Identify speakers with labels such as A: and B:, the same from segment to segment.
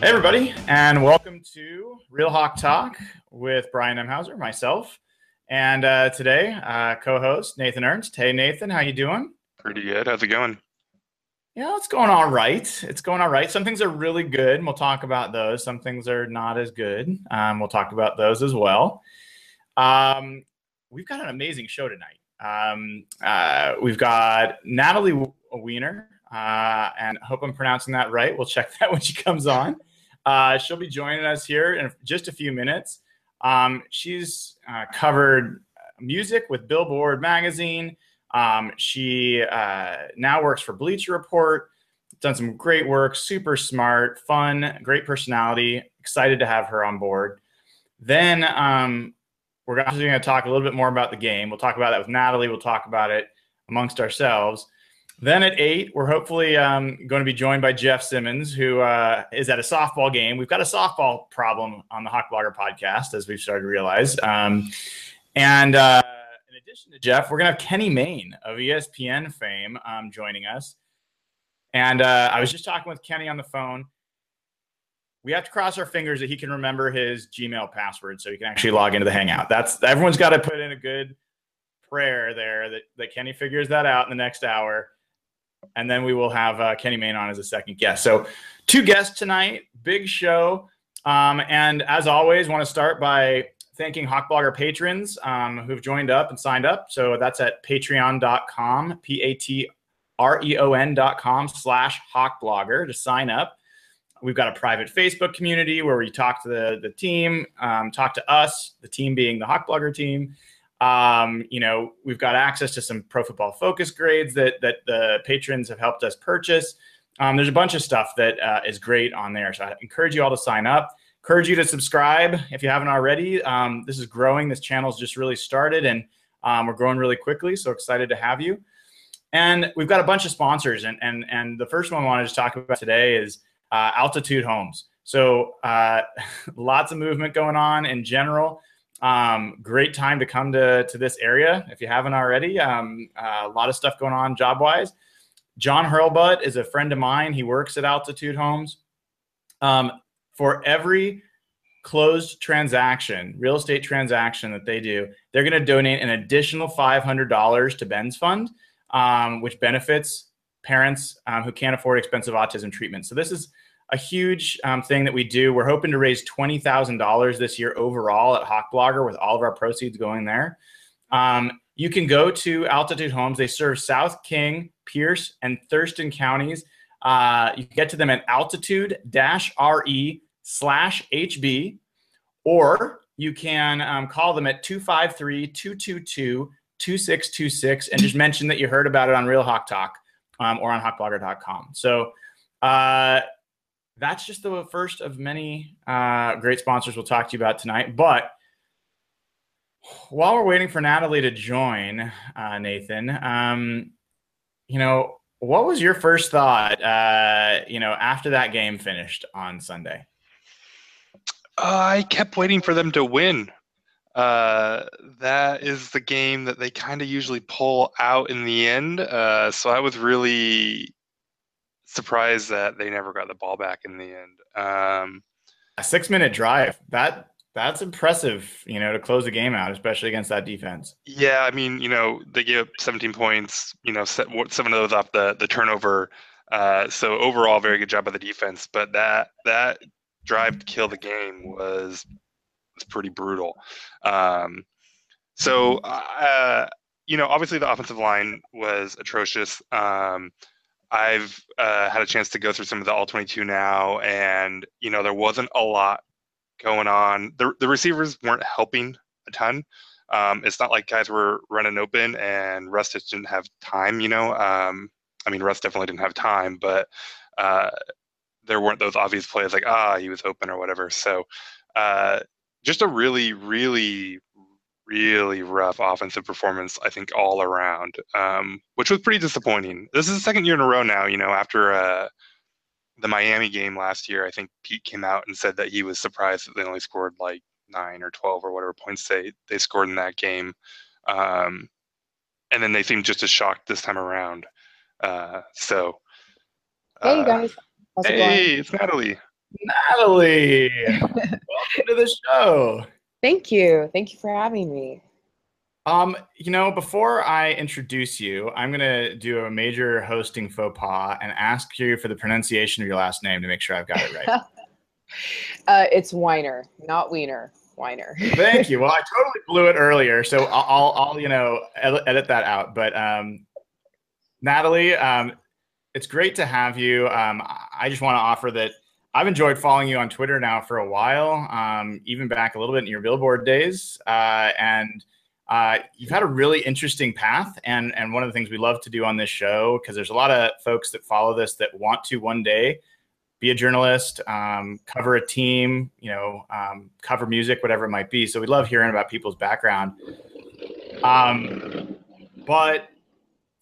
A: Hey, everybody, and welcome to Real Hawk Talk with Brian Nemhauser, myself, and uh, today uh, co-host Nathan Ernst. Hey, Nathan, how you doing?
B: Pretty good. How's it going?
A: Yeah, it's going all right. It's going all right. Some things are really good, and we'll talk about those. Some things are not as good. Um, we'll talk about those as well. Um, we've got an amazing show tonight. Um, uh, we've got Natalie Weiner, uh, and I hope I'm pronouncing that right. We'll check that when she comes on. Uh, she'll be joining us here in just a few minutes. Um, she's uh, covered music with Billboard magazine. Um, she uh, now works for Bleacher Report. Done some great work. Super smart, fun, great personality. Excited to have her on board. Then um, we're going to talk a little bit more about the game. We'll talk about that with Natalie. We'll talk about it amongst ourselves. Then at eight, we're hopefully um, going to be joined by Jeff Simmons, who uh, is at a softball game. We've got a softball problem on the Hawk Blogger podcast, as we've started to realize. Um, and uh, in addition to Jeff, we're going to have Kenny Mayne of ESPN fame um, joining us. And uh, I was just talking with Kenny on the phone. We have to cross our fingers that he can remember his Gmail password so he can actually log into the Hangout. That's everyone's got to put in a good prayer there that, that Kenny figures that out in the next hour and then we will have uh, Kenny Mayne on as a second guest. So, two guests tonight, big show. Um, and as always, want to start by thanking Hawkblogger patrons um, who've joined up and signed up. So that's at patreon.com, P A T R E O N.com slash Hawkblogger to sign up. We've got a private Facebook community where we talk to the, the team, um, talk to us, the team being the Hawkblogger team. Um, you know, we've got access to some Pro Football Focus grades that that the patrons have helped us purchase. Um, there's a bunch of stuff that uh, is great on there. So I encourage you all to sign up. Encourage you to subscribe if you haven't already. Um, this is growing. This channel's just really started, and um, we're growing really quickly. So excited to have you. And we've got a bunch of sponsors, and and and the first one I wanted to talk about today is uh, Altitude Homes. So uh, lots of movement going on in general. Um, great time to come to, to this area if you haven't already. Um, uh, a lot of stuff going on job wise. John Hurlbut is a friend of mine. He works at Altitude Homes. Um, for every closed transaction, real estate transaction that they do, they're going to donate an additional $500 to Ben's Fund, um, which benefits parents um, who can't afford expensive autism treatment. So this is a huge um, thing that we do. We're hoping to raise twenty thousand dollars this year overall at Hawk Blogger, with all of our proceeds going there. Um, you can go to Altitude Homes. They serve South King, Pierce, and Thurston counties. Uh, you can get to them at altitude-re slash HB, or you can um, call them at 253-222-2626 and just mention that you heard about it on Real Hawk Talk um, or on hawkblogger.com. So uh, that's just the first of many uh, great sponsors we'll talk to you about tonight. But while we're waiting for Natalie to join, uh, Nathan, um, you know, what was your first thought, uh, you know, after that game finished on Sunday?
B: I kept waiting for them to win. Uh, that is the game that they kind of usually pull out in the end. Uh, so I was really surprised that they never got the ball back in the end. Um,
A: a six minute drive that that's impressive, you know, to close the game out, especially against that defense.
B: Yeah, I mean, you know, they gave up 17 points. You know, seven of those off the the turnover. Uh, so overall, very good job by the defense. But that that drive to kill the game was was pretty brutal. Um, so, uh, you know, obviously the offensive line was atrocious. Um, I've uh, had a chance to go through some of the all 22 now, and you know there wasn't a lot going on. The the receivers weren't helping a ton. Um, it's not like guys were running open and Russ just didn't have time. You know, um, I mean Russ definitely didn't have time, but uh, there weren't those obvious plays like ah he was open or whatever. So uh, just a really really really rough offensive performance, I think, all around, um, which was pretty disappointing. This is the second year in a row now, you know, after uh, the Miami game last year, I think Pete came out and said that he was surprised that they only scored like nine or 12 or whatever points they, they scored in that game. Um, and then they seemed just as shocked this time around. Uh, so.
C: Hey, uh, guys.
B: How's hey, it it's Natalie.
A: Natalie, welcome to the show.
C: Thank you. Thank you for having me.
A: Um, you know, before I introduce you, I'm gonna do a major hosting faux pas and ask you for the pronunciation of your last name to make sure I've got it right.
C: uh, it's Weiner, not Wiener. Weiner.
A: Thank you. Well, I totally blew it earlier, so I'll, I'll, you know, edit, edit, that out. But um, Natalie, um, it's great to have you. Um, I just want to offer that I've enjoyed following you on Twitter now for a while, um, even back a little bit in your billboard days. Uh, and uh, you've had a really interesting path. And, and one of the things we love to do on this show, because there's a lot of folks that follow this that want to one day be a journalist, um, cover a team, you know, um, cover music, whatever it might be. So we love hearing about people's background. Um, but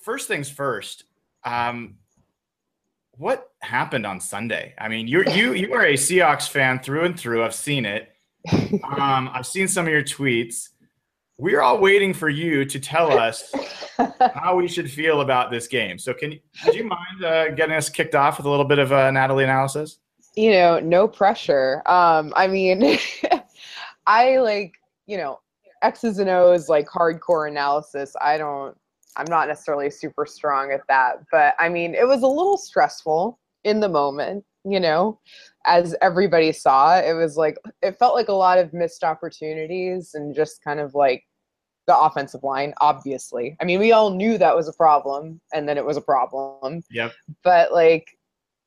A: first things first, um, what happened on Sunday? I mean, you you you are a Seahawks fan through and through. I've seen it. Um, I've seen some of your tweets. We're all waiting for you to tell us how we should feel about this game. So, can you, would you mind uh, getting us kicked off with a little bit of uh, Natalie analysis?
C: You know, no pressure. Um, I mean, I like you know X's and O's like hardcore analysis. I don't I'm not necessarily super strong at that, but I mean, it was a little stressful in the moment, you know, as everybody saw. It was like, it felt like a lot of missed opportunities and just kind of like the offensive line, obviously. I mean, we all knew that was a problem and then it was a problem.
A: Yep.
C: But like,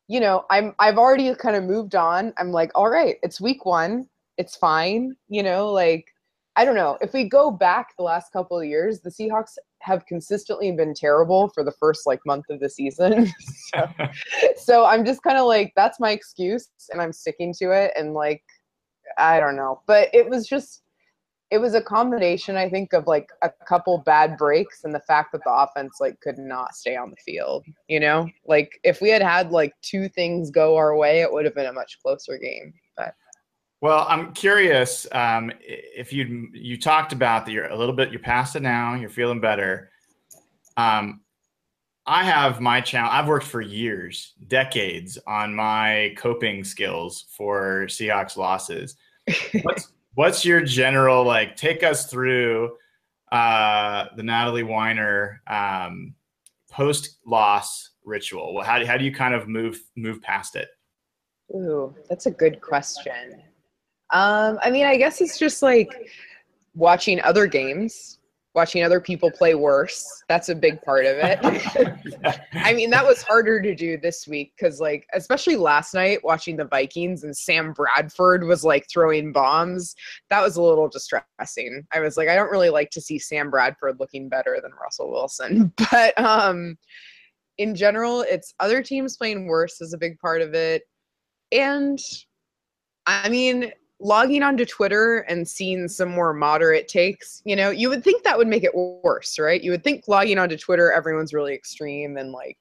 C: you know, I'm I've already kind of moved on. I'm like, all right, it's week one. It's fine. You know, like I don't know. If we go back the last couple of years, the Seahawks have consistently been terrible for the first like month of the season. so, so I'm just kind of like, that's my excuse and I'm sticking to it. And like, I don't know. But it was just, it was a combination, I think, of like a couple bad breaks and the fact that the offense like could not stay on the field. You know, like if we had had like two things go our way, it would have been a much closer game.
A: Well, I'm curious um, if you you talked about that you're a little bit you're past it now. You're feeling better. Um, I have my challenge. I've worked for years, decades on my coping skills for Seahawks losses. What's what's your general like? Take us through uh, the Natalie Weiner um, post loss ritual. Well, how do, how do you kind of move move past it?
C: Ooh, that's a good question. Um, I mean, I guess it's just like watching other games, watching other people play worse. That's a big part of it. I mean, that was harder to do this week because, like, especially last night watching the Vikings and Sam Bradford was like throwing bombs. That was a little distressing. I was like, I don't really like to see Sam Bradford looking better than Russell Wilson. But um, in general, it's other teams playing worse is a big part of it. And I mean, logging onto Twitter and seeing some more moderate takes, you know, you would think that would make it worse, right? You would think logging onto Twitter, everyone's really extreme and like,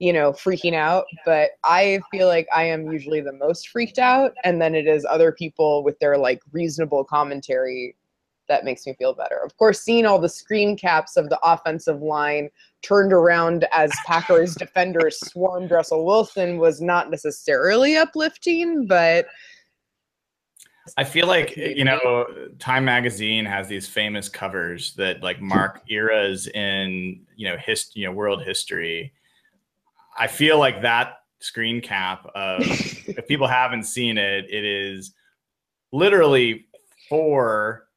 C: you know, freaking out. But I feel like I am usually the most freaked out. And then it is other people with their like reasonable commentary that makes me feel better. Of course, seeing all the screen caps of the offensive line turned around as Packers defenders swarmed Russell Wilson was not necessarily uplifting, but
A: I feel like you know, Time Magazine has these famous covers that like mark eras in you know hist you know world history. I feel like that screen cap of if people haven't seen it, it is literally four.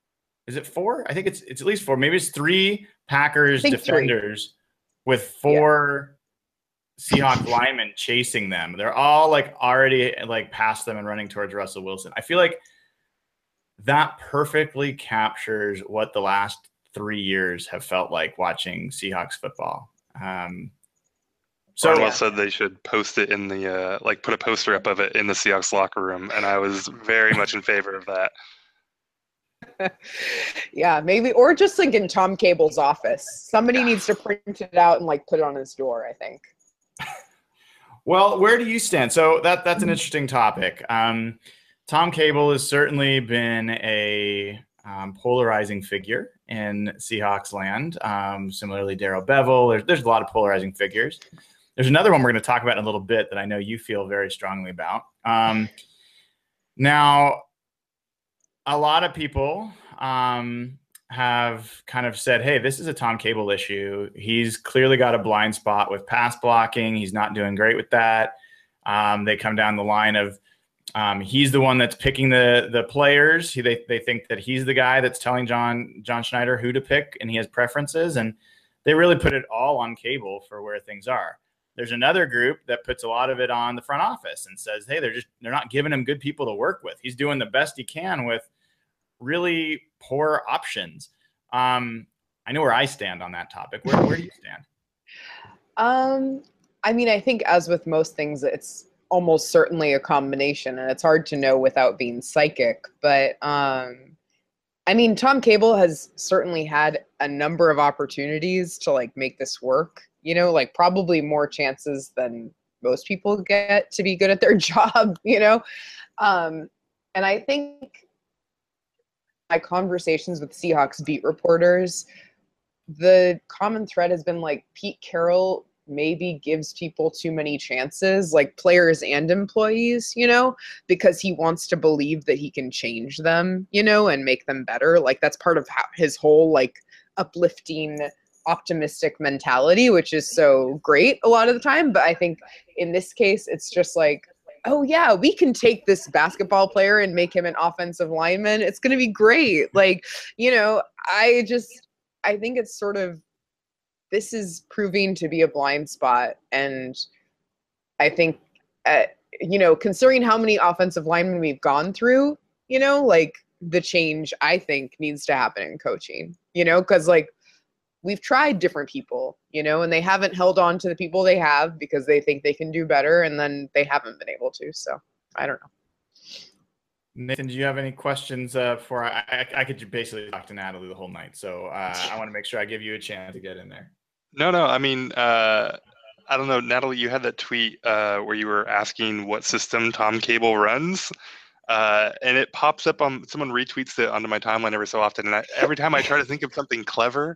A: Is it four? I think it's it's at least four. Maybe it's three Packers defenders three. with four yeah. Seahawk linemen chasing them. They're all like already like past them and running towards Russell Wilson. I feel like that perfectly captures what the last three years have felt like watching Seahawks football. Um,
B: so Arnold said they should post it in the uh, like put a poster up of it in the Seahawks locker room, and I was very much in favor of that.
C: yeah, maybe, or just like in Tom Cable's office. Somebody needs to print it out and like put it on his door. I think.
A: well, where do you stand? So that that's an interesting topic. Um, Tom Cable has certainly been a um, polarizing figure in Seahawks land. Um, similarly, Darrell Bevell. There's, there's a lot of polarizing figures. There's another one we're going to talk about in a little bit that I know you feel very strongly about. Um, Now, a lot of people um, have kind of said, hey, this is a Tom Cable issue. He's clearly got a blind spot with pass blocking. He's not doing great with that. Um, they come down the line of um, he's the one that's picking the the players. He, they they think that he's the guy that's telling John John Schneider who to pick, and he has preferences. And they really put it all on Cable for where things are. There's another group that puts a lot of it on the front office and says, hey, they're just they're not giving him good people to work with. He's doing the best he can with really poor options. Um, I know where I stand on that topic. Where, where do you stand?
C: Um, I mean, I think as with most things, it's almost certainly a combination, and it's hard to know without being psychic. But um, I mean, Tom Cable has certainly had a number of opportunities to like make this work. You know, like probably more chances than most people get to be good at their job. You know, um, and I think my conversations with Seahawks beat reporters, the common thread has been like Pete Carroll maybe gives people too many chances, like players and employees, you know, because he wants to believe that he can change them, you know, and make them better. Like that's part of how his whole like uplifting optimistic mentality, which is so great a lot of the time. But I think in this case, it's just like, oh yeah, we can take this basketball player and make him an offensive lineman. It's going to be great. Like, you know, I just I think it's sort of this is proving to be a blind spot and I think uh, you know, considering how many offensive linemen we've gone through, you know, like the change I think needs to happen in coaching, you know, cuz like we've tried different people, you know, and they haven't held on to the people they have because they think they can do better and then they haven't been able to. So I don't know.
A: Nathan, do you have any questions uh, for? I, I, I, could basically talk to Natalie the whole night, so uh, I want to make sure I give you a chance to get in there.
B: No, no. I mean, uh, I don't know, Natalie. You had that tweet uh, where you were asking what system Tom Cable runs, uh, and it pops up on someone retweets it onto my timeline every so often, and I, every time I try to think of something clever,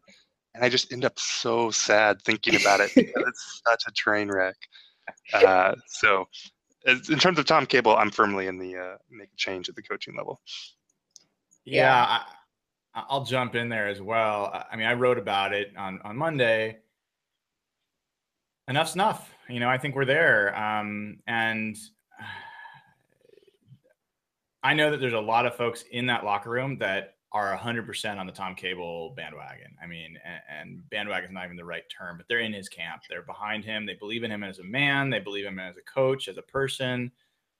B: and I just end up so sad thinking about it it's such a train wreck. Uh, so, in terms of Tom Cable, I'm firmly in the uh, make a change at the coaching level.
A: Yeah, I, will jump in there as well. I mean, I wrote about it on on Monday. Enough's enough. You know, I think we're there, um, and I know that there's a lot of folks in that locker room that are 100% on the Tom Cable bandwagon. I mean, and, and bandwagon is not even the right term, but they're in his camp. They're behind him. They believe in him as a man. They believe in him as a coach, as a person,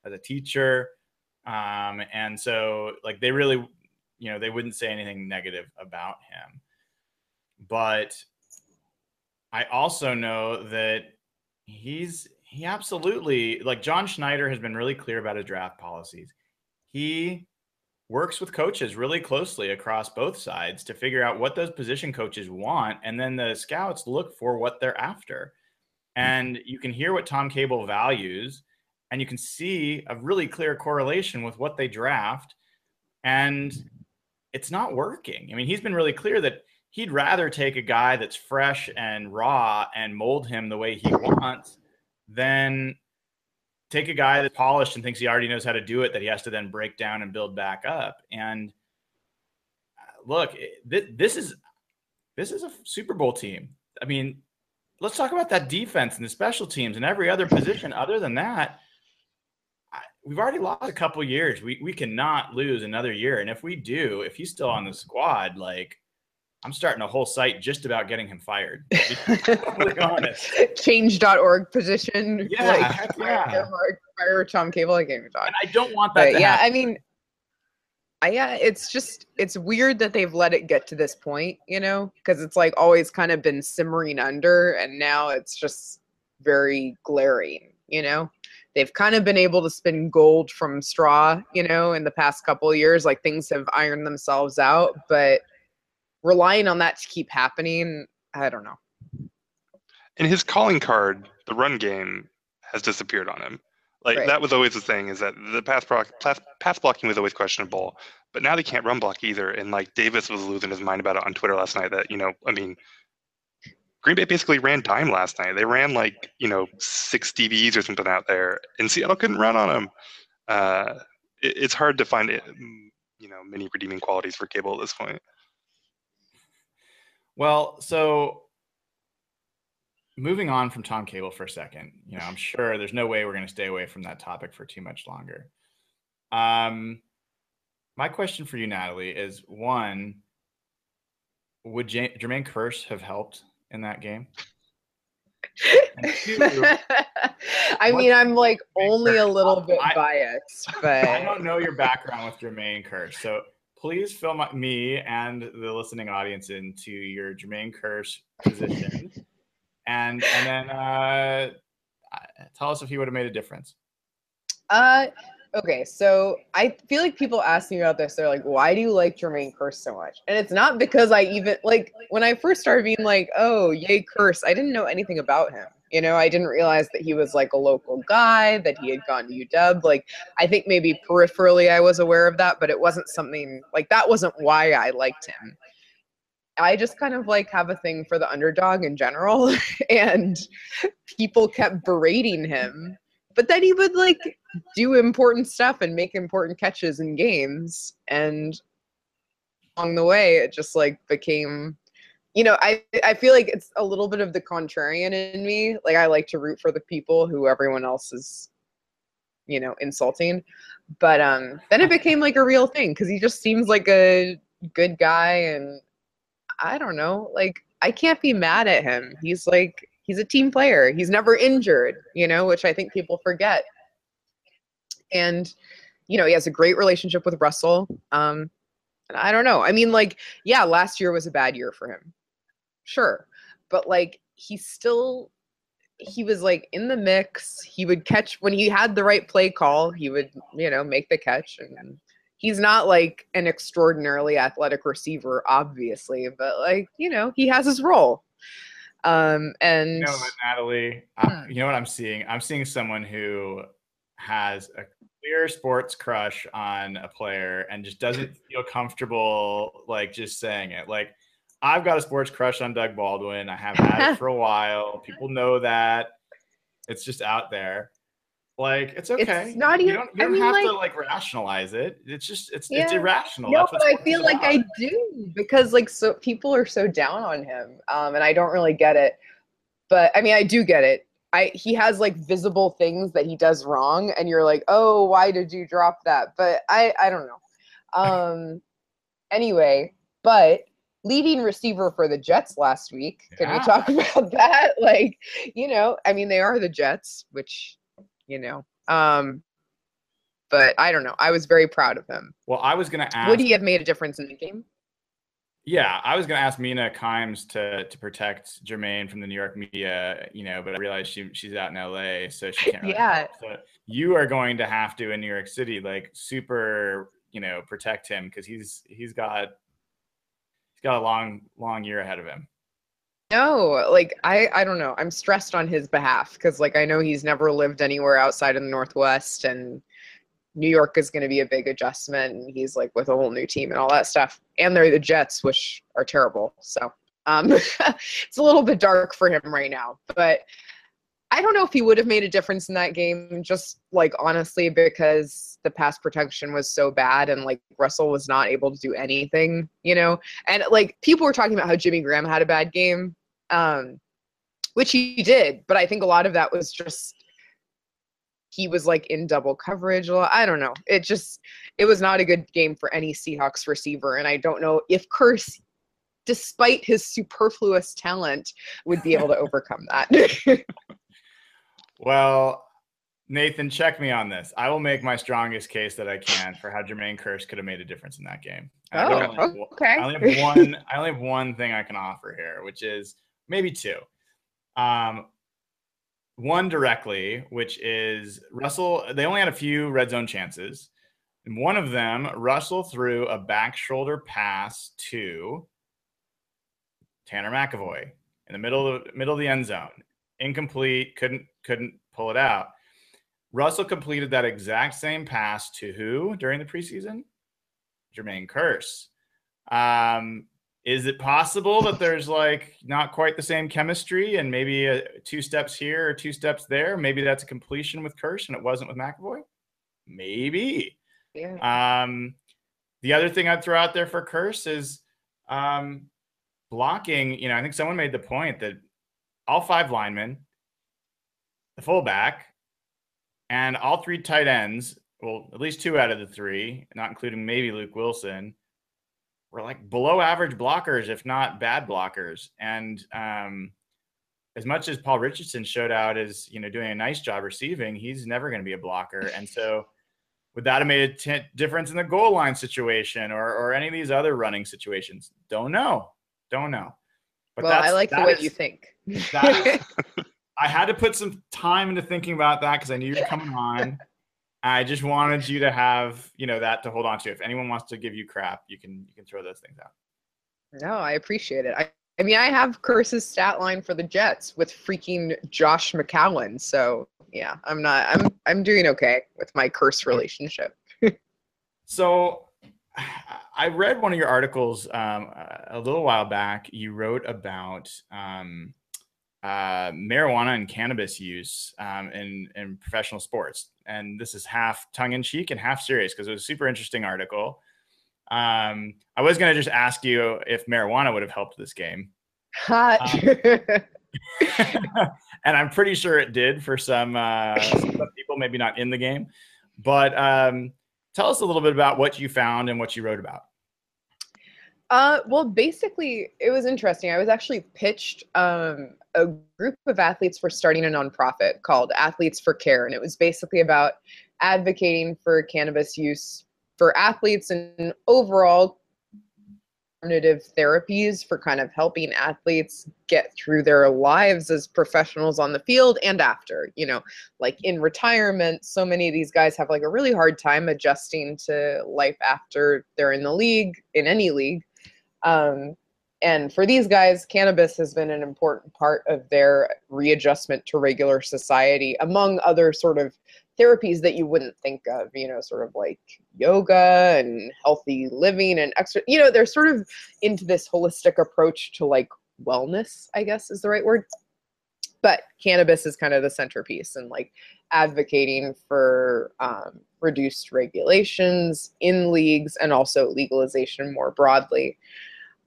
A: as a teacher. Um, and so, like, they really, you know, they wouldn't say anything negative about him. But I also know that he's, he absolutely, like, John Schneider has been really clear about his draft policies. He works with coaches really closely across both sides to figure out what those position coaches want and then the scouts look for what they're after. And you can hear what tom cable values and you can see a really clear correlation with what they draft. And it's not working. I mean he's been really clear that he'd rather take a guy that's fresh and raw and mold him the way he wants than take a guy that's polished and thinks he already knows how to do it that he has to then break down and build back up. And uh, look, this is this is a Super Bowl team. I mean, let's talk about that defense and the special teams and every other position. Other than that, we've already lost a couple years. We we cannot lose another year. And if we do, if he's still on the squad, like I'm starting a whole site just about getting him fired.
C: Honest. Change.org position.
A: Yeah. Like, yeah. Fire,
C: fire Tom Cable. I can't even talk.
A: And I don't want that.
C: yeah.
A: Happen.
C: I mean, I, yeah, it's just, it's weird that they've let it get to this point, you know, because it's like always kind of been simmering under and now it's just very glaring, you know? They've kind of been able to spin gold from straw, you know, in the past couple years. Like things have ironed themselves out, but relying on that to keep happening, I don't know.
B: And his calling card, the run game, has disappeared on him. Like right. that was always the thing is that the pass, block, pass, pass blocking was always questionable, but now they can't run block either. And like Davis was losing his mind about it on Twitter last night. That you know, I mean, Green Bay basically ran dime last night. They ran like you know six DBs or something out there, and Seattle couldn't run on them. Uh, it, it's hard to find it, you know, many redeeming qualities for Cable at this point.
A: Well, so moving on from Tom Cable for a second, you know, I'm sure there's no way we're going to stay away from that topic for too much longer. Um, my question for you, Natalie, is one: Would J- Jermaine Kearse have helped in that game?
C: two, I mean, I'm like only a little bit I, biased, but
A: I don't know your background with Jermaine Kearse, so please fill my, me and the listening audience into your Jermaine Kearse position, and and then uh, tell us if he would have made a difference.
C: Uh, okay, so I feel like people ask me about this. They're like, "Why do you like Jermaine Kearse so much?" And it's not because I even like when I first started being like, "Oh, yay, Kearse," I didn't know anything about him. You know, I didn't realize that he was like a local guy, that he had gone to UW. Like, I think maybe peripherally I was aware of that, but it wasn't something like that wasn't why I liked him. I just kind of like have a thing for the underdog in general, and people kept berating him. But then he would like do important stuff and make important catches in games. And along the way, it just like became you know, I I feel like it's a little bit of the contrarian in me. Like I like to root for the people who everyone else is, you know, insulting. But um then it became like a real thing because he just seems like a good guy and I don't know, like I can't be mad at him. He's like he's a team player. He's never injured, you know, which I think people forget. And you know, he has a great relationship with Russell. Um I don't know. I mean, like, yeah, last year was a bad year for him sure but like he still he was like in the mix. He would catch when he had the right play call he would you know make the catch and he's not like an extraordinarily athletic receiver obviously but like you know he has his role. Um and
A: you know what, natalie? Uh, you know what i'm seeing? I'm seeing someone who has a clear sports crush on a player and just doesn't feel comfortable like just saying it. Like I've got a sports crush on Doug Baldwin. I have had it for a while. People know that. It's just out there. Like it's okay. It's not even. You don't, you don't mean, have like, to like rationalize it. It's just it's yeah. it's irrational.
C: No, but I feel like I do because like so people are so down on him, um, and I don't really get it. But I mean, I do get it. I he has like visible things that he does wrong, and you're like, oh, why did you drop that? But I I don't know. Um, anyway, but leading receiver for the Jets last week. Can yeah. we talk about that? Like, you know, I mean, they are the Jets, which, you know, um, but I don't know. I was very proud of him.
A: Well, I was going to ask.
C: Would he have made a difference in the game?
A: Yeah, I was going to ask Mina Kimes to to protect Jermaine from the New York media, you know, but I realized she she's out in LA, so she can't. Really yeah. So you are going to have to in New York City, like super, you know, protect him because he's he's got got a long, long year ahead of him.
C: No, like I, I don't know. I'm stressed on his behalf because, like, I know he's never lived anywhere outside of the Northwest, and New York is going to be a big adjustment. And he's like with a whole new team and all that stuff. And they're the Jets, which are terrible. So um, it's a little bit dark for him right now. But I don't know if he would have made a difference in that game, just like honestly, because the pass protection was so bad and like Russell was not able to do anything, you know? And like people were talking about how Jimmy Graham had a bad game, um, which he did, but I think a lot of that was just he was like in double coverage. I don't know. It just it was not a good game for any Seahawks receiver, and I don't know if Kearse, despite his superfluous talent, would be able to overcome that.
A: Well, Nathan, check me on this. I will make my strongest case that I can for how Jermaine Kearse could have made a difference in that game.
C: Oh, I only, okay. I
A: only have one. I only have one thing I can offer here, which is maybe two. Um, one directly, which is Russell. They only had a few red zone chances. And one of them, Russell threw a back shoulder pass to Tanner McEvoy in the middle of middle of the end zone incomplete, couldn't couldn't pull it out. Russell completed that exact same pass to who during the preseason? Jermaine Kearse. Um, is it possible that there's like not quite the same chemistry and maybe a, two steps here or two steps there? Maybe that's a completion with Kearse and it wasn't with McEvoy. Maybe.
C: Yeah.
A: Um, the other thing I'd throw out there for Kearse is um, blocking. You know, I think someone made the point that all five linemen, the fullback, and all three tight ends, well, at least two out of the three, not including maybe Luke Wilson, were like below average blockers, if not bad blockers. And um, as much as Paul Richardson showed out as you know doing a nice job receiving, he's never going to be a blocker. And so, would that have made a t- difference in the goal line situation or or any of these other running situations? Don't know. Don't know.
C: But well, I like the way is, you think.
A: That, I had to put some time into thinking about that because I knew you were coming on. I just wanted you to have, you know, that to hold on to. If anyone wants to give you crap, you can you can throw those things out.
C: No, I appreciate it. I, I mean, I have Kearse's stat line for the Jets with freaking Josh McCown. So yeah, I'm not. I'm I'm doing okay with my Curse relationship.
A: so, I read one of your articles um, a little while back. You wrote about um, uh, marijuana and cannabis use um, in in professional sports, and this is half tongue in cheek and half serious because it was a super interesting article. Um, I was going to just ask you if marijuana would have helped this game.
C: Hot. Um,
A: and I'm pretty sure it did for some, uh, some people, maybe not in the game. But um, tell us a little bit about what you found and what you wrote about.
C: Uh, well, basically, it was interesting. I was actually pitched um, a group of athletes for starting a nonprofit called Athletes for Care, and it was basically about advocating for cannabis use for athletes and overall alternative therapies for kind of helping athletes get through their lives as professionals on the field and after you know like in retirement so many of these guys have like a really hard time adjusting to life after they're in the league in any league. Um, and for these guys, cannabis has been an important part of their readjustment to regular society, among other sort of therapies that you wouldn't think of, you know, sort of like yoga and healthy living and extra, you know, they're sort of into this holistic approach to like wellness, I guess is the right word. But cannabis is kind of the centerpiece and like advocating for um, reduced regulations in leagues and also legalization more broadly.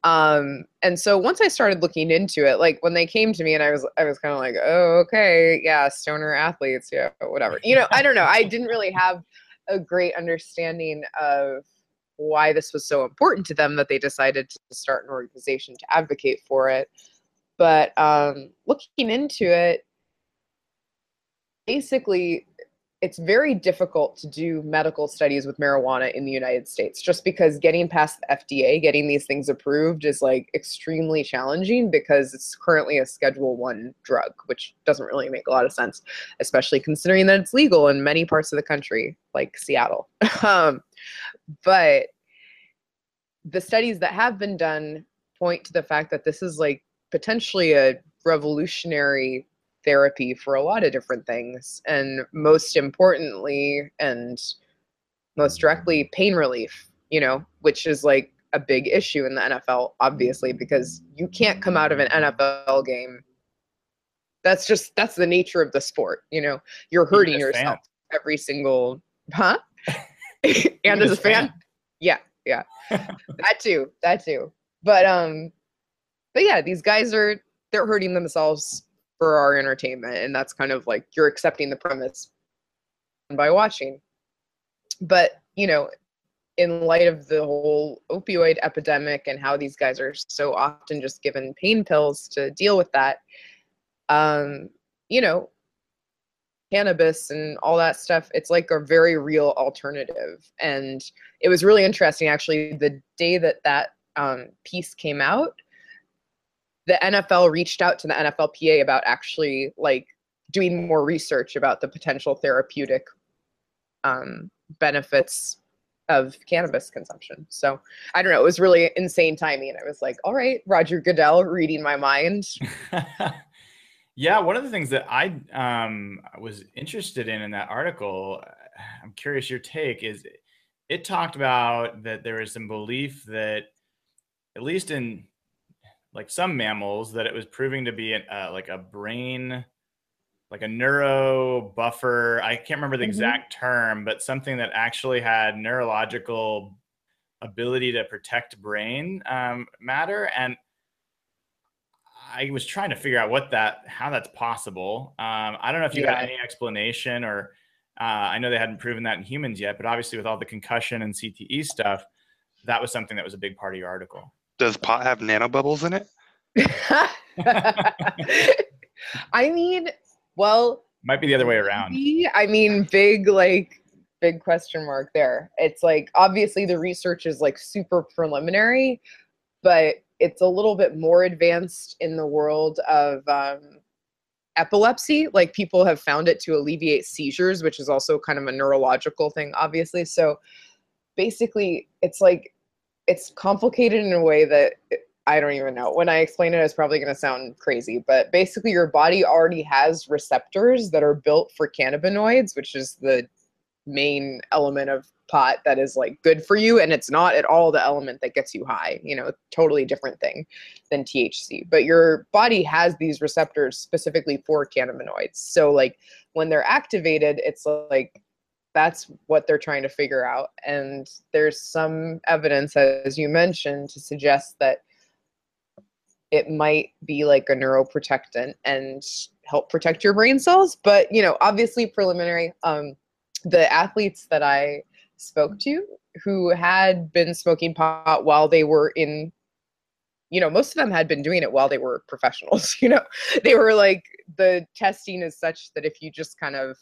C: Um, and so once I started looking into it, like when they came to me and I was, I was kind of like, oh, okay, yeah, stoner athletes, yeah, whatever. You know, I don't know. I didn't really have a great understanding of why this was so important to them that they decided to start an organization to advocate for it. But um, looking into it, basically it's very difficult to do medical studies with marijuana in the United States just because getting past the FDA, getting these things approved is like extremely challenging because it's currently a schedule 1 drug, which doesn't really make a lot of sense, especially considering that it's legal in many parts of the country like Seattle. um, but the studies that have been done point to the fact that this is like potentially a revolutionary therapy for a lot of different things. And most importantly, and most directly, pain relief, you know, which is like a big issue in the NFL, obviously, because you can't come out of an NFL game. That's just, that's the nature of the sport. You know, you're hurting yourself fan. every single, huh? and as a fan? fan? Yeah, yeah. that too, that too. But, um, but yeah, these guys are, they're hurting themselves for our entertainment and that's kind of like you're accepting the premise by watching. But you know in light of the whole opioid epidemic and how these guys are so often just given pain pills to deal with that um you know cannabis and all that stuff it's like a very real alternative. And it was really interesting actually the day that that um, piece came out the NFL reached out to the NFLPA about actually like doing more research about the potential therapeutic um, benefits of cannabis consumption. So I don't know. It was really insane timing. I was like, all right, Roger Goodell reading my mind.
A: yeah, one of the things that I um, was interested in in that article, I'm curious your take, is it talked about that there is some belief that, at least in like some mammals that it was proving to be an, uh, like a brain like a neuro buffer. I can't remember the
C: Mhm.
A: exact term, but something that actually had neurological ability to protect brain um, matter. And I was trying to figure out what that, how that's possible. Um, I don't know if you
C: Yeah.
A: had any explanation or uh, I know they hadn't proven that in humans yet, but obviously with all the concussion and CTE stuff, that was something that was a big part of your article.
B: Does pot have nanobubbles in it?
C: I mean, well,
A: Might be the other way around.
C: I mean, big like big question mark there. It's like obviously the research is like super preliminary, but it's a little bit more advanced in the world of um, epilepsy. Like people have found it to alleviate seizures, which is also kind of a neurological thing, obviously. So basically, it's like it's complicated in a way that I don't even know. When I explain it, it's probably going to sound crazy, but basically, your body already has receptors that are built for cannabinoids, which is the main element of pot that is like good for you. And it's not at all the element that gets you high, you know, totally different thing than THC. But your body has these receptors specifically for cannabinoids. So, like, when they're activated, it's like that's what they're trying to figure out. And there's some evidence, as you mentioned, to suggest that it might be like a neuroprotectant and help protect your brain cells. But you know, obviously preliminary. Um, the athletes that I spoke to who had been smoking pot while they were in you know most of them had been doing it while they were professionals you know they were like the testing is such that if you just kind of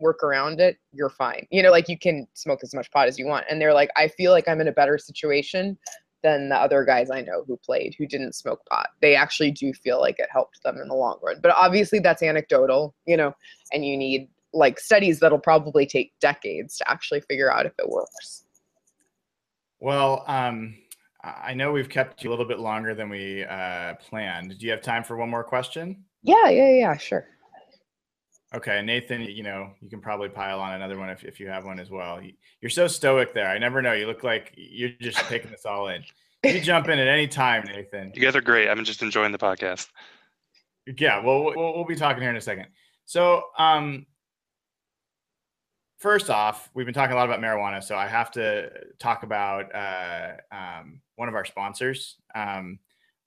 C: work around it you're fine you know like you can smoke as much pot as you want and they're like i feel like i'm in a better situation than the other guys i know who played who didn't smoke pot they actually do feel like it helped them in the long run but obviously that's anecdotal you know and you need like studies that'll probably take decades to actually figure out if it works
A: Well, um, I know we've kept you a little bit longer than we uh, planned. Do you have time for one more question?
C: yeah yeah yeah sure
A: Okay, Nathan, you know, you can probably pile on another one if, if you have one as well. You- You're so stoic there. I never know. You look like you're just taking this all in. You jump in at any time, Nathan.
B: You guys are great. I'm just enjoying the podcast.
A: Yeah, well, we'll, we'll be talking here in a second. So, um, first off, we've been talking a lot about marijuana, so I have to talk about uh, um, one of our sponsors, um,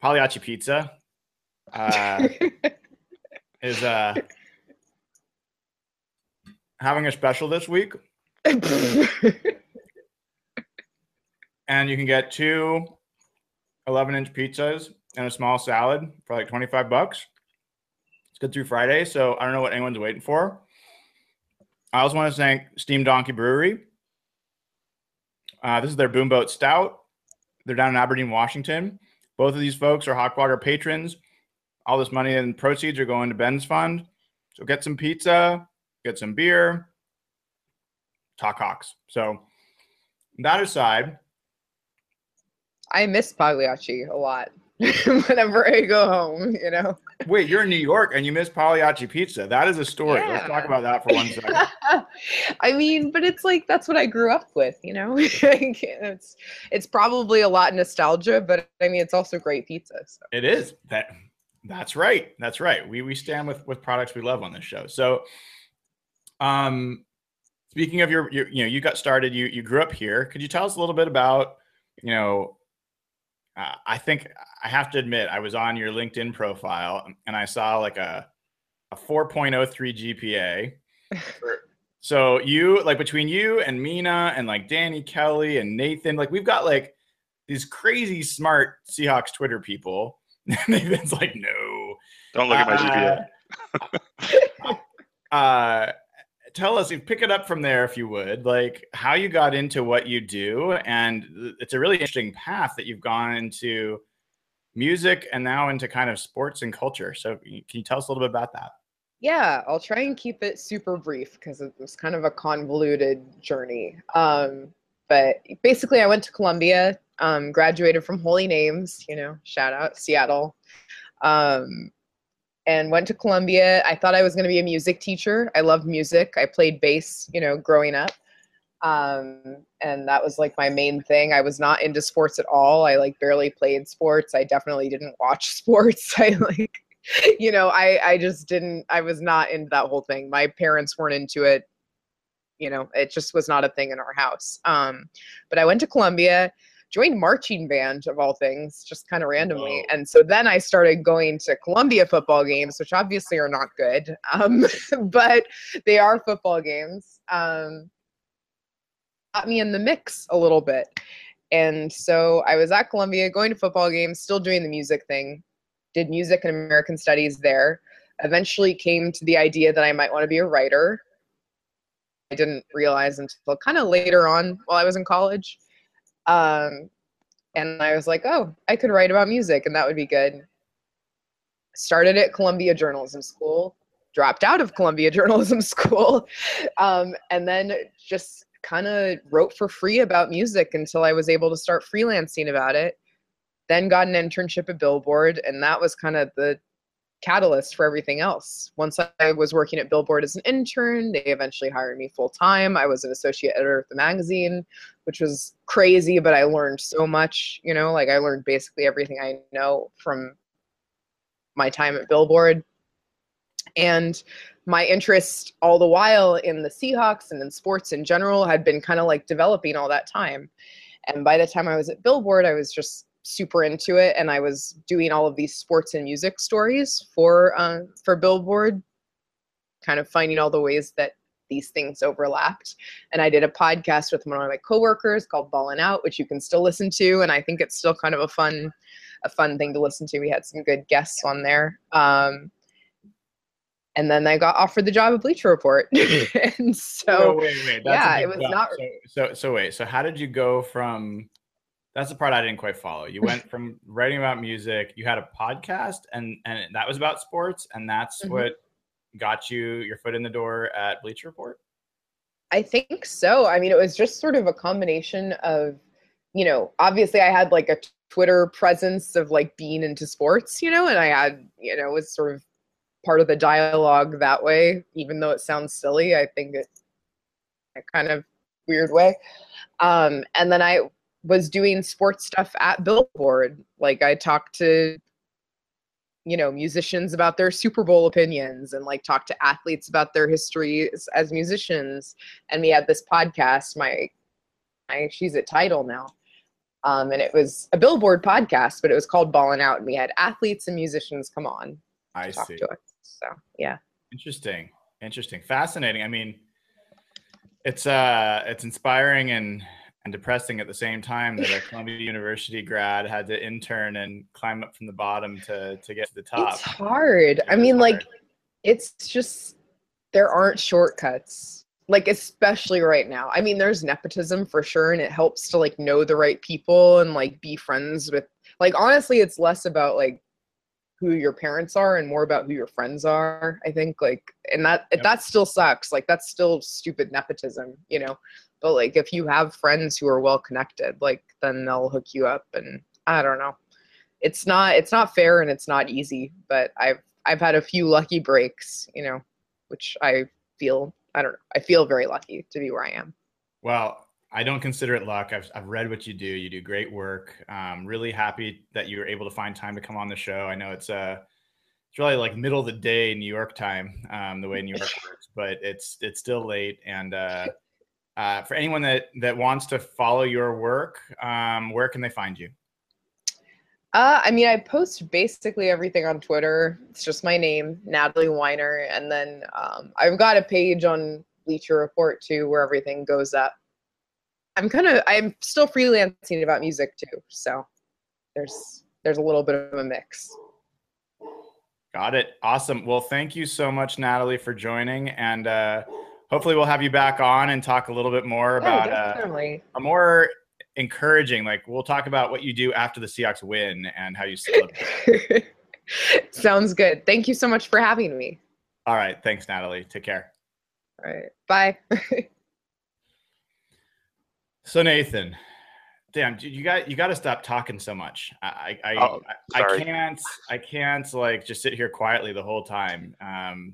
A: Pagliacci Pizza, uh, is uh, having a special this week, and you can get two 11 inch pizzas and a small salad for like 25 bucks. It's good through Friday, so I don't know what anyone's waiting for. I also want to thank Steam Donkey Brewery. Uh, this is their Boomboat Stout. They're down in Aberdeen, Washington. Both of these folks are Hawkwater patrons. All this money and proceeds are going to Ben's fund. So get some pizza, get some beer, talk Hawks. So that aside,
C: I miss Pagliacci a lot whenever I go home, you know.
A: wait, you're in New York and you miss Pagliacci Pizza. That is a story. Let's talk about that for one second.
C: I mean, but it's like that's what I grew up with, you know. It's it's probably a lot nostalgia, but I mean, it's also great pizza. So.
A: It is that. That's right. That's right. We we stand with with products we love on this show. So, um, speaking of your, your you know, you got started. You you grew up here. Could you tell us a little bit about, you know, uh, I think I have to admit I was on your LinkedIn profile and I saw like a a 4.03 GPA. so you like between you and Mina and like Danny Kelly and Nathan, like we've got like these crazy smart Seahawks Twitter people. Nathan's like, no.
B: Don't look at my GPA.
A: Uh, uh, tell us, pick it up from there if you would, like how you got into what you do, and it's a really interesting path that you've gone into music and now into kind of sports and culture. So, can you tell us a little bit about that?
C: Yeah, I'll try and keep it super brief because it was kind of a convoluted journey. Um, but basically, I went to Columbia, um, graduated from Holy Names, you know, shout out Seattle, um, and went to Columbia. I thought I was going to be a music teacher. I loved music. I played bass, you know, growing up. Um, and that was like my main thing. I was not into sports at all. I like barely played sports. I definitely didn't watch sports. I like you know, I I just didn't. I was not into that whole thing. My parents weren't into it. You know, it just was not a thing in our house. Um, but I went to Columbia, joined marching band of all things, just kind of randomly.
B: Whoa.
C: And so then I started going to Columbia football games, which obviously are not good, um, but they are football games. Um, got me in the mix a little bit. And so I was at Columbia going to football games, still doing the music thing, did music and American studies there. Eventually came to the idea that I might want to be a writer. I didn't realize until kind of later on while I was in college. Um, and I was like, oh, I could write about music and that would be good. Started at Columbia Journalism School, dropped out of Columbia Journalism School, um, and then just kind of wrote for free about music until I was able to start freelancing about it. Then got an internship at Billboard, and that was kind of the catalyst for everything else. Once I was working at Billboard as an intern, they eventually hired me full time. I was an associate editor of the magazine, which was crazy, but I learned so much, you know, like I learned basically everything I know from my time at Billboard. And my interest all the while in the Seahawks and in sports in general had been kind of like developing all that time. And by the time I was at Billboard, I was just super into it, and I was doing all of these sports and music stories for uh, for Billboard, kind of finding all the ways that these things overlapped. And I did a podcast with one of my coworkers called Ballin' Out, which you can still listen to, and I think it's still kind of a fun a fun thing to listen to. We had some good guests on there. Um, and then I got offered the job at Bleacher Report, and so
A: So wait, wait. That's
C: yeah, it was
A: jump.
C: not-
A: So, so, so wait. So, how did you go from? That's the part I didn't quite follow. You went from writing about music. You had a podcast, and and that was about sports, and that's
C: Mhm.
A: what got you your foot in the door at Bleacher Report.
C: I think so. I mean, it was just sort of a combination of, you know, obviously I had like a Twitter presence of like being into sports, you know, and I had, you know, was sort of part of the dialogue that way, even though it sounds silly. I think it a kind of weird way. Um, and then I was doing sports stuff at Billboard. Like I talked to you know musicians about their super bowl opinions and like talk to athletes about their histories as, musicians and we had this podcast my my she's at title now um, and it was a billboard podcast but it was called ballin' out and we had athletes and musicians come on
A: I
C: talk
A: see.
C: to us so yeah
A: Interesting. Interesting. Fascinating. I mean, it's uh it's inspiring and and depressing at the same time that a Columbia University grad had to intern and climb up from the bottom to to get to the top.
C: it's hard. I
A: It
C: mean like it's just there aren't shortcuts like especially right now. I mean there's nepotism for sure and it helps to like know the right people and like be friends with like honestly it's less about like who your parents are and more about who your friends are i think like and that
A: Yep.
C: that still sucks. Like that's still stupid nepotism you know but like if you have friends who are well connected like then they'll hook you up and i don't know it's not it's not fair and it's not easy but i've i've had a few lucky breaks you know which i feel i don't know i feel very lucky to be where i am
A: Well, I don't consider it luck. I've, I've read what you do. You do great work. Um, really happy that you were able to find time to come on the show. I know it's uh, it's really like middle of the day New York time, um, the way New York works, but it's it's still late. And uh, uh, for anyone that that wants to follow your work, um, where can they find you?
C: uh i mean i post basically everything on twitter it's just my name natalie weiner and then um, i've got a page on bleacher report too where everything goes up i'm kind of i'm still freelancing about music too so there's there's a little bit of a mix
A: Got it. Awesome. Well, thank you so much, Natalie, for joining, and uh, hopefully we'll have you back on and talk a little bit more
C: Yeah,
A: about uh, a more encouraging. Like we'll talk about what you do after the Seahawks win and how you celebrate.
C: Sounds good. Thank you so much for having me.
A: All right. Thanks, Natalie. Take care.
C: All right. Bye.
A: So Nathan, damn, dude, you got you got to stop talking so much. I I
B: Oh,
A: I, I can't I can't like just sit here quietly the whole time. Um,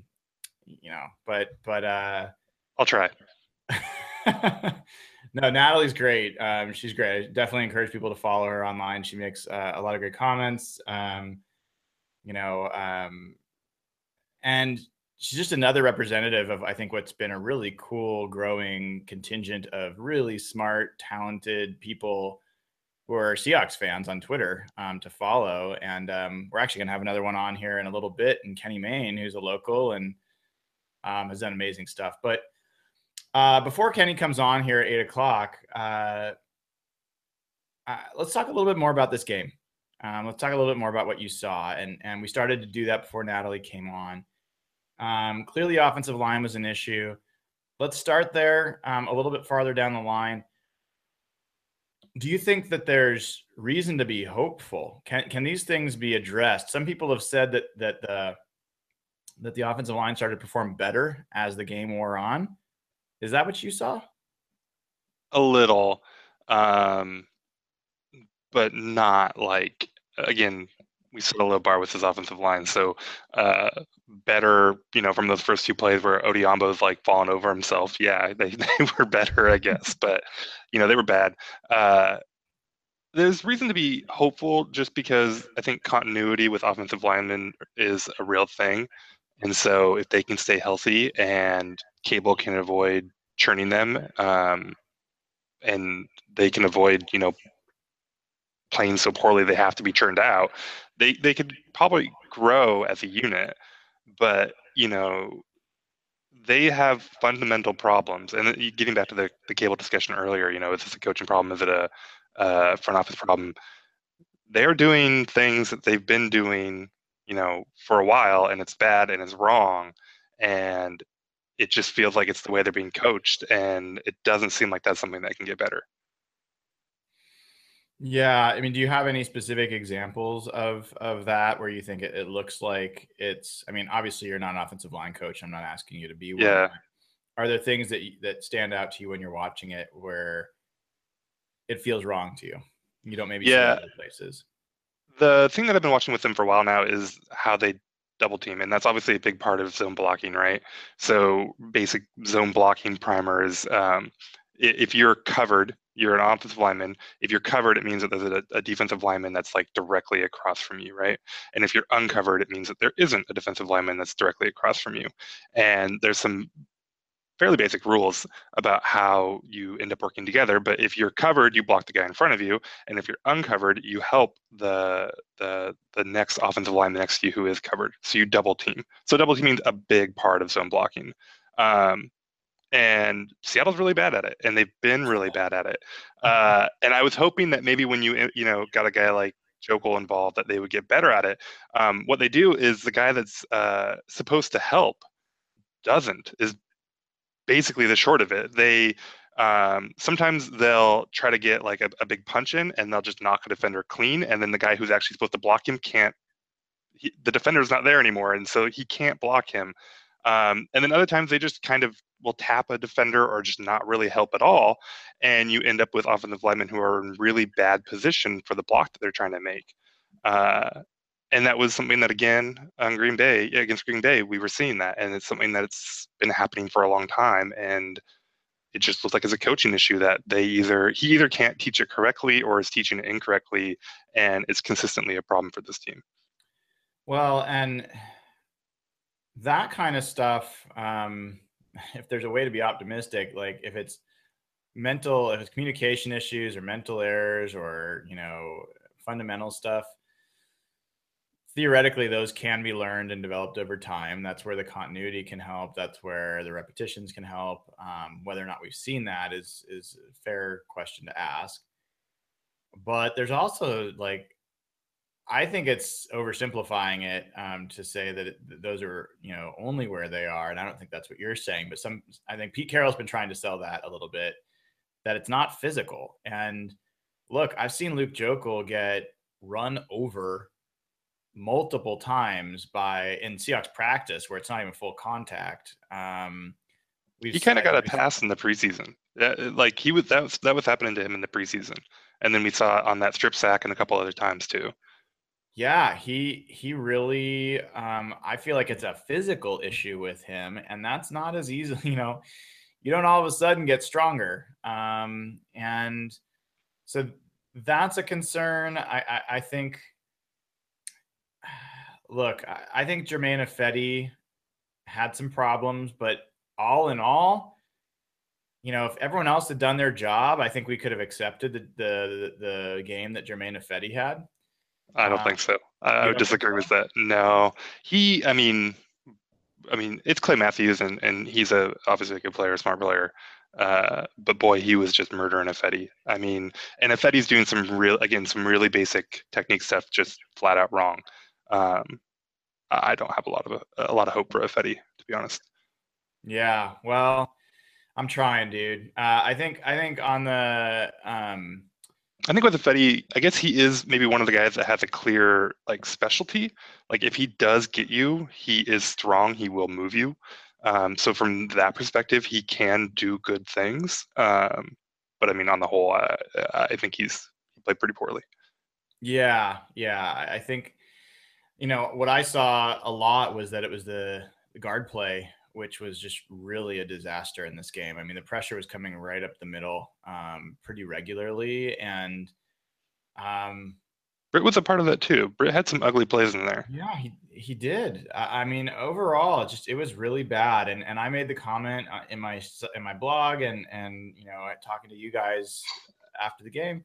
A: you know, but but uh.
B: I'll try.
A: no, Natalie's great. Um, she's great. I definitely encourage people to follow her online. She makes uh, a lot of great comments. Um, you know, um, and she's just another representative of I think what's been a really cool growing contingent of really smart, talented people who are Seahawks fans on Twitter um, to follow. And um, we're actually going to have another one on here in a little bit. And Kenny Mayne, who's a local and um, has done amazing stuff. But uh, before Kenny comes on here at eight o'clock, uh, uh, let's talk a little bit more about this game. Um, let's talk a little bit more about what you saw. And, and we started to do that before Natalie came on. Um, clearly, offensive line was an issue. Let's start there um, a little bit farther down the line. Do you think that there's reason to be hopeful? Can can these things be addressed? Some people have said that that the that the offensive line started to perform better as the game wore on. Is that what you saw?
B: A little, um, but not like again we set a low bar with his offensive line. So uh, better, you know, from those first two plays where Odhiambo's like falling over himself. Yeah, they, they were better, I guess, but you know they were bad. Uh, there's reason to be hopeful just because I think continuity with offensive linemen is a real thing. And so if they can stay healthy and Cable can avoid churning them, um, and they can avoid, you know, playing so poorly they have to be churned out, they they could probably grow as a unit, but you know they have fundamental problems. And getting back to the, the cable discussion earlier, you know, is this a coaching problem? Is it a, a front office problem? They're doing things that they've been doing, you know, for a while, and it's bad and it's wrong, and it just feels like it's the way they're being coached, and it doesn't seem like that's something that can get better.
A: Yeah, I mean, do you have any specific examples of of that where you think it, it looks like it's? I mean, obviously you're not an offensive line coach. I'm not asking you to be one.
B: Yeah.
A: Are there things that that stand out to you when you're watching it where it feels wrong to you? You don't maybe
B: yeah.
A: see other places.
B: The thing that I've been watching with them for a while now is how they double team, and that's obviously a big part of zone blocking, right? So basic zone blocking primer is um, if you're covered you're an offensive lineman. If you're covered, it means that there's a, a, defensive lineman that's like directly across from you, right? And if you're uncovered, it means that there isn't a defensive lineman that's directly across from you. And there's some fairly basic rules about how you end up working together. But if you're covered, you block the guy in front of you, and if you're uncovered, you help the the the next offensive line the next to you who is covered. So you double team. So double teaming is a big part of zone blocking. Um, and Seattle's really bad at it, and they've been really bad at it. Uh, and I was hoping that maybe when you eh, you know got a guy like Joeckel involved, that they would get better at it. Um, what they do is the guy that's uh, supposed to help doesn't is basically the short of it. They um, sometimes they'll try to get like a, a, big punch in, and they'll just knock a defender clean, and then the guy who's actually supposed to block him can't. He, the defender's not there anymore, and so he can't block him. Um, and then other times they just kind of will tap a defender or just not really help at all. And you end up with offensive linemen who are in really bad position for the block that they're trying to make. Uh, and that was something that again on Green Bay against Green Bay we were seeing that, and it's something that's been happening for a long time. And it just looks like it's a coaching issue that they either he either can't teach it correctly or is teaching it incorrectly, and it's consistently a problem for this team.
A: Well, and that kind of stuff. Um, if there's a way to be optimistic, like if it's mental, if it's communication issues or mental errors or, you know, fundamental stuff, theoretically those can be learned and developed over time that's where the continuity can help that's where the repetitions can help um, whether or not we've seen that is is a fair question to ask but there's also like I think it's oversimplifying it um, to say that it, those are you know only where they are, and I don't think that's what you're saying. But some, I think Pete Carroll's been trying to sell that a little bit, that it's not physical. And look, I've seen Luke Joeckel get run over multiple times by in Seahawks practice where it's not even full contact. Um,
B: he kind of got a pass in the preseason. Yeah, like he was that was that was happening to him in the preseason, and then we saw on that strip sack and a couple other times too.
A: Yeah, he he really um I feel like it's a physical issue with him and that's not as easy, you know, you don't all of a sudden get stronger. Um and so that's a concern. I I, I think look, I think Germain Ifedi had some problems, but all in all, you know, if everyone else had done their job, I think we could have accepted the the, the game that Germain Ifedi had.
B: I don't uh, think so. I would disagree with that. No, he. I mean, I mean, it's Clay Matthews, and and he's a obviously a good player, a smart player. Uh, but boy, he was just murdering Ifedi. I mean, and Ifedi's doing some real, again, some really basic technique stuff, just flat out wrong. Um, I don't have a lot of a, a lot of hope for Ifedi, to be honest.
A: Yeah, well, I'm trying, dude. Uh, I think I think on the um,
B: I think with Ifedi, I guess he is maybe one of the guys that has a clear like specialty. Like if he does get you, he is strong. He will move you. Um, so from that perspective, he can do good things. Um, but I mean, on the whole, uh, I think he's he played pretty poorly.
A: Yeah, yeah. I think you know what I saw a lot was that it was the, the guard play, which was just really a disaster in this game. I mean, the pressure was coming right up the middle um, pretty regularly, and um,
B: Britt was a part of that too. Britt had some ugly plays in there.
A: Yeah, he he did. I, I mean, overall, just it was really bad. And and I made the comment uh, in my in my blog and and you know talking to you guys after the game.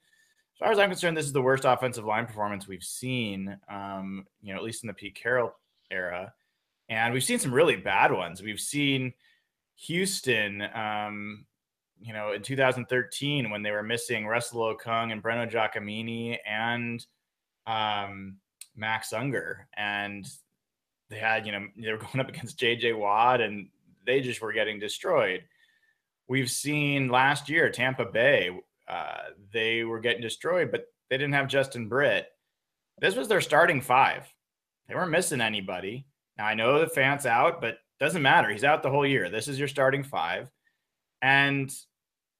A: As far as I'm concerned, this is the worst offensive line performance we've seen. Um, you know, at least in the Pete Carroll era, and we've seen some really bad ones. We've seen Houston. Um, you know, in 2013 when they were missing Russell Okung and Breno Giacomini and um, Max Unger, and they had, you know, they were going up against JJ Watt, and they just were getting destroyed. We've seen last year Tampa Bay, uh, they were getting destroyed, but they didn't have Justin Britt. This was their starting five. They weren't missing anybody. Now I know the Fant's out, but doesn't matter. He's out the whole year. This is your starting five. And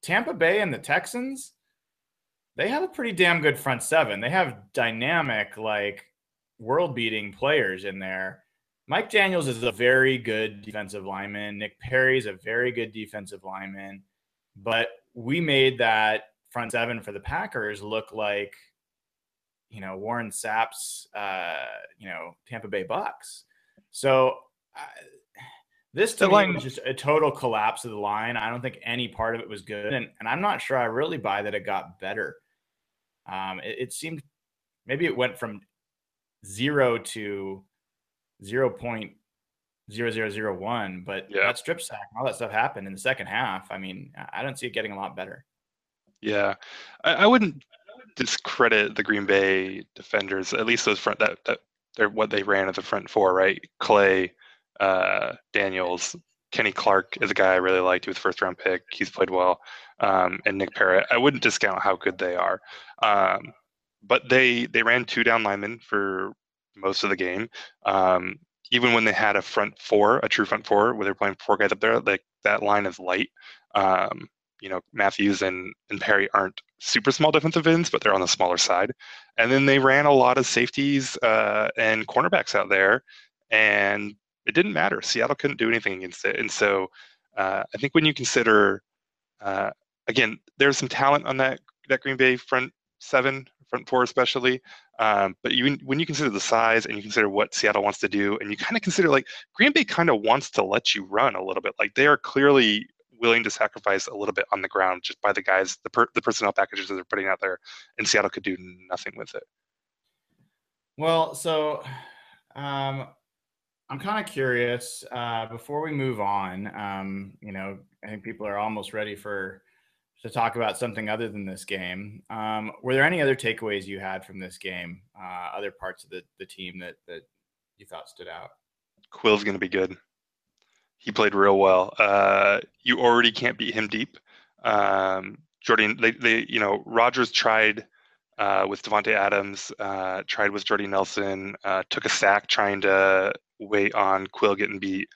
A: Tampa Bay and the Texans, they have a pretty damn good front seven. They have dynamic, like world beating players in there. Mike Daniels is a very good defensive lineman. Nick Perry is a very good defensive lineman. But we made that front seven for the Packers look like, you know, Warren Sapp's, uh, you know, Tampa Bay Bucks. So uh, this to line was just a total collapse of the line. I don't think any part of it was good. And, and I'm not sure I really buy that it got better. Um, it, it, seemed maybe it went from zero to zero point zero zero zero one, but yeah. that strip sack and all that stuff happened in the second half. I mean, I don't see it getting a lot better.
B: Yeah, I, I wouldn't discredit the Green Bay defenders. At least those front that that they're what they ran at the front four, right? Clay, uh, Daniels, Kenny Clark is a guy I really liked. He was first round pick. He's played well. Um, and Nick Parrott. I wouldn't discount how good they are. Um, but they they ran two down linemen for most of the game. Um, even when they had a front four, a true front four, where they're playing four guys up there, like that line is light. Um, you know, Matthews and, and Perry aren't super small defensive ends, but they're on the smaller side. And then they ran a lot of safeties uh, and cornerbacks out there, and it didn't matter. Seattle couldn't do anything against it. And so uh, I think when you consider, uh, again, there's some talent on that that Green Bay front seven, front four especially. Um, but you, when you consider the size and you consider what Seattle wants to do, and you kind of consider like Green Bay kind of wants to let you run a little bit. Like they are clearly willing to sacrifice a little bit on the ground just by the guys, the per, the personnel packages that they're putting out there, and Seattle could do nothing with it.
A: Well, so um, I'm kind of curious. Uh, before we move on, um, you know, I think people are almost ready for to talk about something other than this game. Um, were there any other takeaways you had from this game? Uh, other parts of the the team that that you thought stood out?
B: Quill's going to be good. He played real well. Uh, you already can't beat him deep. Um, Jordan, they, they, you know, Rodgers tried uh, with Davante Adams, uh, tried with Jordy Nelson, uh, took a sack trying to wait on Quill getting beat.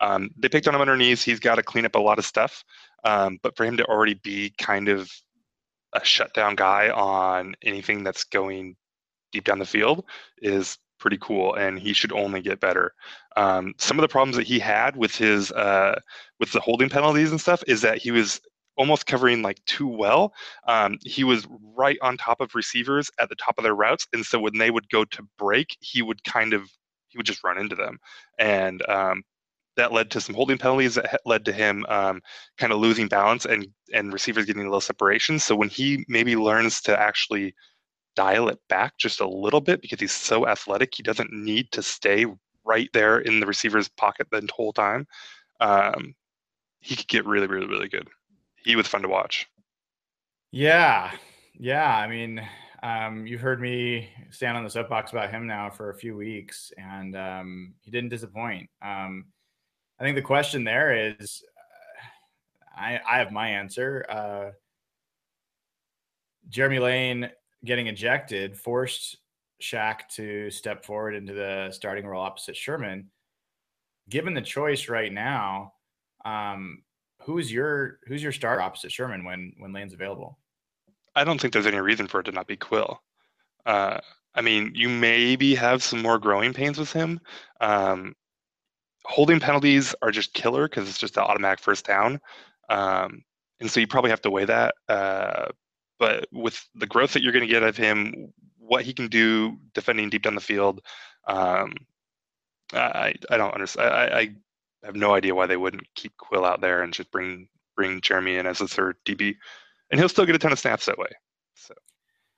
B: Um, they picked on him underneath. He's got to clean up a lot of stuff. Um, but for him to already be kind of a shutdown guy on anything that's going deep down the field is pretty cool, and he should only get better. Um, some of the problems that he had with his uh, with the holding penalties and stuff is that he was almost covering like too well. Um, he was right on top of receivers at the top of their routes, and so when they would go to break, he would kind of he would just run into them, and um, that led to some holding penalties that led to him um, kind of losing balance and and receivers getting a little separation. So when he maybe learns to actually dial it back just a little bit because he's so athletic, he doesn't need to stay right there in the receiver's pocket the whole time. Um, he could get really, really, really good. He was fun to watch.
A: Yeah, yeah. I mean, um, you've heard me stand on the soapbox about him now for a few weeks, and um, he didn't disappoint. Um, I think the question there is, uh, I, I have my answer. Uh, Jeremy Lane getting ejected forced Shaq to step forward into the starting role opposite Sherman. Given the choice right now, um, who's your who's your star opposite Sherman when when Lane's available?
B: I don't think there's any reason for it to not be Quill. Uh, I mean, you maybe have some more growing pains with him. Um, holding penalties are just killer because it's just the automatic first down. Um, and so you probably have to weigh that. Uh, but with the growth that you're going to get of him, what he can do defending deep down the field, um, I I don't understand. I, I have no idea why they wouldn't keep Quill out there and just bring bring Jeremy in as a third DB, and he'll still get a ton of snaps that way. So,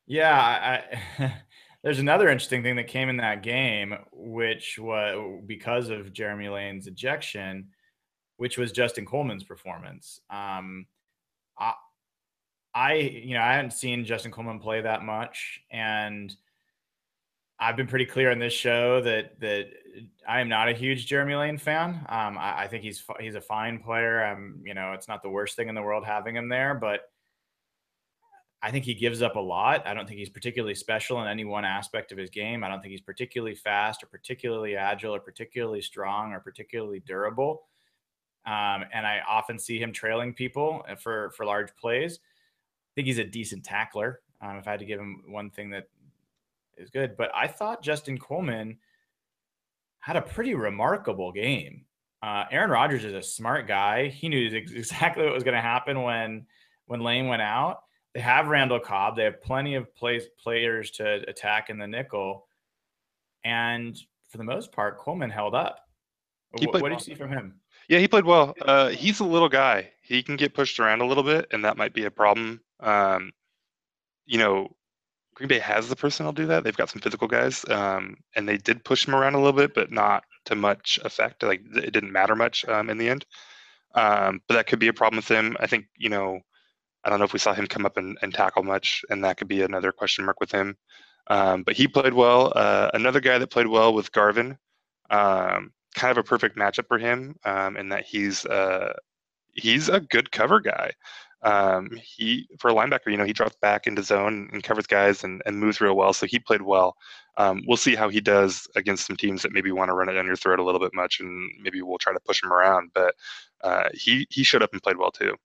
A: yeah, I, there's another interesting thing that came in that game, which was because of Jeremy Lane's ejection, which was Justin Coleman's performance. Um, I, you know, I hadn't seen Justin Coleman play that much, and I've been pretty clear on this show that that I am not a huge Jeremy Lane fan. Um, I, I, think he's he's a fine player. Um, you know, it's not the worst thing in the world having him there, but I think he gives up a lot. I don't think he's particularly special in any one aspect of his game. I don't think he's particularly fast or particularly agile or particularly strong or particularly durable. Um, and I often see him trailing people for for large plays. I think he's a decent tackler. Um, if I had to give him one thing that is good, but I thought Justin Coleman had a pretty remarkable game. Uh, Aaron Rodgers is a smart guy. He knew exactly what was going to happen when when Lane went out they have Randall Cobb. They have plenty of play, players to attack in the nickel. And for the most part, Coleman held up. What, what did you see from him?
B: Yeah, he played well. Uh, he's a little guy. He can get pushed around a little bit, and that might be a problem. Um, you know, Green Bay has the personnel to do that. They've got some physical guys, um, and they did push him around a little bit, but not to much effect. Like it didn't matter much um, in the end. Um, but that could be a problem with him. I think you know I don't know if we saw him come up and, and tackle much, and that could be another question mark with him. Um, but he played well. Uh, another guy that played well with Garvin, um, kind of a perfect matchup for him, um, in that he's uh, he's a good cover guy. Um, he for a linebacker, you know, he drops back into zone and covers guys and, and moves real well. So he played well. Um, we'll see how he does against some teams that maybe want to run it down your throat a little bit much, and maybe we'll try to push him around. But uh, he he showed up and played well too.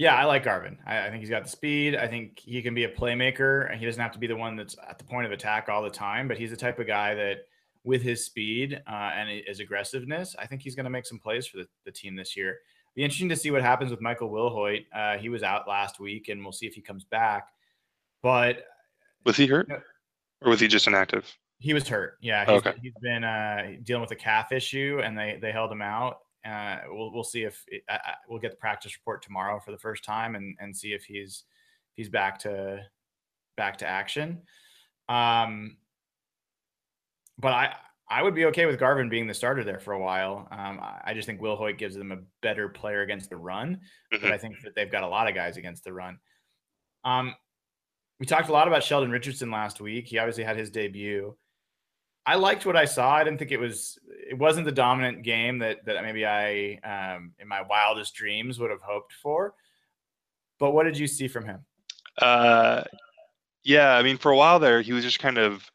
A: Yeah, I like Garvin. I, I, think he's got the speed. I think he can be a playmaker. And he doesn't have to be the one that's at the point of attack all the time, but he's the type of guy that, with his speed uh, and his aggressiveness, I think he's going to make some plays for the, the, team this year. Be interesting to see what happens with Michael Wilhoite. Uh, he was out last week, and we'll see if he comes back. But
B: was he hurt, or was he just inactive?
A: He was hurt. Yeah, he's, okay. he's been uh, dealing with a calf issue, and they they held him out. Uh, we'll we'll see if it, we'll get the practice report tomorrow for the first time and and see if he's if he's back to back to action. Um, but I I would be okay with Garvin being the starter there for a while. Um, I just think Wilhoite gives them a better player against the run, mm-hmm. but I think that they've got a lot of guys against the run. Um, we talked a lot about Sheldon Richardson last week. He obviously had his debut. I liked what I saw. I didn't think it was it wasn't the dominant game that that maybe I um, in my wildest dreams would have hoped for. But what did you see from him?
B: Uh, yeah, I mean, for a while there, he was just kind of,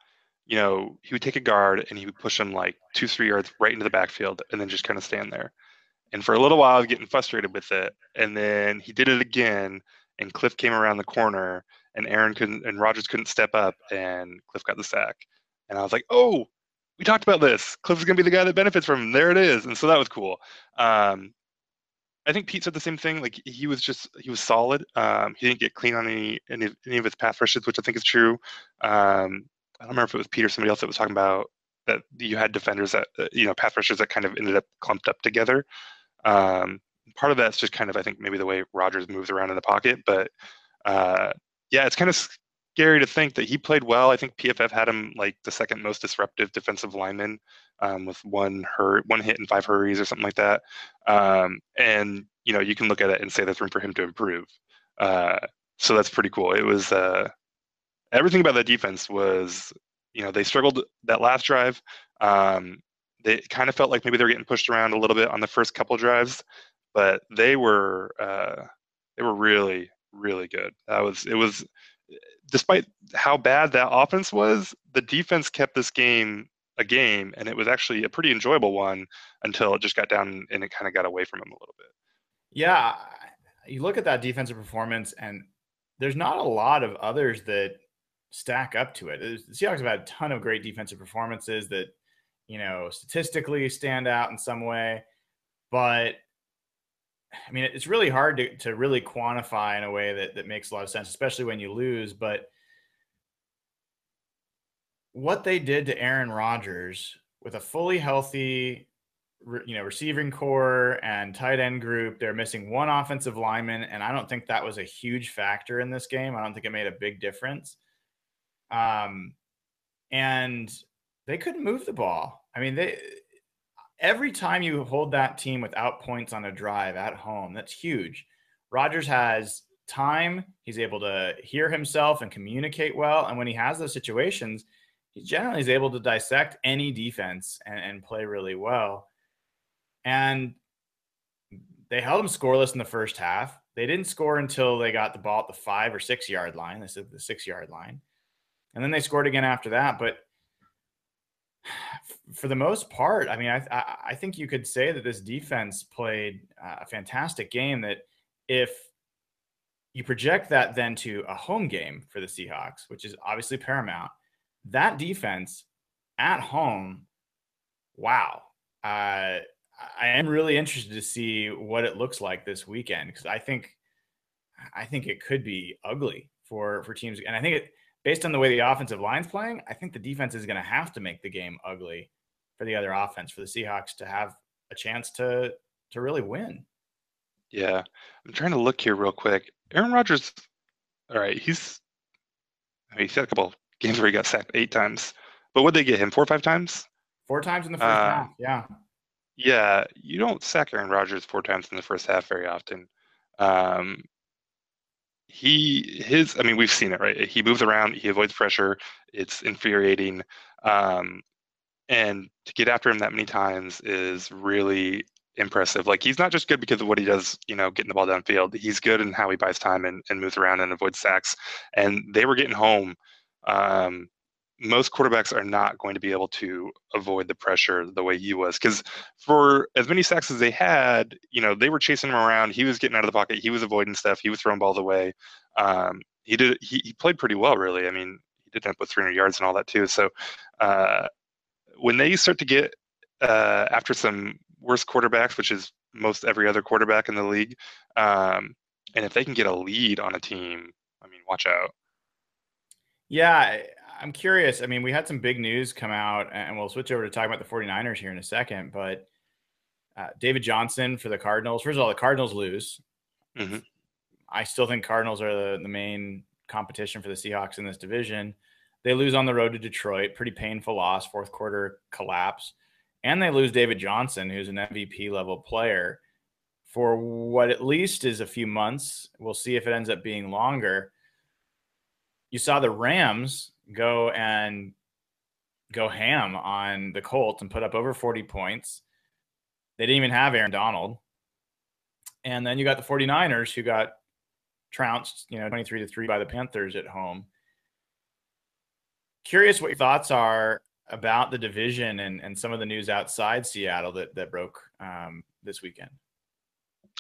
B: you know, he would take a guard and he would push him like two, three yards right into the backfield, and then just kind of stand there. And for a little while, I was getting frustrated with it. And then he did it again, and Cliff came around the corner, and Aaron couldn't, and Rodgers couldn't step up, and Cliff got the sack. And I was like, oh, we talked about this. Cliff is going to be the guy that benefits from him. There it is. And so that was cool. Um, I think Pete said the same thing. Like he was just he was solid. Um, he didn't get clean on any any, any of his pass rushes, which I think is true. Um, I don't remember if it was Pete or somebody else that was talking about that you had defenders that uh, you know pass rushers that kind of ended up clumped up together. Um, part of that's just kind of I think maybe the way Rodgers moves around in the pocket, but uh, yeah, it's kind of scary to think that he played well. I think PFF had him like the second most disruptive defensive lineman um, with one hurt, one hit and five hurries or something like that. Um, and you know you can look at it and say there's room for him to improve. Uh, so that's pretty cool. It was uh, everything about that defense was you know they struggled that last drive. Um, they kind of felt like maybe they were getting pushed around a little bit on the first couple drives, but they were uh, they were really really good. That was it was despite how bad that offense was, the defense kept this game a game, and it was actually a pretty enjoyable one until it just got down and it kind of got away from him a little bit.
A: Yeah, you look at that defensive performance, and there's not a lot of others that stack up to it. The Seahawks have had a ton of great defensive performances that, you know, statistically stand out in some way, but I mean, it's really hard to, to really quantify in a way that, that makes a lot of sense, especially when you lose. But what they did to Aaron Rodgers with a fully healthy, you know, receiving corps and tight end group, they're missing one offensive lineman, and I don't think that was a huge factor in this game. I don't think it made a big difference. Um, and they couldn't move the ball. I mean, they every time you hold that team without points on a drive at home, that's huge. Rodgers has time. He's able to hear himself and communicate well. And when he has those situations, he generally is able to dissect any defense and, and play really well. And they held him scoreless in the first half. They didn't score until they got the ball at the five or six yard line. This is the six yard line. And then they scored again after that. But for the most part, I mean, I, I think you could say that this defense played a fantastic game. That if you project that then to a home game for the Seahawks, which is obviously paramount, that defense at home, wow. Uh, I am really interested to see what it looks like this weekend because I think I think it could be ugly for for teams, and I think it based on the way the offensive line's playing, I think the defense is going to have to make the game ugly for the other offense for the Seahawks to have a chance to to really win.
B: Yeah, I'm trying to look here real quick. Aaron Rodgers, all right, he's I mean, he's had a couple games where he got sacked eight times, but what they get him four or five times?
A: Four times in the first uh, half. Yeah.
B: Yeah, you don't sack Aaron Rodgers four times in the first half very often. Um, he his i mean we've seen it right? He moves around he avoids pressure it's infuriating um, and to get after him that many times is really impressive. Like he's not just good because of what he does you know getting the ball downfield. He's good in how he buys time and, and moves around and avoids sacks. And they were getting home um, most quarterbacks are not going to be able to avoid the pressure the way he was because for as many sacks as they had you know they were chasing him around. He was getting out of the pocket. He was avoiding stuff. He was throwing balls away. Um, he did he, he played pretty well really. I mean he did end up with 300 yards and all that too. So uh, when they start to get uh, after some worse quarterbacks which is most every other quarterback in the league um, and if they can get a lead on a team i mean watch out.
A: Yeah I'm curious. I mean, we had some big news come out, and we'll switch over to talk about the 49ers here in a second. But uh, David Johnson for the Cardinals. First of all, the Cardinals lose. Mm-hmm. I still think Cardinals are the, the main competition for the Seahawks in this division. They lose on the road to Detroit. Pretty painful loss, fourth quarter collapse. And they lose David Johnson, who's an MVP level player, for what at least is a few months. We'll see if it ends up being longer. You saw the Rams go and go ham on the Colts and put up over 40 points. They didn't even have Aaron Donald. And then you got the 49ers who got trounced, you know, 23 to 3 by the Panthers at home. Curious what your thoughts are about the division and, and some of the news outside Seattle that, that broke um, this weekend.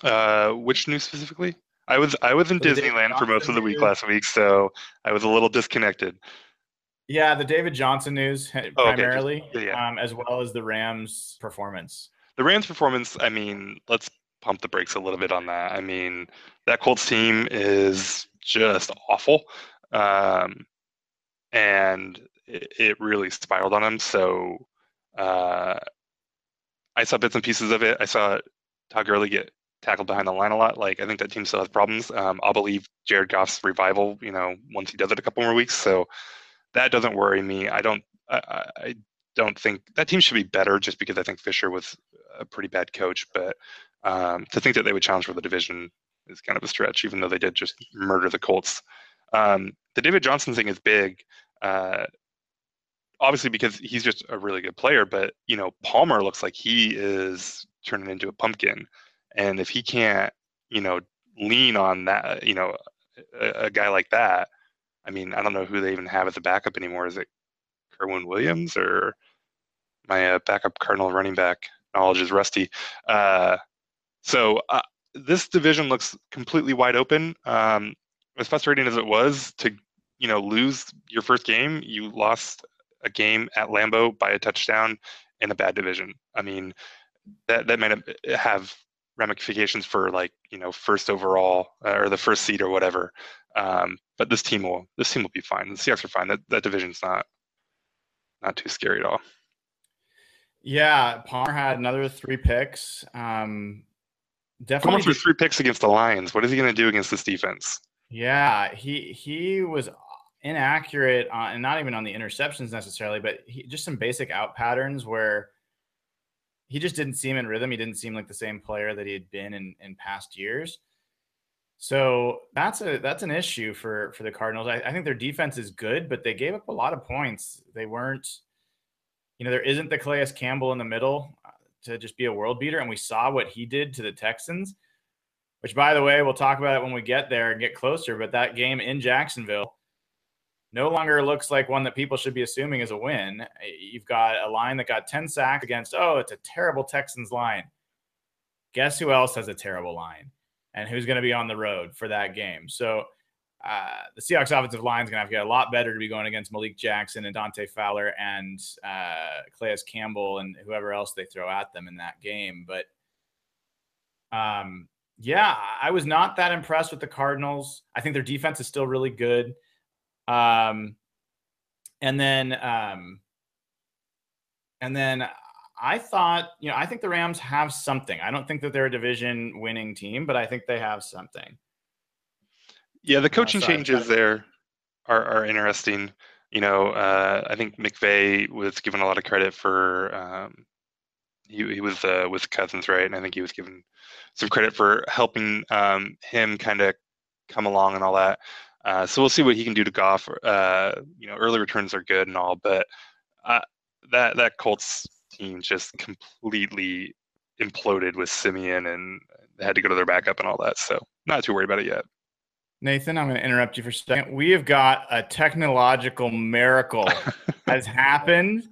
B: Uh, which news specifically? I was I was in Disneyland for most of the week last week, so I was a little disconnected.
A: Yeah, the David Johnson news primarily, oh, okay. yeah. um, as well as the Rams' performance.
B: The Rams' performance, I mean, let's pump the brakes a little bit on that. I mean, that Colts team is just awful. Um, and it, it, really spiraled on them. So Uh, I saw bits and pieces of it. I saw Todd Gurley get tackled behind the line a lot. Like I think that team still has problems. Um, I'll believe Jared Goff's revival, you know, once he does it a couple more weeks. So that doesn't worry me. I don't. I, I don't think that team should be better just because I think Fisher was a pretty bad coach. But um, to think that they would challenge for the division is kind of a stretch, even though they did just murder the Colts. Um, the David Johnson thing is big. Uh, obviously because he's just a really good player, but you know, Palmer looks like he is turning into a pumpkin. And if he can't, you know, lean on that, you know, a, a guy like that, I mean, I don't know who they even have as the backup anymore. Is it Kerwynn Williams or my uh, backup Cardinal running back knowledge is rusty. Uh, so uh, this division looks completely wide open. Um, as frustrating as it was to, you know, lose your first game, you lost a game at Lambeau by a touchdown in a bad division. I mean, that that may have ramifications for like you know first overall uh, or the first seed or whatever. Um, but this team will this team will be fine. The Seahawks are fine. That that division's not not too scary at all.
A: Yeah, Palmer had another three picks. Um, definitely
B: Palmer three picks against the Lions. What is he going to do against this defense?
A: Yeah, he he was inaccurate on, and not even on the interceptions necessarily, but he, just some basic out patterns where he just didn't seem in rhythm. He didn't seem like the same player that he had been in, in past years. So that's a that's an issue for for the Cardinals. I, I think their defense is good, but they gave up a lot of points. They weren't, you know, there isn't the Calais Campbell in the middle uh, to just be a world beater, and we saw what he did to the Texans. Which, by the way, we'll talk about it when we get there and get closer. But that game in Jacksonville, no longer looks like one that people should be assuming is a win. You've got a line that got 10 sacks against, oh, it's a terrible Texans line. Guess who else has a terrible line and who's going to be on the road for that game? So uh, the Seahawks offensive line is going to have to get a lot better to be going against Malik Jackson and Dante Fowler and uh, Calais Campbell and whoever else they throw at them in that game. But um, yeah, I was not that impressed with the Cardinals. I think their defense is still really good. Um, and then, um, and then I thought, you know, I think the Rams have something. I don't think that they're a division winning team, but I think they have something.
B: Yeah, the coaching uh, changes there are, are interesting. You know, uh, I think McVay was given a lot of credit for um, he, he was uh, with Cousins, right? And I think he was given some credit for helping um, him kind of come along and all that. Uh, so we'll see what he can do to Goff. Uh, you know, early returns are good and all, but uh, that that Colts team just completely imploded with Simeon and had to go to their backup and all that. So not too worried about it yet.
A: Nathan, I'm going to interrupt you for a second. We have got a technological miracle has happened,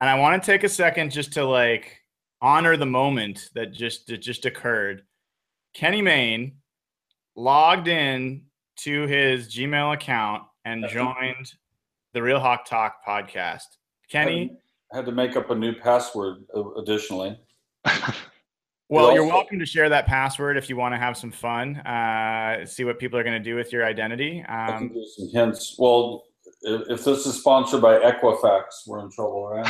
A: and I want to take a second just to like honor the moment that just that just occurred. Kenny Mayne logged in to his Gmail account and uh-huh. joined the Real Hawk Talk podcast. Kenny um,
D: I had to make up a new password additionally.
A: well, you're welcome to share that password if you want to have some fun. Uh, see what people are going to do with your identity. Um, I
D: can give some hints. Well, if, if this is sponsored by Equifax, we're in trouble, right?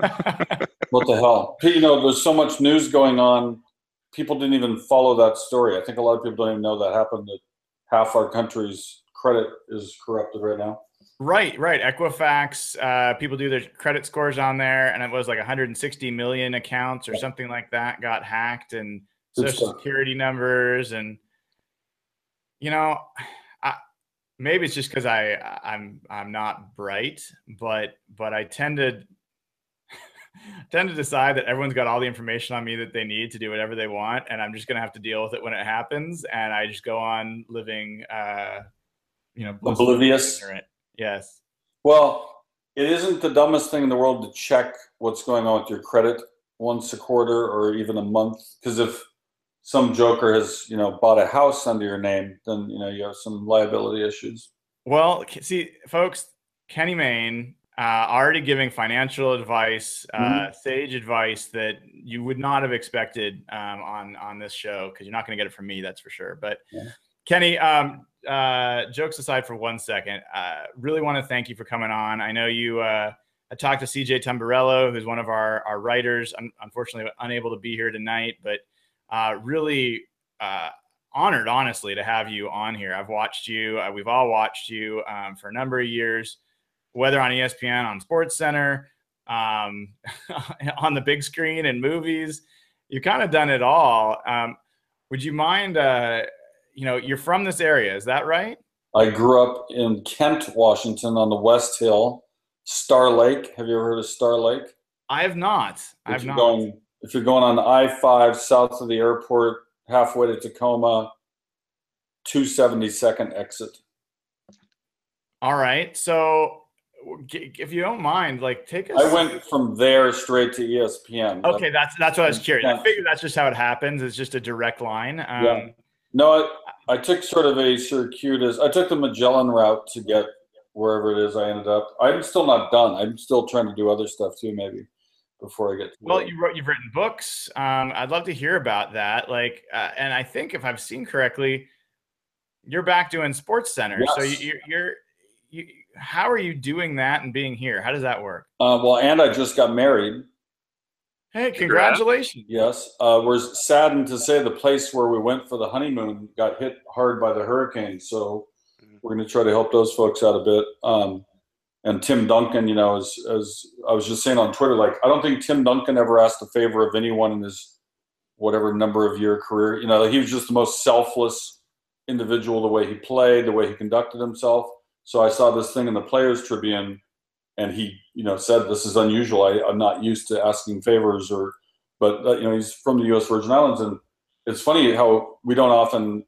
D: what the hell? You know, there's so much news going on. People didn't even follow that story. I think a lot of people don't even know that happened. That half our country's credit is corrupted right now.
A: Right, right. Equifax, uh, people do their credit scores on there, and it was like 160 million accounts or something like that got hacked, and social security numbers, and you know, I, maybe it's just because I I'm I'm not bright, but but I tend to tend to decide that everyone's got all the information on me that they need to do whatever they want, and I'm just gonna have to deal with it when it happens, and I just go on living, uh, you know,
D: oblivious.
A: Yes.
D: Well, it isn't the dumbest thing in the world to check what's going on with your credit once a quarter or even a month, because if some joker has you know bought a house under your name, then you know you have some liability issues.
A: Well, see, folks, Kenny Mayne uh, already giving financial advice, uh, mm-hmm. sage advice that you would not have expected um, on on this show because you're not going to get it from me, that's for sure. But yeah. Kenny, um, uh, jokes aside for one second, uh, really want to thank you for coming on. I know you uh, I talked to CJ Tamburello, who's one of our, our writers, un- unfortunately unable to be here tonight, but uh, really uh, honored, honestly, to have you on here. I've watched you, uh, we've all watched you um, for a number of years, whether on ESPN, on Sports Center, um, on the big screen and movies. You've kind of done it all. Um, would you mind, uh, you know, you're from this area, is that right?
D: I grew up in Kent, Washington, on the West Hill, Star Lake. Have you ever heard of Star Lake?
A: I have not. I have
D: if you're
A: not.
D: Going, if you're going on I five south of the airport, halfway to Tacoma, 272nd exit.
A: All right. So, if you don't mind, like take us.
D: I went from there straight to ESPN.
A: Okay, that's that's what I was curious. I figured that's just how it happens. It's just a direct line. Um,
D: Yeah. No, I, I took sort of a circuitous. I took the Magellan route to get wherever it is I ended up. I'm still not done. I'm still trying to do other stuff too, maybe before I get. To
A: Well, you wrote, you've written books. Um, I'd love to hear about that. Like, uh, and I think if I've seen correctly, you're back doing Sports Center. So
D: Yes.
A: you, you're, you, how are you doing that and being here? How does that work?
D: Uh, well, and I just got married.
A: Hey, congratulations!
D: Yes, uh, we're saddened to say the place where we went for the honeymoon got hit hard by the hurricane. So we're going to try to help those folks out a bit. Um, and Tim Duncan, you know, as as I was just saying on Twitter, like I don't think Tim Duncan ever asked a favor of anyone in his whatever number of year career. You know, he was just the most selfless individual. The way he played, the way he conducted himself. So I saw this thing in the Players Tribune, and he, you know, said this is unusual. I, I'm not used to asking favors, or, but uh, you know, he's from the U.S. Virgin Islands, and it's funny how we don't often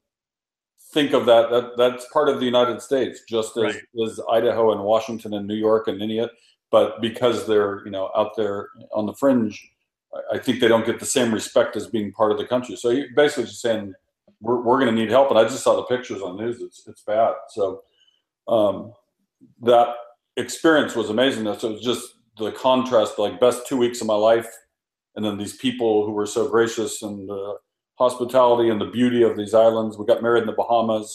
D: think of that. That that's part of the United States, just as
A: Right.
D: as Idaho and Washington and New York and India. But because they're you know out there on the fringe, I- think they don't get the same respect as being part of the country. So he basically just saying we're, we're going to need help. And I just saw the pictures on the news. It's it's bad. So um, that experience was amazing. So it was just the contrast, like best two weeks of my life, and then these people who were so gracious and uh, hospitality and the beauty of these islands. We got married in the Bahamas,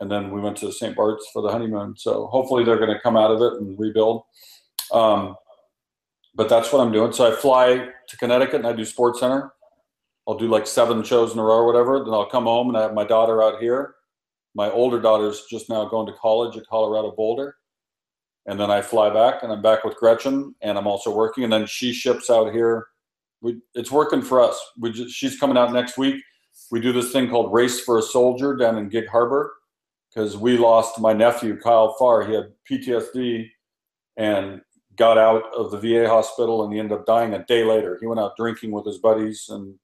D: and then we went to St. Bart's for the honeymoon. So hopefully they're going to come out of it and rebuild. Um, but that's what I'm doing. So I fly to Connecticut and I do Sports Center. I'll do like seven shows in a row or whatever. Then I'll come home and I have my daughter out here. My older daughter's just now going to college at Colorado Boulder. And then I fly back and I'm back with Gretchen and I'm also working. And then she ships out here. We, it's working for us. We just, she's coming out next week. We do this thing called Race for a Soldier down in Gig Harbor because we lost my nephew, Kyle Farr. He had PTSD and got out of the VA hospital and he ended up dying a day later. He went out drinking with his buddies and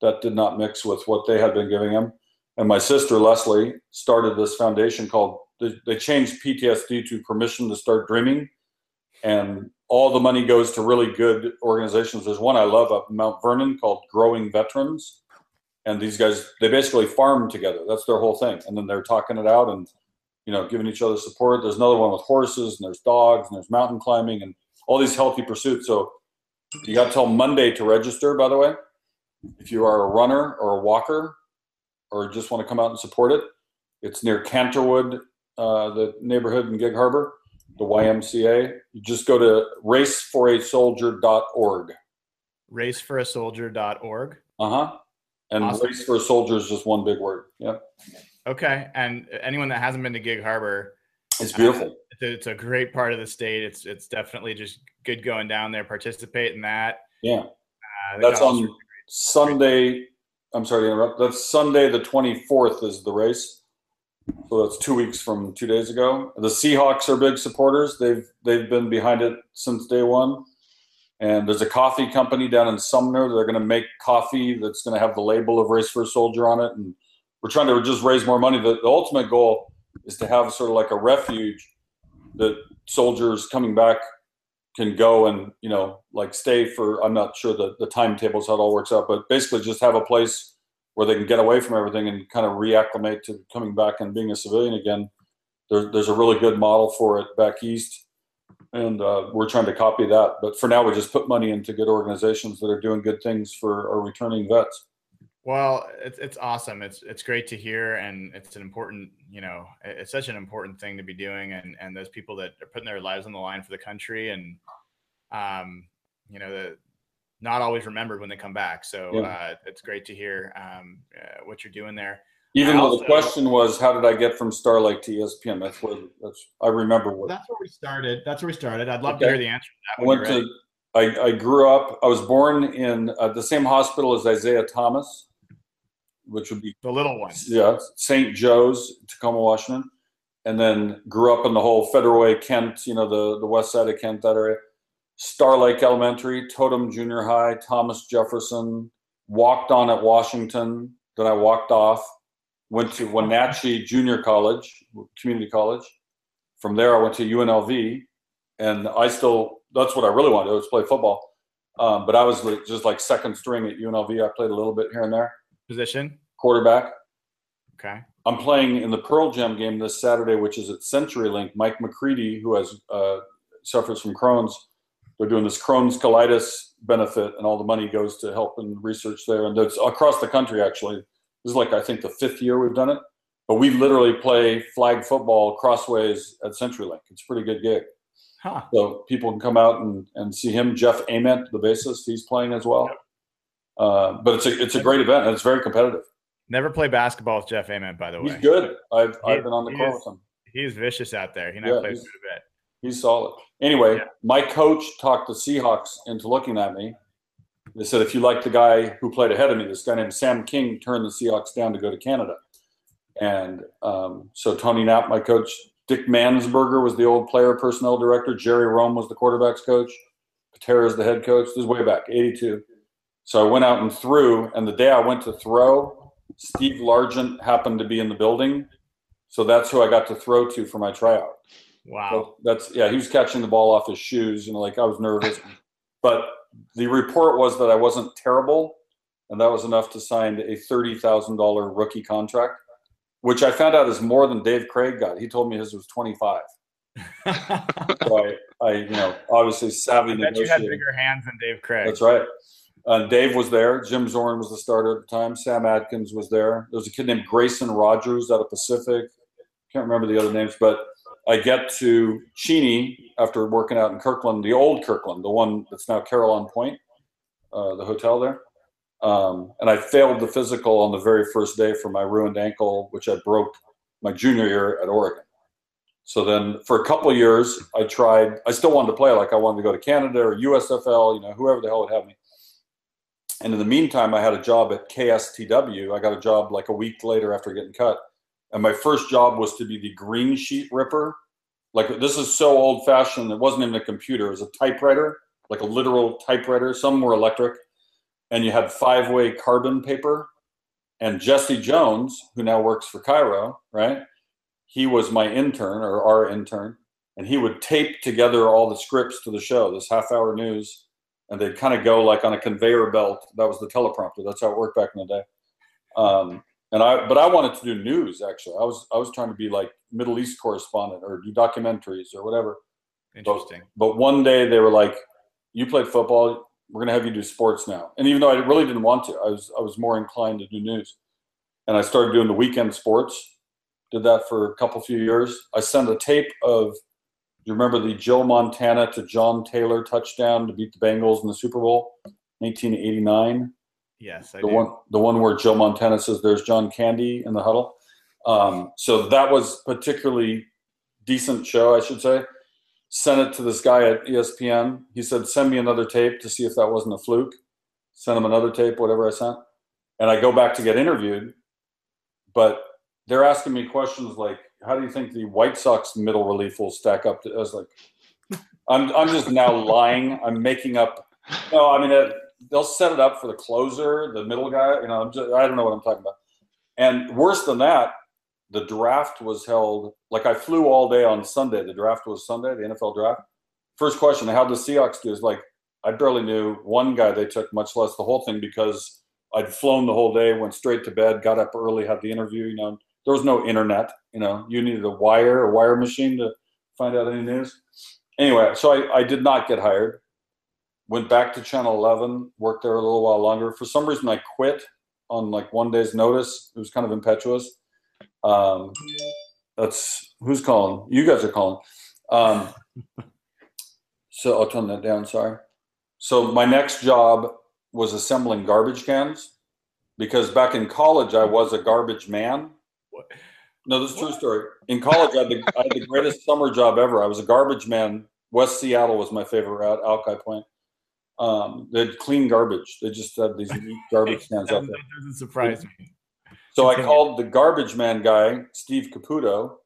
D: that did not mix with what they had been giving him. And my sister Leslie started this foundation called they, they changed PTSD to Permission to Start Dreaming, and all the money goes to really good organizations. There's one I love up in Mount Vernon called Growing Veterans, and these guys they basically farm together. That's their whole thing, and then they're talking it out and you know giving each other support. There's another one with horses, and there's dogs, and there's mountain climbing, and all these healthy pursuits. So you got till Monday to register. By the way, if you are a runner or a walker or just want to come out and support it, it's near Canterwood, uh, the neighborhood in Gig Harbor, the YMCA. You just go to raceforasoldier.org.
A: Raceforasoldier.org.
D: Uh huh. And
A: Awesome.
D: race for a soldier is just one big word. Yeah.
A: Okay. And anyone that hasn't been to Gig Harbor,
D: It's beautiful.
A: it's a, it's a great part of the state. It's it's definitely just good going down there, participate in that.
D: Yeah.
A: Uh,
D: That's on Sunday. I'm sorry to interrupt. That's Sunday, the 24th is the race. So that's two weeks from two days ago. The Seahawks are big supporters. They've they've been behind it since day one. And there's a coffee company down in Sumner. They're going to make coffee that's going to have the label of Race for a Soldier on it. And we're trying to just raise more money. The, the ultimate goal is to have sort of like a refuge that soldiers coming back can go and you know like stay for i'm not sure the, the timetables how it all works out but basically just have a place where they can get away from everything and kind of reacclimate to coming back and being a civilian again. There, there's a really good model for it back east and uh, we're trying to copy that. But for now we just put money into good organizations that are doing good things for our returning vets.
A: Well, it's it's awesome. It's it's great to hear, and it's an important, you know, it's such an important thing to be doing, and and those people that are putting their lives on the line for the country, and um, you know, the, not always remembered when they come back. So
D: Yeah.
A: uh, it's great to hear um, uh, what you're doing there.
D: Even
A: I
D: though the question was, how did I get from Star Lake to ESPN? That's where that's I remember what
A: that's where we started. That's where we started. I'd love
D: Okay.
A: to hear the answer to that.
D: I
A: when
D: went to. I, I grew up. I was born in uh, the same hospital as Isaiah Thomas, which would be
A: the little one.
D: yeah St. Joe's, Tacoma, Washington, and then grew up in the whole Federal Way, Kent. You know the the west side of Kent, that area. Star Lake Elementary, Totem Junior High, Thomas Jefferson. Walked on at Washington. Then I walked off. Went to Wenatchee Junior College, community college. From there, I went to UNLV, and I still that's what I really wanted to do was play football. Um, but I was just like second string at UNLV. I played a little bit here and there,
A: Position.
D: quarterback.
A: Okay.
D: I'm playing in the Pearl Jam game this Saturday, which is at CenturyLink. Mike McCready, who has uh, suffers from Crohn's, they're doing this Crohn's colitis benefit, and all the money goes to help and research there. And it's across the country, actually. This is like I think the fifth year we've done it, but we literally play flag football crossways at CenturyLink. It's a pretty good gig.
A: Huh.
D: So people can come out and, and see him. Jeff Ament, the bassist, he's playing as well. Uh, but it's a it's a great event and it's very competitive.
A: Never play basketball with Jeff Ament, by the way.
D: He's good. I've
A: He-
D: I've been on the
A: he
D: court with him.
A: He's vicious out there. He and
D: Yeah,
A: I played a bit.
D: He's solid. Anyway,
A: Yeah.
D: my coach talked the Seahawks into looking at me. They said, if you like the guy who played ahead of me, this guy named Sam King turned the Seahawks down to go to Canada. And um, so Tony Knap, my coach, Dick Mansperger was the old player personnel director. Jerry Rhome was the quarterback's coach. Patera is the head coach. This is way back, 82. So I went out and threw. And the day I went to throw, Steve Largent happened to be in the building. So that's who I got to throw to for my tryout.
A: Wow.
D: So that's yeah, he was catching the ball off his shoes, you know, like I was nervous. but the report was that I wasn't terrible, and that was enough to sign a thirty thousand dollar rookie contract, which I found out is more than Dave Krieg got. He told me his was twenty five. So I, I, you know, obviously savvy
A: I bet you had bigger hands than Dave Krieg.
D: That's right. And Dave was there. Jim Zorn was the starter at the time. Sam Adkins was there. There was a kid named Grayson Rogers out of Pacific. Can't remember the other names, but I get to Cheney after working out in Kirkland, the old Kirkland, the one that's now Carillon Point, uh, the hotel there. Um, and I failed the physical on the very first day for my ruined ankle, which I broke my junior year at Oregon. So then for a couple years, I tried, I still wanted to play like I wanted to go to Canada or USFL, you know, whoever the hell would have me. And in the meantime, I had a job at KSTW. I got a job like a week later after getting cut. And my first job was to be the green sheet ripper. Like this is so old fashioned, it wasn't even a computer, it was a typewriter, like a literal typewriter. Some were electric. And you had five way carbon paper. And Jesse Jones, who now works for KIRO, right? He was my intern or our intern. And he would tape together all the scripts to the show, this half hour news and they'd kind of go like on a conveyor belt. That was the teleprompter. That's how it worked back in the day. Um, and I, but I wanted to do news. Actually, I was I was trying to be like Middle East correspondent or do documentaries or whatever.
A: Interesting.
D: But one day they were like, "You played football. We're gonna have you do sports now." And even though I really didn't want to, I was I was more inclined to do news. And I started doing the weekend sports. Did that for a couple few years. I sent a tape of do you remember the Joe Montana to John Taylor touchdown to beat the Bengals in the Super Bowl, 1989?
A: Yes, I
D: The
A: do.
D: one, the one where Joe Montana says, "There's John Candy in the huddle." Um, so that was particularly decent show, I should say. Sent it to this guy at ESPN. He said, "Send me another tape to see if that wasn't a fluke." Send him another tape, whatever I sent, and I go back to get interviewed, but they're asking me questions like, "How do you think the White Sox middle relief will stack up?" To, I was like, "I'm I'm just now lying. I'm making up." No, I mean it, they'll set it up for the closer, the middle guy. You know, just, I don't know what I'm talking about. And worse than that, the draft was held. Like I flew all day on Sunday. The draft was Sunday, the NFL draft. First question: How the Seahawks do? Is like I barely knew one guy they took, much less the whole thing, because I'd flown the whole day, went straight to bed, got up early, had the interview. You know, there was no internet. You know, you needed a wire, a wire machine to find out any news. Anyway, so I, I did not get hired. Went back to Channel 11, worked there a little while longer. For some reason, I quit on like one day's notice. It was kind of impetuous. Um, that's who's calling. You guys are calling. Um, So I'll turn that down. Sorry. So my next job was assembling garbage cans because back in college I was a garbage man.
A: What?
D: No, this is a true story. In college, I had, the, I had the greatest summer job ever. I was a garbage man. West Seattle was my favorite route, Alki Point. Um, they'd clean garbage. They just had these neat garbage cans out there.
A: that doesn't surprise me.
D: So I called the garbage man guy, Steve Caputo,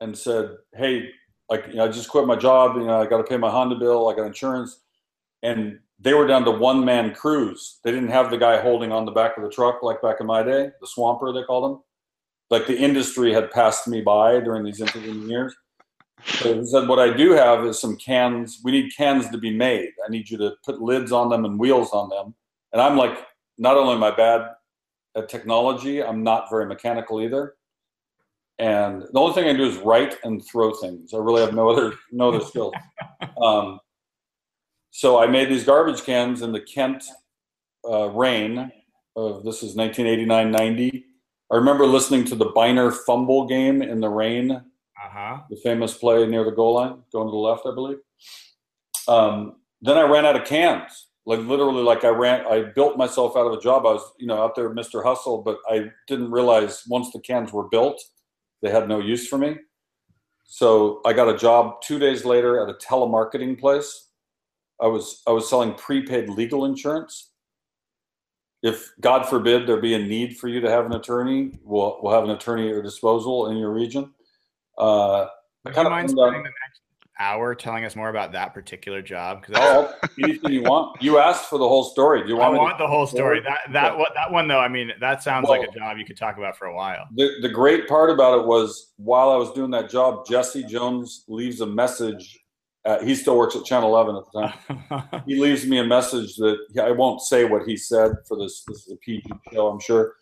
D: and said, "Hey, like you know, I just quit my job. You know, I got to pay my Honda bill. I got insurance." And they were down to one man crews. They didn't have the guy holding on the back of the truck like back in my day, the swamper they called him. Like the industry had passed me by during these intervening years. So he said, "What I do have is some cans. We need cans to be made. I need you to put lids on them and wheels on them." And I'm like, not only am I bad at technology, I'm not very mechanical either. And the only thing I do is write and throw things. I really have no other no other skills. Um, so I made these garbage cans in the Kent uh, rain of this is 1989-90. I remember listening to the Byner fumble game in the rain
A: Uh huh.
D: the famous play near the goal line, going to the left, I believe. Um, then I ran out of cans. Like literally, like I ran, I built myself out of a job. I was, you know, out there, Mr. Hustle, but I didn't realize once the cans were built, they had no use for me. So I got a job two days later at a telemarketing place. I was I was selling prepaid legal insurance. If God forbid there be a need for you to have an attorney, we'll we'll have an attorney at your disposal in your region. Uh,
A: Would
D: Kind
A: you
D: of
A: mind spending the next hour telling us more about that particular job? Because
D: Oh, anything you want. You asked for the whole story. Do you want, to-
A: want the whole story. That that
D: Yeah.
A: what that one though. I mean, that sounds like a job you could talk about for a while.
D: the, the great part about it was while I was doing that job, Jesse Jones leaves a message. Uh, he still works at Channel 11 at the time. He leaves me a message that I won't say what he said for this. This is a PG show, I'm sure.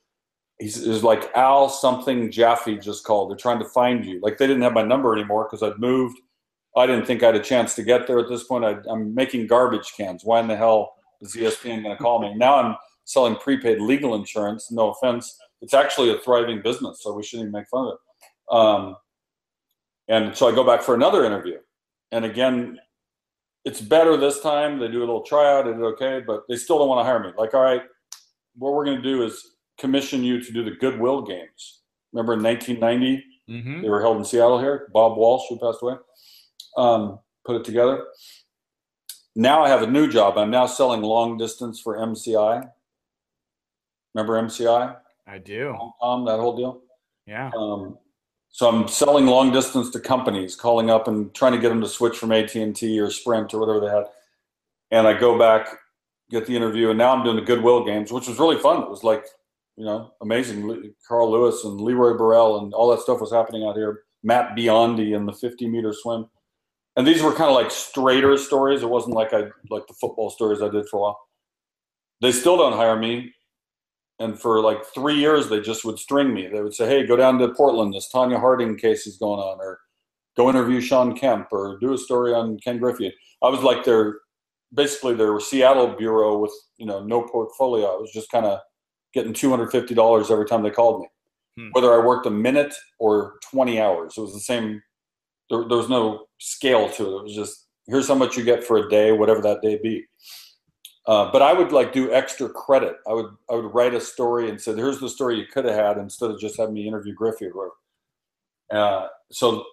D: He's, like Al something Jaffe just called. They're trying to find you. Like they didn't have my number anymore because I'd moved. I didn't think I had a chance to get there at this point. I, I'm making garbage cans. Why in the hell is ESPN going to call me? Now I'm selling prepaid legal insurance. No offense. It's actually a thriving business, so we shouldn't even make fun of it. Um, and so I go back for another interview. And again, it's better this time. They do a little tryout. I did okay, but they still don't want to hire me. Like, all right, what we're going to do is commission you to do the Goodwill games. Remember in 1990,
A: hmm
D: they were held in Seattle here. Bob Walsh, who passed away, um, put it together. Now I have a new job. I'm now selling long distance for MCI. Remember MCI?
A: I do.
D: Tom, that whole deal?
A: Yeah.
D: Um, so I'm selling long distance to companies, calling up and trying to get them to switch from AT and T or Sprint or whatever they had. And I go back, get the interview, and now I'm doing the Goodwill games, which was really fun. It was like, you know, amazing. Carl Lewis and Leroy Burrell and all that stuff was happening out here. Matt Biondi in the 50 meter swim, and these were kind of like straighter stories. It wasn't like I like the football stories I did for a while. They still don't hire me and for like three years they just would string me they would say hey go down to portland this tonya harding case is going on or go interview shawn kemp or do a story on ken griffey i was like their basically their seattle bureau with you know no portfolio i was just kind of getting $250 every time they called me
A: Hmm.
D: whether i worked a minute or 20 hours it was the same there, there was no scale to it it was just here's how much you get for a day whatever that day be uh, but I would like do extra credit. I would I would write a story and say, "Here's the story you could have had," instead of just having me interview Griffey or whatever. Uh, so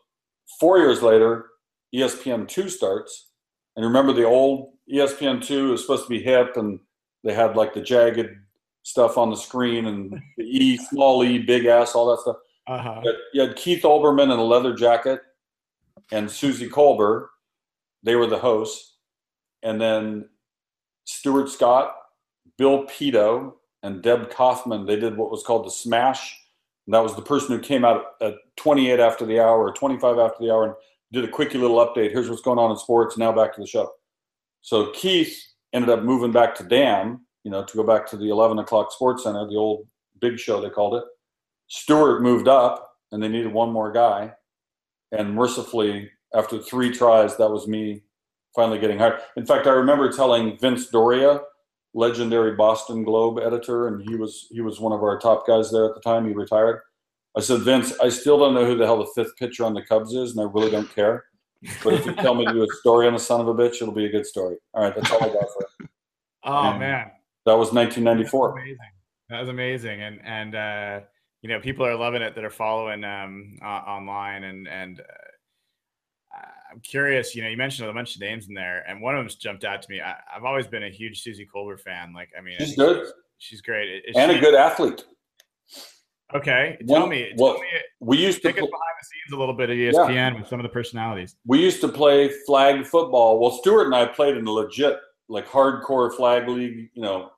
D: four years later, ESPN two starts, and remember the old ESPN two is supposed to be hip, and they had like the jagged stuff on the screen and the E small E big ass all that stuff.
A: Uh huh.
D: You had, you had Keith Olbermann in a leather jacket and Suzy Kolber. They were the hosts. And then Stuart Scott, Bill Pidto, and Deb Kaufman, they did what was called the Smash. And that was the person who came out at 28 after the hour or 25 after the hour and did a quickie little update. Here's what's going on in sports. Now back to the show. So Keith ended up moving back to Dan, you know, to go back to the 11 o'clock Sports Center, the old big show they called it. Stuart moved up, and they needed one more guy. And mercifully, after three tries, that was me finally getting hired. In fact, I remember telling Vince Doria, legendary Boston Globe editor, and he was he was one of our top guys there at the time. He retired. I said, Vince, I still don't know who the hell the fifth pitcher on the Cubs is, and I really don't care. But if you tell me to do a story on the son of a bitch, it'll be a good story. All right, that's all I got for it.
A: Oh
D: Yeah.
A: man,
D: That was
A: That's
D: 1994.
A: amazing. That was amazing, and and uh, you know people are loving it that are following um, uh, online, and and uh, I'm curious. You know, you mentioned a bunch of names in there, and one of them's jumped out to me. I, I've always been a huge Suzy Kolber fan. Like, I mean,
D: She's good
A: She's great. Is
D: and
A: she-
D: a good athlete.
A: Okay, tell
D: One-
A: me,
D: well,
A: me,
D: We used to
A: take
D: pl-
A: behind the scenes a little bit at E ESPN with some of the personalities.
D: we used to play flag football. Well, Stuart and I played in a legit, like hardcore flag league. You know,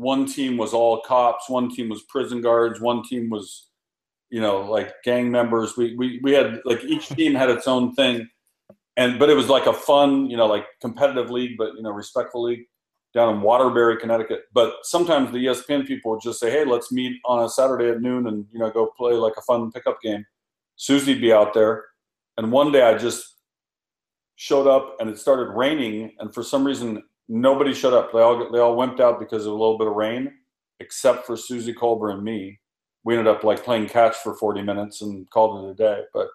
D: one team was all cops, one team was prison guards, one team was, you know, like gang members. We we we had like each team had its own thing, and but it was like a fun, you know, like competitive league, but you know, respectful league down in Waterbury, Connecticut. But sometimes the ESPN people would just say, "Hey, let's meet on a Saturday at noon and you know go play like a fun pickup game." Susie'd be out there, and one day I just showed up and it started raining, and for some reason nobody showed up. They all they all wimped out because of a little bit of rain, except for Suzy Kolber and me. We ended up like playing catch for 40 minutes and called it a day. But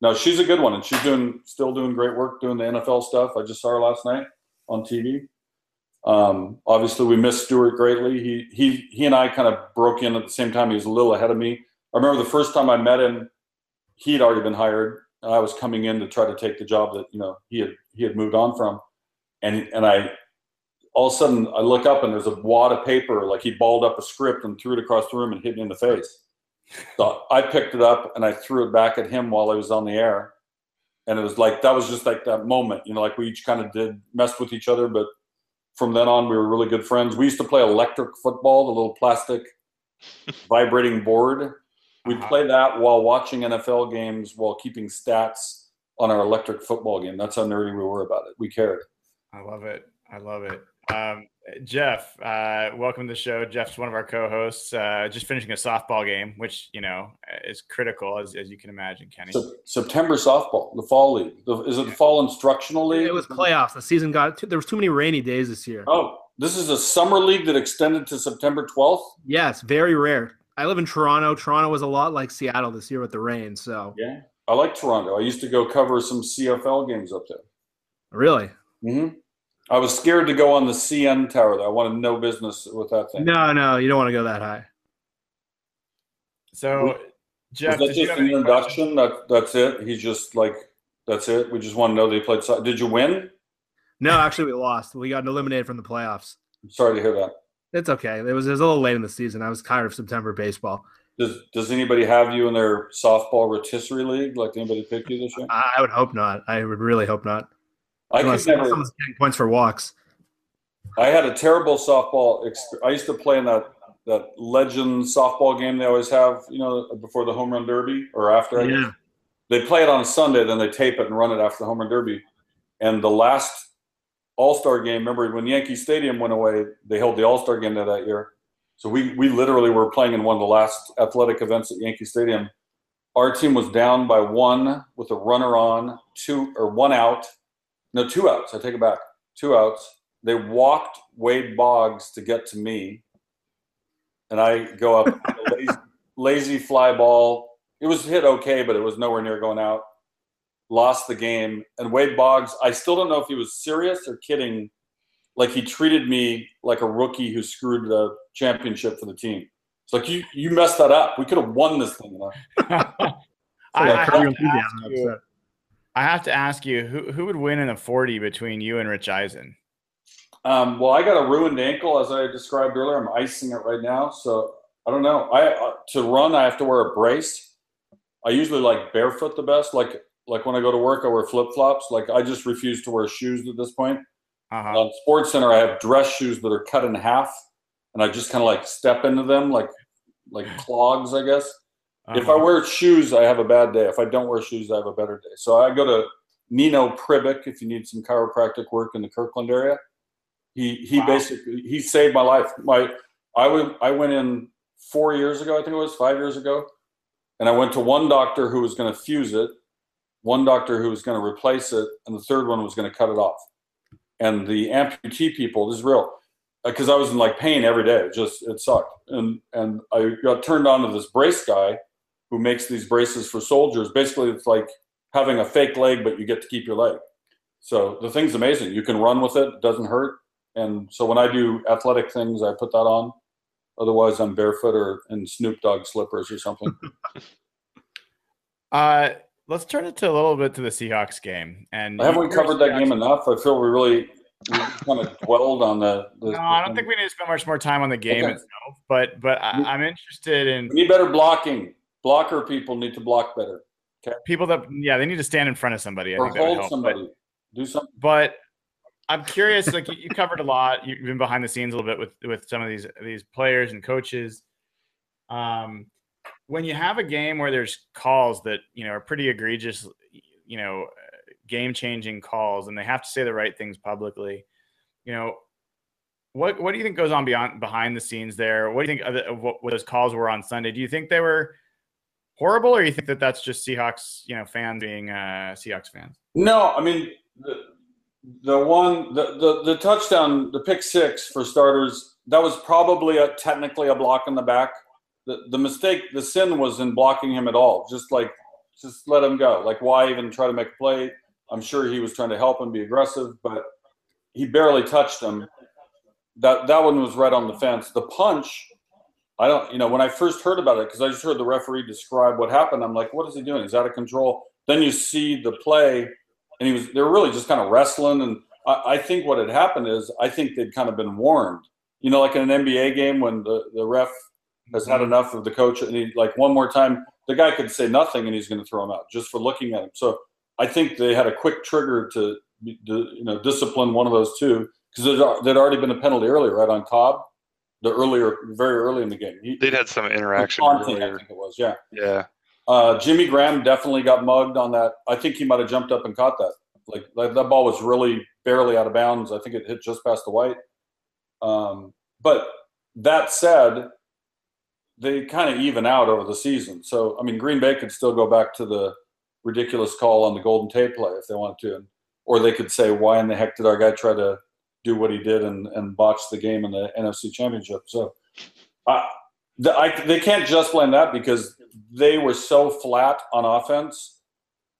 D: no, she's a good one, and she's doing still doing great work doing the NFL stuff. I just saw her last night on TV. Um, obviously, we missed Stuart greatly. He he he and I kind of broke in at the same time. He was a little ahead of me. I remember the first time I met him, he'd already been hired. and I was coming in to try to take the job that you know he had he had moved on from, and and I all of a sudden I look up and there's a wad of paper like he balled up a script and threw it across the room and hit me in the face. So I picked it up and I threw it back at him while I was on the air, and it was like that was just like that moment, you know, like we each kind of did mess with each other, but from then on we were really good friends. We used to play electric football, the little plastic vibrating board. We'd
A: Uh-huh.
D: play that while watching NFL games while keeping stats on our electric football game. That's how nerdy we were about it. We cared.
A: I love it. I love it. Um, Jeff, uh, welcome to the show. Jeff's one of our co-hosts. Uh, just finishing a softball game, which you know is critical, as, as you can imagine, Kenny.
D: Sep- September softball, the fall league. The, is it the fall instructional league?
E: It was playoffs. The season got too, there was too many rainy days this year.
D: Oh, this is a summer league that extended to September 12th.
E: Yes, very rare. I live in Toronto. Toronto was a lot like Seattle this year with the rain. So
D: Yeah, I like Toronto. I used to go cover some CFL games up there.
E: really,
D: hmm I was scared to go on the CN tower. Though. I wanted no business with that thing.
E: no, no, you don't want to go that high.
A: So, Jeff,
D: Was that just an
A: any questions?
D: introduction? That that's it. He's just like that's it. We just want to know that he played. so- Did you win?
E: No, actually, we lost. We got eliminated from the playoffs.
D: I'm sorry to hear that.
E: It's okay. It was, it was a little late in the season. I was tired of September baseball.
D: Does Does anybody have you in their softball rotisserie league? Like anybody pick you this year?
E: I, I would hope not. I would really hope not.
D: I could never.
E: someone's getting points for walks.
D: I had a terrible softball. Exp- I used to play in that that legend softball game they always have, you know, before the home run derby or after. I guess.
E: Yeah.
D: They play it on Sunday, then they tape it and run it after the home run derby. And the last All Star game, remember when Yankee Stadium went away, they held the All Star game there that year. So we we literally were playing in one of the last athletic events at Yankee Stadium. Our team was down by one with a runner on, two or one out. No, two outs. I take it back. Two outs. They walked Wade Boggs to get to me, and I go up lazy, lazy fly ball. It was hit okay, but it was nowhere near going out. Lost the game, and Wade Boggs. I still don't know if he was serious or kidding. Like he treated me like a rookie who screwed the championship for the team. It's like you you messed that up. We could have won this thing. You?
A: I,
E: I,
A: I have to ask you,
E: upset.
A: I have to ask you, who who would win in a forty between you and Rich Eisen?
D: Um, well, I got a ruined ankle, as I described earlier. I'm icing it right now, so I don't know. I uh, to run, I have to wear a brace. I usually like barefoot the best. Like like when I go to work, I wear flip flops. Like I just refuse to wear shoes at this point.
A: Uh-huh.
D: On Sports Center, I have dress shoes that are cut in half, and I just kind of like step into them like like clogs, I guess. If um,
A: I
D: wear shoes, I have a bad day. If I don't wear shoes, I have a better day. So I go to Nino Pribic if you need some chiropractic work in the Kirkland area. He he
A: Wow.
D: basically he saved my life. My I went I went in four years ago, I think it was five years ago, and I went to one doctor who was going to fuse it, one doctor who was going to replace it, and the third one was going to cut it off. And the amputee people, this is real, uh, because I was in like pain every day. It just it sucked, and and I got turned on to this brace guy who makes these braces for soldiers. Basically, it's like having a fake leg, but you get to keep your leg. So the thing's amazing. You can run with it; it doesn't hurt. And so when I do athletic things, I put that on. Otherwise, I'm barefoot or in Snoop Dogg slippers or something.
A: uh, let's turn it to a little bit to the Seahawks game. And
D: haven't we covered that game enough? I feel we really kind of dwelled on the. the
A: no, I don't think we need to spend much more time on the game okay. itself. But but I, am interested in.
D: We need better blocking. Blocker people need to block better.
A: Okay. People that yeah, they need to stand in front of somebody. I
D: or hold somebody. But, Do something.
A: But I'm curious. Like you covered a lot. You've been behind the scenes a little bit with with some of these these players and coaches. Um, when you have a game where there's calls that you know are pretty egregious, you know, game changing calls, and they have to say the right things publicly, you know, what what do you think goes on beyond behind the scenes there? What do you think of, the, of what, what those calls were on Sunday? Do you think they were horrible, or you think that that's just Seahawks, you know, fan being uh, Seahawks fans?
D: No, I mean the, the one the, the the touchdown, the pick six for starters, that was probably a technically a block in the back the, the mistake, the sin was in blocking him at all. Just like, just let him go. Like, why even try to make a play? I'm sure he was trying to help him be aggressive, but he barely touched him. That that one was right on the fence. The punch, I don't, you know, when I first heard about it, because I just heard the referee describe what happened, I'm like, what is he doing? He's out of control. Then you see the play, and he was, they were really just kind of wrestling. And I, I think what had happened is, I think they'd kind of been warned. You know, like in an NBA game when the, the ref has had mm-hmm. enough of the coach, and he like one more time, the guy could say nothing, and he's going to throw him out just for looking at him. So I think they had a quick trigger to, to you know discipline one of those two because there'd already been a penalty earlier, right on Cobb, the earlier, very early in the game. He,
B: They'd had some interaction
D: earlier. I think it was, yeah.
B: Yeah.
D: Uh, Jimmy Graham definitely got mugged on that. I think he might have jumped up and caught that. Like, like that ball was really barely out of bounds. I think it hit just past the white. Um, but that said, they kind of even out over the season. So, I mean, Green Bay could still go back to the ridiculous call on the Golden Tate play if they wanted to, or they could say, "Why in the heck did our guy try to do what he did and, and botch the game in the NFC Championship?" So, I, the, I, they can't just blame that because they were so flat on offense.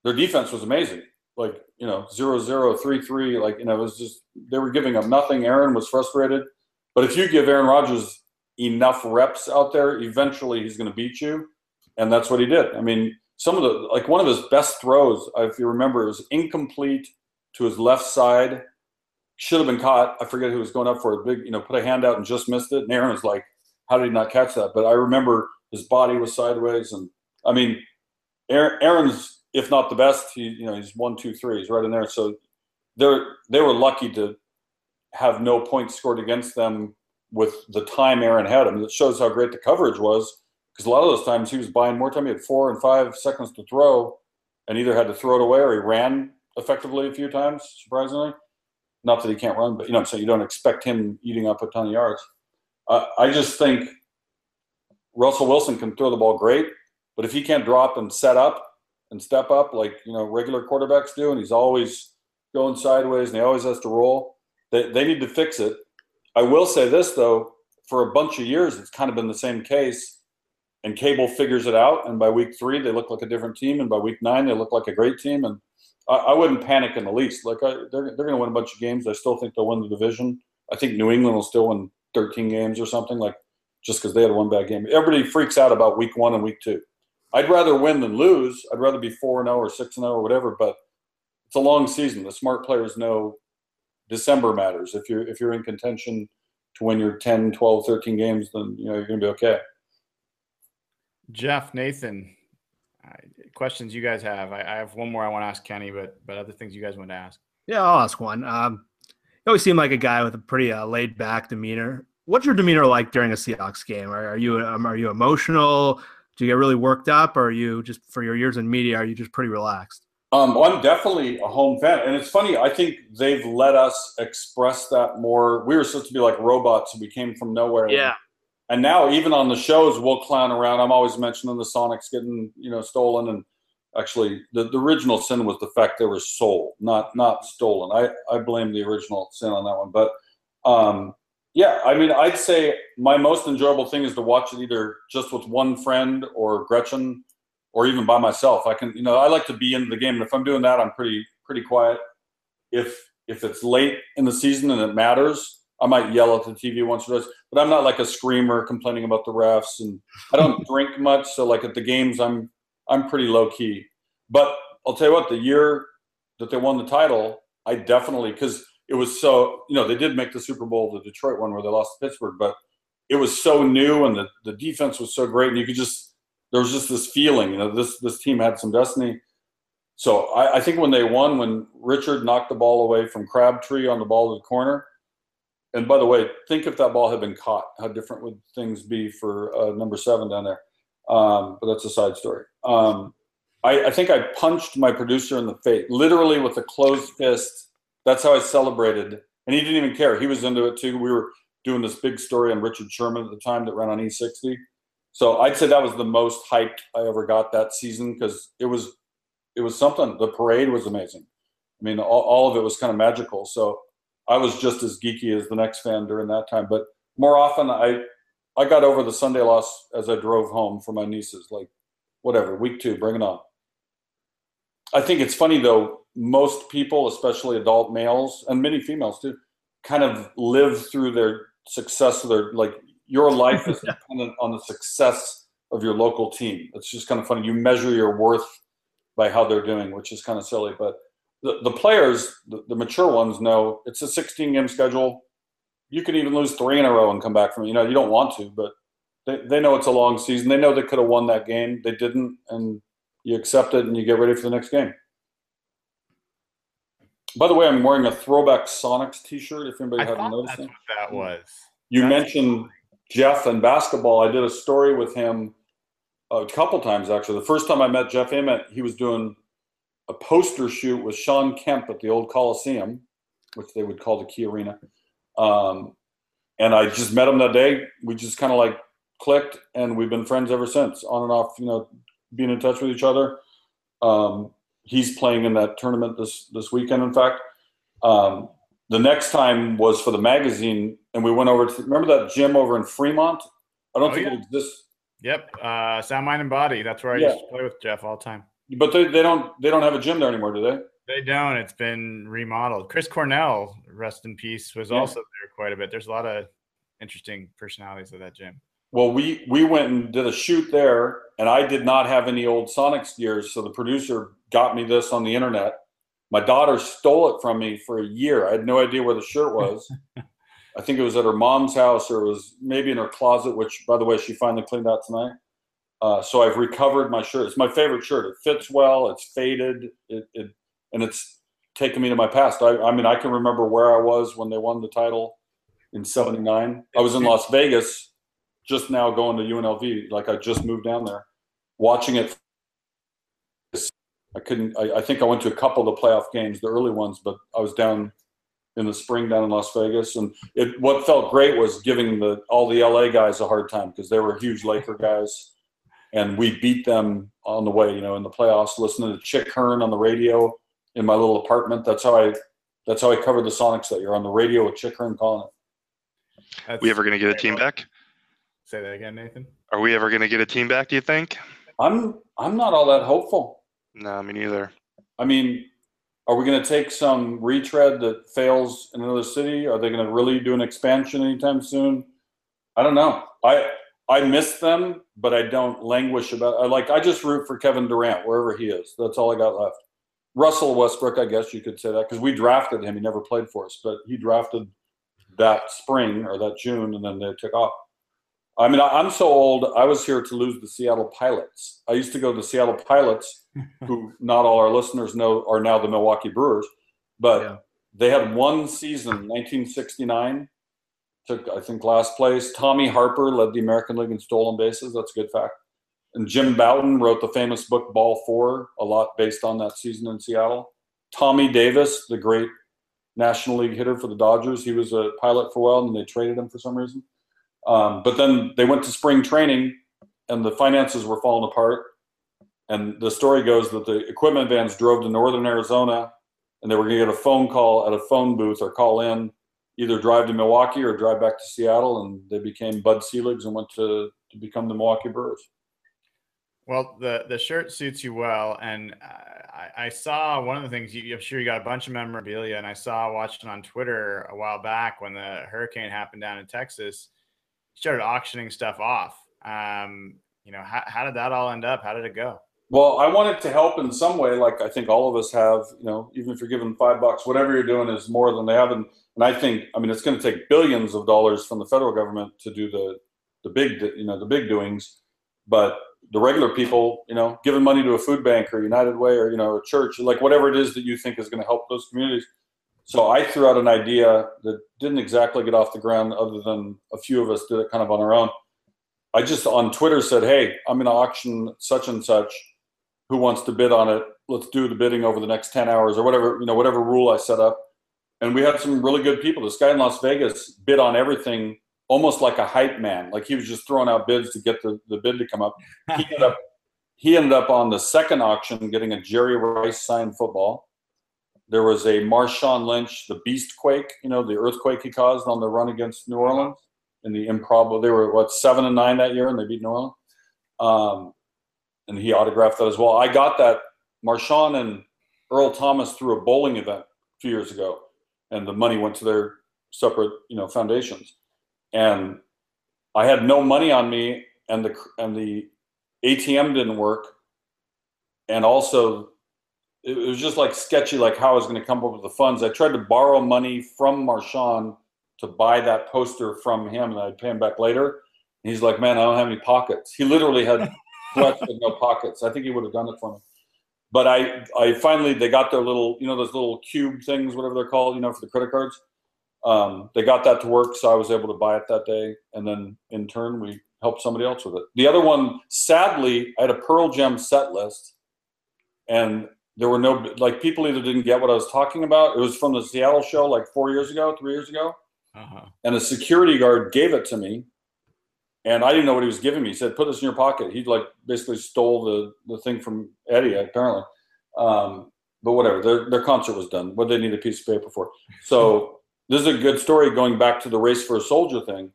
D: Their defense was amazing, like you know, zero zero three three. Like you know, it was just they were giving up nothing. Aaron was frustrated, but if you give Aaron Rodgers enough reps out there, eventually he's going to beat you. And that's what he did. I mean, some of the, like one of his best throws, if you remember, was incomplete to his left side. Should have been caught. I forget who was going up for it. Big, you know, put a hand out and just missed it. And Aaron was like, how did he not catch that? But I remember his body was sideways. And I mean, Aaron's, if not the best, he, you know, he's one, two, three. He's right in there. So they're, they were lucky to have no points scored against them with the time Aaron had him. It shows how great the coverage was because a lot of those times he was buying more time. He had four and five seconds to throw and either had to throw it away or he ran effectively a few times, surprisingly. Not that he can't run, but you know I'm saying? You don't expect him eating up a ton of yards. Uh, I just think Russell Wilson can throw the ball great, but if he can't drop and set up and step up like you know regular quarterbacks do, and he's always going sideways and he always has to roll, they, they need to fix it I will say this though, for a bunch of years, it's kind of been the same case. And Cable figures it out, and by week three, they look like a different team, and by week nine, they look like a great team. And I, I wouldn't panic in the least. Like I, they're they're going to win a bunch of games. I still think they'll win the division. I think New England will still win 13 games or something like just because they had one bad game. Everybody freaks out about week one and week two. I'd rather win than lose. I'd rather be four and zero oh or six and zero oh or whatever. But it's a long season. The smart players know December matters. If you're if you're in contention to win your 10, 12, 13 games, then you know you're going to be okay.
A: Jeff, Nathan, questions you guys have? I, I, have one more I want to ask Kenny, but but other things you guys want to ask.
E: Yeah, I'll ask one. Um, you always seem like a guy with a pretty uh, laid back demeanor. What's your demeanor like during a Seahawks game? Are, are you um, are you emotional? Do you get really worked up, or are you just for your years in media? Are you just pretty relaxed?
D: Um, I'm definitely a home fan, and it's funny. I think they've let us express that more. We were supposed to be like robots, and we came from nowhere.
E: Yeah.
D: And now, even on the shows, we'll clown around. I'm always mentioning the Sonics getting, you know, stolen, and actually, the, the original sin was the fact they were sold, not not stolen. I I blame the original sin on that one, but um, yeah, I mean, I'd say my most enjoyable thing is to watch it either just with one friend or Gretchen or even by myself. I can, you know, I like to be in the game, and if I'm doing that, I'm pretty pretty quiet. If if it's late in the season and it matters, I might yell at the TV once or twice. But I'm not like a screamer complaining about the refs, and I don't drink much. So like at the games, I'm I'm pretty low key. But I'll tell you what, the year that they won the title, I definitely because it was so you know they did make the Super Bowl, the Detroit one where they lost to Pittsburgh, but it was so new and the, the defense was so great and you could just there was just this feeling you know this this team had some destiny so I, I think when they won when richard knocked the ball away from crabtree on the ball to the corner and by the way think if that ball had been caught how different would things be for uh, number seven down there um, but that's a side story um, I, I think i punched my producer in the face literally with a closed fist that's how i celebrated and he didn't even care he was into it too we were doing this big story on Richard Sherman at the time that ran on E60. So I'd say that was the most hyped I ever got that season because it was it was something. The parade was amazing. I mean, all, all of it was kind of magical. So I was just as geeky as the next fan during that time. But more often, I I got over the Sunday loss as I drove home for my nieces. Like, whatever, week two, bring it on. I think it's funny though. Most people, especially adult males and many females too, kind of live through their success of their like your life is dependent on the success of your local team. It's just kind of funny. You measure your worth by how they're doing, which is kind of silly. But the, the players, the, the mature ones, know it's a 16 game schedule. You can even lose three in a row and come back from it. You know, you don't want to, but they, they know it's a long season. They know they could have won that game. They didn't, and you accept it and you get ready for the next game. By the way, I'm wearing a throwback Sonics T-shirt. If anybody
A: I
D: hasn't noticed
A: that's
D: it,
A: what that was.
D: you
A: That's
D: mentioned Jeff and basketball. I did a story with him a couple times actually. The first time I met Jeff Ament, he was doing a poster shoot with Shawn Kemp at the old Coliseum, which they would call the Key Arena. Um, and I just met him that day. We just kind of like clicked, and we've been friends ever since, on and off. You know, being in touch with each other. Um, he's playing in that tournament this this weekend. In fact, um, the next time was for the magazine, and we went over to remember that gym over in Fremont. I don't
A: Oh,
D: think
A: yeah.
D: it exists,
A: Yep. Uh, Sound Mind and Body. That's where I
D: Yeah.
A: used to play with Jeff all the time.
D: But they, they don't they don't have a gym there anymore, do they?
A: They don't. It's been remodeled. Chris Cornell, rest in peace, was
D: Yeah.
A: also there quite a bit. There's a lot of interesting personalities at that gym.
D: Well, we we went and did a shoot there, and I did not have any old Sonics gears, so the producer got me this on the internet. My daughter stole it from me for a year. I had no idea where the shirt was. I think it was at her mom's house, or it was maybe in her closet, which, by the way, she finally cleaned out tonight. Uh, so I've recovered my shirt. It's my favorite shirt. It fits well. It's faded. It, it and it's taken me to my past. I, I mean, I can remember where I was when they won the title in '79. I was in Las Vegas just now going to UNLV. Like I just moved down there, watching it. I couldn't. I, I think I went to a couple of the playoff games, the early ones, but I was down in the spring down in Las Vegas, and it. What felt great was giving the all the LA guys a hard time because they were huge Laker guys, and we beat them on the way. You know, in the playoffs, listening to Chick Hearn on the radio in my little apartment. That's how I. That's how I covered the Sonics that year on the radio with Chick Hearn calling it.
A: That's
B: we ever going to get a team back?
A: Say that again, Nathan.
B: Are we ever going to get a team back? Do you think?
D: I'm. I'm not all that hopeful.
B: No, me neither.
D: I mean, are we going to take some retread that fails in another city? Are they going to really do an expansion anytime soon? I don't know. I I miss them, but I don't languish about. I like. I just root for Kevin Durant wherever he is. That's all I got left. Russell Westbrook, I guess you could say that because we drafted him. He never played for us, but he drafted that spring or that June, and then they took off. I mean, I'm so old. I was here to lose the Seattle Pilots. I used to go to the Seattle Pilots, who not all our listeners know are now the Milwaukee Brewers, but
E: Yeah.
D: they had one season, 1969. Took I think last place. Tommy Harper led the American League in stolen bases. That's a good fact. And Jim Bouton wrote the famous book Ball Four, a lot based on that season in Seattle. Tommy Davis, the great National League hitter for the Dodgers, he was a pilot for a while, and they traded him for some reason. Um, but then they went to spring training, and the finances were falling apart. And the story goes that the equipment vans drove to northern Arizona, and they were going to get a phone call at a phone booth or call in, either drive to Milwaukee or drive back to Seattle, and they became Bud Seligs and went to, to become the Milwaukee Brewers.
A: Well, the the shirt suits you well, and I, I saw one of the things. You, I'm sure you got a bunch of memorabilia, and I saw watching on Twitter a while back when the hurricane happened down in Texas. You started auctioning stuff off. Um, you know, how, how did that all end up? How did it go?
D: Well, I wanted to help in some way, like I think all of us have. You know, even if you're given five bucks, whatever you're doing is more than they have. And, and I think, I mean, it's going to take billions of dollars from the federal government to do the the big, you know, the big doings. But the regular people, you know, giving money to a food bank or United Way or you know a church, like whatever it is that you think is going to help those communities. So I threw out an idea that didn't exactly get off the ground, other than a few of us did it kind of on our own. I just on Twitter said, "Hey, I'm going to auction such and such. Who wants to bid on it? Let's do the bidding over the next ten hours or whatever you know, whatever rule I set up." And we had some really good people. This guy in Las Vegas bid on everything almost like a hype man. Like he was just throwing out bids to get the, the bid to come up. He ended up he ended up on the second auction getting a Jerry Rice signed football. There was a Marshawn Lynch, the Beast Quake, you know, the earthquake he caused on the run against New Orleans in the improbable. They were what seven and nine that year, and they beat New Orleans. Um, and he autographed that as well. I got that. Marshawn and Earl Thomas threw a bowling event a few years ago, and the money went to their separate, you know, foundations and I had no money on me, and the and the ATM didn't work, and also it was just like sketchy, like how I was going to come up with the funds. I tried to borrow money from Marshawn to buy that poster from him, and I'd pay him back later. And he's like, "Man, I don't have any pockets." He literally had with no pockets. I think he would have done it for me. But I, I finally they got their little, you know, those little cube things, whatever they're called, you know, for the credit cards um, they got that to work, so I was able to buy it that day, and then in turn we helped somebody else with it. The other one, sadly, I had a Pearl Jam set list, and there were no like people either didn't get what I was talking about. It was from the Seattle show like four years ago, three years ago, uh-huh. and a security guard gave it to me, and I didn't know what he was giving me. He said, "Put this in your pocket." He like basically stole the the thing from Eddie apparently. Um, but whatever, their their concert was done. What they need a piece of paper for? So this is a good story going back to the race for a soldier thing.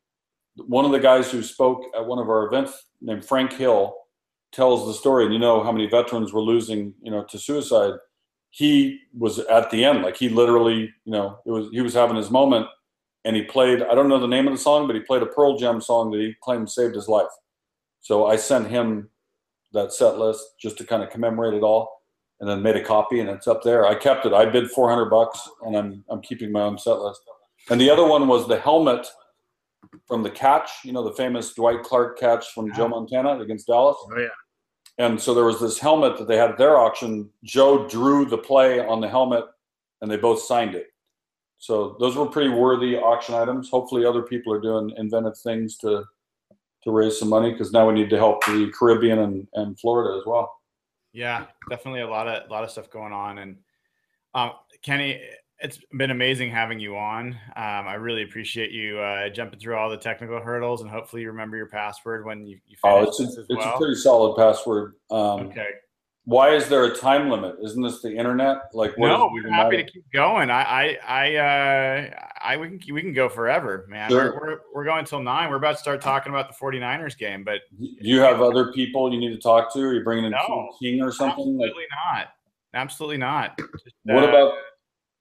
D: One of the guys who spoke at one of our events, named Frank Hill, tells the story. And you know how many veterans were losing, you know, to suicide. He was at the end, like he literally, you know, it was he was having his moment, and he played. I don't know the name of the song, but he played a Pearl Jam song that he claimed saved his life. So I sent him that set list just to kind of commemorate it all and then made a copy and it's up there. I kept it. I bid 400 bucks and I'm, I'm keeping my own set list. And the other one was the helmet from the catch, you know, the famous Dwight Clark catch from Joe Montana against Dallas.
E: Oh, yeah.
D: And so there was this helmet that they had at their auction. Joe drew the play on the helmet and they both signed it. So those were pretty worthy auction items. Hopefully other people are doing inventive things to to raise some money because now we need to help the Caribbean and, and Florida as well.
A: Yeah, definitely a lot of a lot of stuff going on. And um, Kenny, it's been amazing having you on. Um, I really appreciate you uh, jumping through all the technical hurdles, and hopefully you remember your password when you, you
D: oh, it's a, it's well. a pretty solid password. Um, okay. Why is there a time limit? Isn't this the internet? Like,
A: no, we're happy matter? to keep going. I, I, I, uh, I, we can, we can go forever, man. Sure. We're, we're, we're going until nine. We're about to start talking about the 49ers game, but
D: do you have other people you need to talk to? Are you bringing in no, King or something?
A: Absolutely like, not. Absolutely not.
D: Just, what uh, about,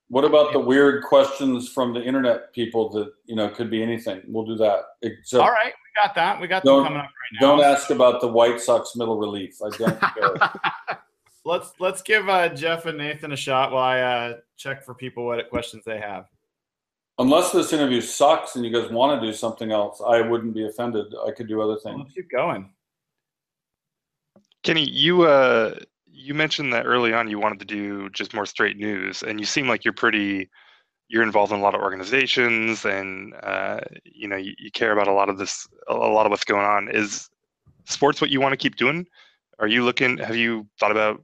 D: what about the weird questions from the internet people that you know could be anything? We'll do that.
A: Except, All right, got that. We got them coming up right
D: now. Don't ask about the White Sox middle relief. I don't care.
A: let's let's give uh, Jeff and Nathan a shot while I uh, check for people what questions they have.
D: Unless this interview sucks and you guys want to do something else, I wouldn't be offended. I could do other things. Well,
A: let's keep going.
B: Kenny, you uh, you mentioned that early on you wanted to do just more straight news, and you seem like you're pretty you're involved in a lot of organizations, and uh, you know you, you care about a lot of this, a lot of what's going on. Is sports what you want to keep doing? Are you looking? Have you thought about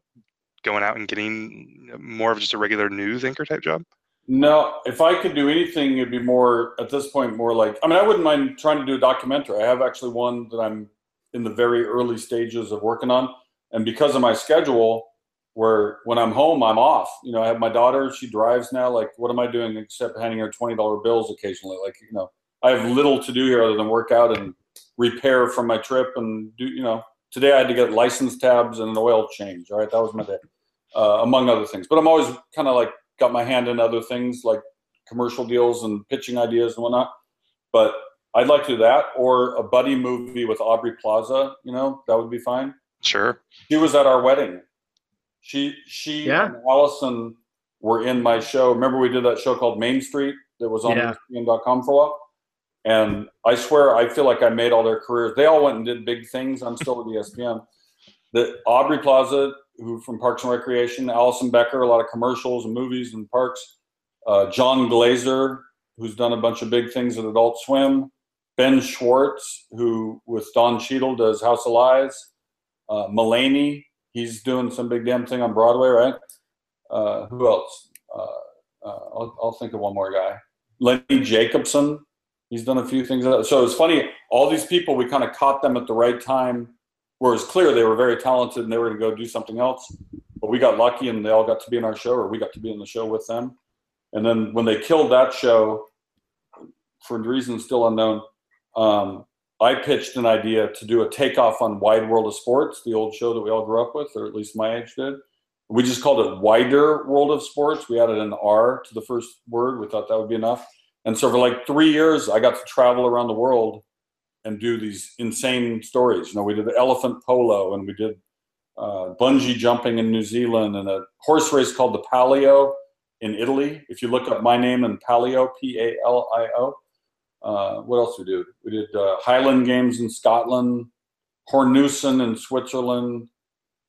B: going out and getting more of just a regular news anchor type job?
D: No, if I could do anything, it'd be more at this point more like I mean I wouldn't mind trying to do a documentary. I have actually one that I'm in the very early stages of working on and because of my schedule where when i'm home i'm off you know i have my daughter she drives now like what am i doing except handing her $20 bills occasionally like you know i have little to do here other than work out and repair from my trip and do you know Today I had to get license tabs and an oil change. All right, that was my day, uh, among other things. But I'm always kind of like got my hand in other things like commercial deals and pitching ideas and whatnot. But I'd like to do that or a buddy movie with Aubrey Plaza. You know, that would be fine.
B: Sure.
D: She was at our wedding. She she
E: Yeah.
D: and Allison were in my show. Remember we did that show called Main Street that was on
E: Yeah.
D: ESPN.com for a while. And I swear I feel like I made all their careers. They all went and did big things. I'm still at ESPN. The Aubrey Plaza, who from Parks and Recreation, Alison Becker, a lot of commercials and movies and parks. Uh, Jon Glaser, who's done a bunch of big things at Adult Swim. Ben Schwartz, who with Don Cheadle does House of Lies. Uh, Mulaney, he's doing some big damn thing on Broadway, right? Uh, who else? Uh, uh, I'll, I'll think of one more guy. Lenny Jacobson, he's done a few things. So it's funny, all these people, we kind of caught them at the right time where it was clear they were very talented and they were going to go do something else. But we got lucky and they all got to be in our show, or we got to be in the show with them. And then when they killed that show, for reasons still unknown, um, I pitched an idea to do a takeoff on Wide World of Sports, the old show that we all grew up with, or at least my age did. We just called it Wider World of Sports. We added an R to the first word. We thought that would be enough. And so for like three years, I got to travel around the world and do these insane stories. You know, we did elephant polo and we did uh, bungee jumping in New Zealand and a horse race called the Palio in Italy. If you look up my name and Palio, P A L I O. Uh, what else we do? We did uh, Highland Games in Scotland, Hornussen in Switzerland.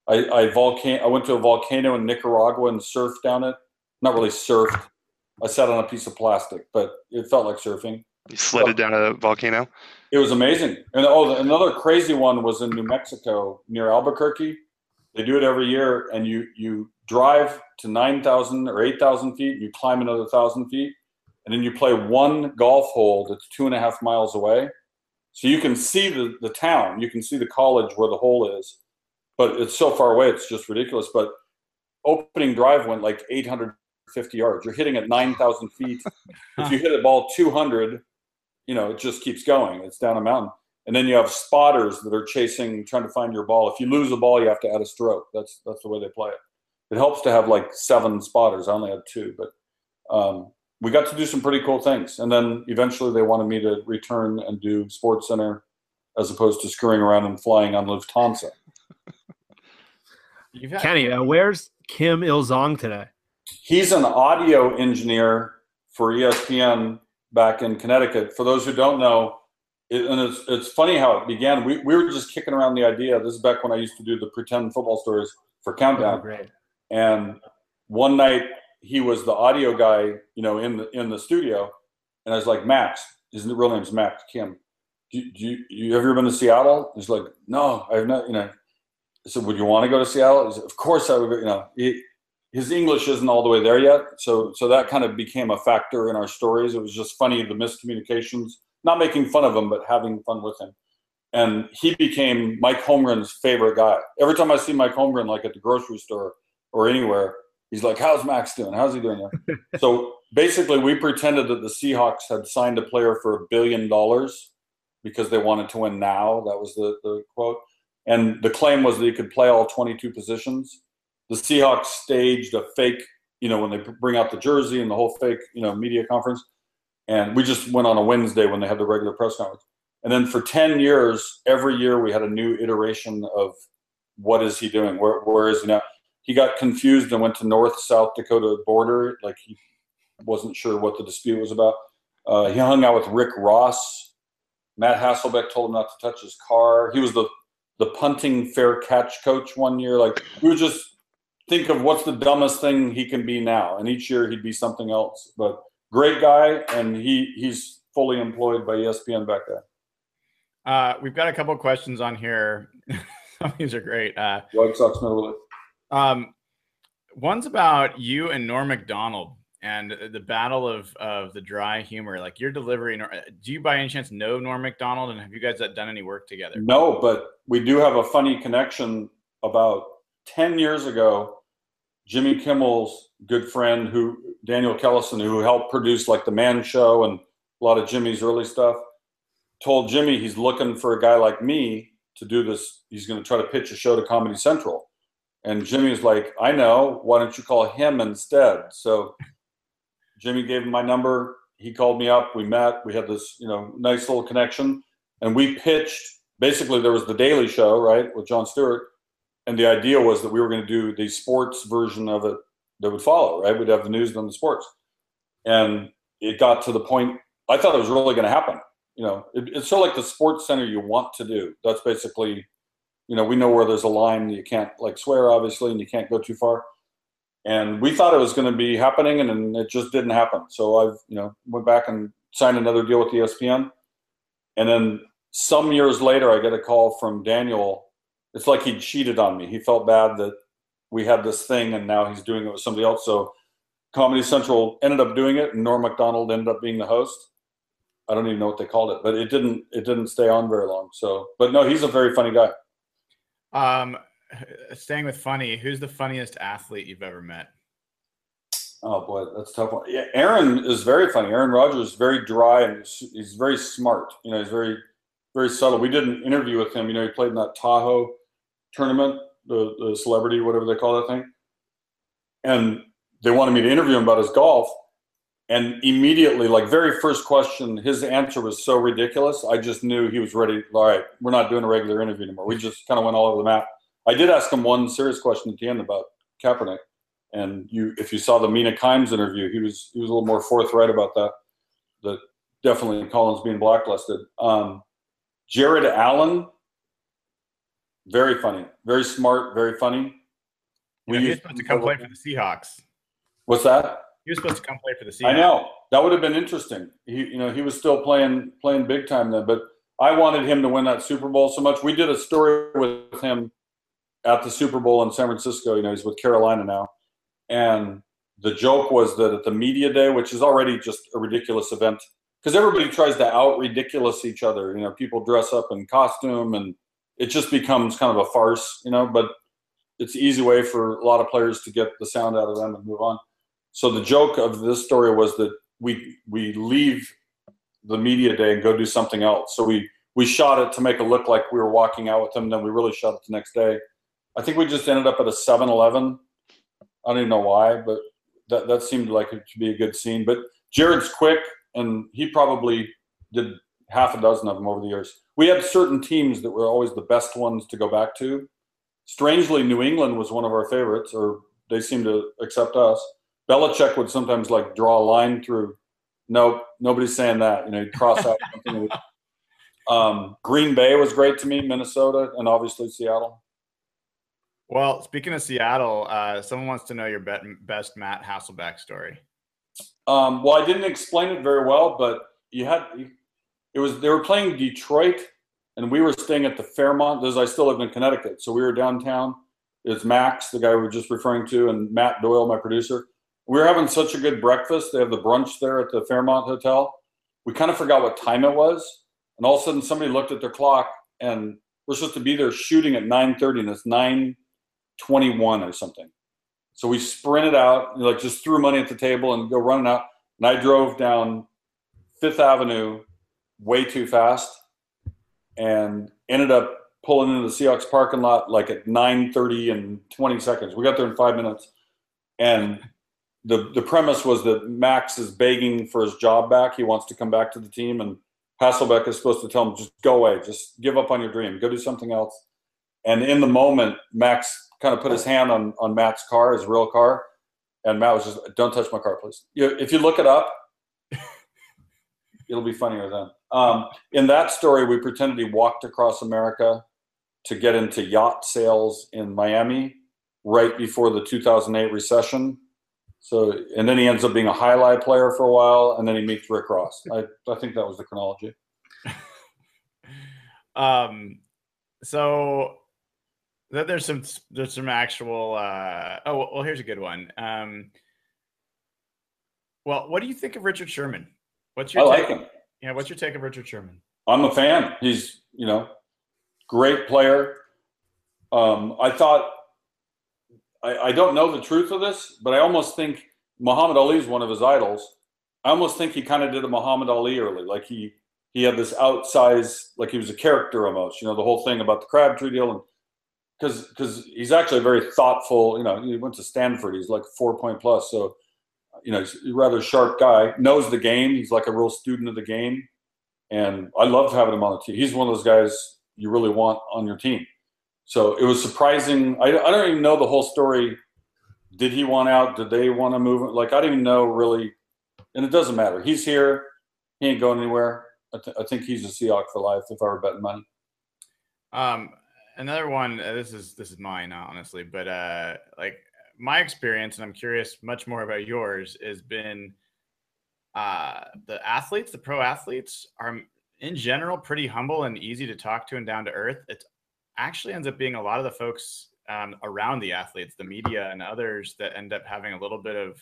D: I I, volcano, I went to a volcano in Nicaragua and surfed down it. Not really surfed. I sat on a piece of plastic, but it felt like surfing.
B: You slid it down a volcano.
D: It was amazing. And oh, another crazy one was in New Mexico near Albuquerque. They do it every year, and you you drive to nine thousand or eight thousand feet. You climb another thousand feet, and then you play one golf hole that's two and a half miles away. So you can see the the town. You can see the college where the hole is, but it's so far away. It's just ridiculous. But opening drive went like 850 yards. You're hitting at 9,000 feet. if you hit a ball 200, you know, it just keeps going. It's down a mountain. And then you have spotters that are chasing, trying to find your ball. If you lose a ball, you have to add a stroke. That's that's the way they play it. It helps to have like seven spotters. I only had two, but um, we got to do some pretty cool things. And then eventually they wanted me to return and do Sports Center as opposed to screwing around and flying on Lufthansa.
A: You've had,
E: Kenny, uh, where's Kim Il Zong today?
D: He's an audio engineer for ESPN back in Connecticut. For those who don't know, it, and it's, it's funny how it began. We, we were just kicking around the idea. This is back when I used to do the pretend football stories for Countdown.
E: Oh, great.
D: And one night he was the audio guy, you know, in the in the studio, and I was like, Max, his real name's Max Kim. Do, do you you ever been to Seattle? He's like, No, I have not. You know, I said, Would you want to go to Seattle? Said, Of course I would. You know, he, his English isn't all the way there yet, so so that kind of became a factor in our stories. It was just funny the miscommunications, not making fun of him, but having fun with him. And he became Mike Holmgren's favorite guy. Every time I see Mike Holmgren, like at the grocery store or anywhere, he's like, "How's Max doing? How's he doing there?" so basically, we pretended that the Seahawks had signed a player for a billion dollars because they wanted to win now. That was the, the quote. And the claim was that he could play all 22 positions. The Seahawks staged a fake, you know, when they bring out the jersey and the whole fake, you know, media conference. And we just went on a Wednesday when they had the regular press conference. And then for 10 years, every year we had a new iteration of what is he doing? Where, where is he now? He got confused and went to North South Dakota border. Like he wasn't sure what the dispute was about. Uh, he hung out with Rick Ross. Matt Hasselbeck told him not to touch his car. He was the the punting fair catch coach one year. Like we would just think of what's the dumbest thing he can be now, and each year he'd be something else. But great guy, and he he's fully employed by ESPN back there.
A: uh, we've got a couple questions on here. Some of these are great. Uh,
D: White Sox really.
A: Um, one's about you and Norm Macdonald and the battle of of the dry humor. Like your delivery. Nor- Do you by any chance know Norm Macdonald, and have you guys done any work together?
D: No, but we do have a funny connection. About ten years ago, Jimmy Kimmel's good friend, who Daniel Kellison, who helped produce like the Man Show and a lot of Jimmy's early stuff, told Jimmy he's looking for a guy like me to do this. He's going to try to pitch a show to Comedy Central. And Jimmy was like, I know. Why don't you call him instead? So Jimmy gave him my number. He called me up. We met. We had this, you know, nice little connection. And we pitched. Basically, there was the Daily Show, right, with Jon Stewart. And the idea was that we were going to do the sports version of it that would follow, right? We'd have the news and then the sports. And it got to the point, I thought it was really going to happen. You know, it, it's sort of like the sports center you want to do. That's basically, you know, we know where there's a line you can't like swear, obviously, and you can't go too far. And we thought it was going to be happening, and, and it just didn't happen. So I've, you know, went back and signed another deal with ESPN. And then some years later, I get a call from Daniel. It's like he cheated on me. He felt bad that we had this thing, and now he's doing it with somebody else. So Comedy Central ended up doing it, and Norm Macdonald ended up being the host. I don't even know what they called it, but it didn't it didn't stay on very long. So, but no, he's a very funny guy.
A: Um, staying with funny, who's the funniest athlete you've ever met?
D: Oh boy, that's tough one. Yeah, Aaron is very funny. Aaron Rodgers is very dry and he's very smart. You know, he's very very subtle. We did an interview with him. You know, he played in that Tahoe tournament, the the celebrity, whatever they call that thing, and they wanted me to interview him about his golf. And immediately, like very first question, his answer was so ridiculous. I just knew he was ready. All right, we're not doing a regular interview anymore. We just kind of went all over the map. I did ask him one serious question at the end about Kaepernick, and you, if you saw the Mina Kimes interview, he was he was a little more forthright about that. That definitely Colin's being blacklisted. Um, Jared Allen, very funny, very smart, very funny.
A: We yeah, supposed to come play for the Seahawks.
D: What's that?
A: He was supposed to come play for the Seahawks.
D: I know that would have been interesting. He, you know, he was still playing playing big time then, but I wanted him to win that Super Bowl so much. We did a story with him at the Super Bowl in San Francisco. You know, he's with Carolina now, and the joke was that at the media day, which is already just a ridiculous event, because everybody tries to out ridiculous each other. You know, people dress up in costume, and it just becomes kind of a farce. You know, but it's an easy way for a lot of players to get the sound out of them and move on. So the joke of this story was that we we leave the media day and go do something else. So we we shot it to make it look like we were walking out with them. Then we really shot it the next day. I think we just ended up at a 7-Eleven. I don't even know why, but that that seemed like it should be a good scene. But Jared's quick, and he probably did half a dozen of them over the years. We had certain teams that were always the best ones to go back to. Strangely, New England was one of our favorites, or they seemed to accept us. Belichick would sometimes like draw a line through. Nope, nobody's saying that. You know, he'd cross out something. Um, Green Bay was great to me, Minnesota, and obviously Seattle.
A: Well, speaking of Seattle, uh, someone wants to know your best Matt Hasselbeck story.
D: Um, well, I didn't explain it very well, but you had it was they were playing Detroit, and we were staying at the Fairmont. As I still live in Connecticut, so we were downtown. It's Max, the guy we were just referring to, and Matt Doyle, my producer we were having such a good breakfast. They have the brunch there at the Fairmont Hotel. We kind of forgot what time it was, and all of a sudden somebody looked at their clock, and we're supposed to be there shooting at 9:30, and it's 9:21 or something. So we sprinted out, like just threw money at the table and go running out. And I drove down Fifth Avenue way too fast, and ended up pulling into the Seahawks parking lot like at 9:30 and 20 seconds. We got there in five minutes, and the the premise was that Max is begging for his job back. He wants to come back to the team, and Hasselbeck is supposed to tell him, "Just go away. Just give up on your dream. Go do something else." And in the moment, Max kind of put his hand on on Matt's car, his real car, and Matt was just, "Don't touch my car, please." If you look it up, it'll be funnier then. Um, in that story, we pretended he walked across America to get into yacht sales in Miami right before the 2008 recession so, and then he ends up being a highlight player for a while, and then he meets Rick Ross. I, I think that was the chronology.
A: um, so that there's some there's some actual. Uh, oh well, here's a good one. Um, well, what do you think of Richard Sherman? What's your
D: I
A: take?
D: like him.
A: Yeah, what's your take of Richard Sherman?
D: I'm a fan. He's you know, great player. Um, I thought I, I don't know the truth of this, but I almost think Muhammad Ali is one of his idols. I almost think he kind of did a Muhammad Ali early. Like he he had this outsized, like he was a character almost. You know, the whole thing about the Crabtree deal, and because because he's actually very thoughtful. You know, he went to Stanford. He's like four point plus, so you know he's a rather sharp guy. Knows the game. He's like a real student of the game, and I love having him on the team. He's one of those guys you really want on your team. So it was surprising. I, I don't even know the whole story. Did he want out? Did they want to move? Like I didn't even know really, and it doesn't matter. He's here. He ain't going anywhere. I, th- I think he's a Seahawk for life if I were betting money.
A: Um, another one. Uh, this is this is mine, honestly, but uh, like my experience, and I'm curious much more about yours, has been uh, the athletes, the pro athletes, are in general pretty humble and easy to talk to and down to earth. It actually ends up being a lot of the folks um, around the athletes, the media, and others that end up having a little bit of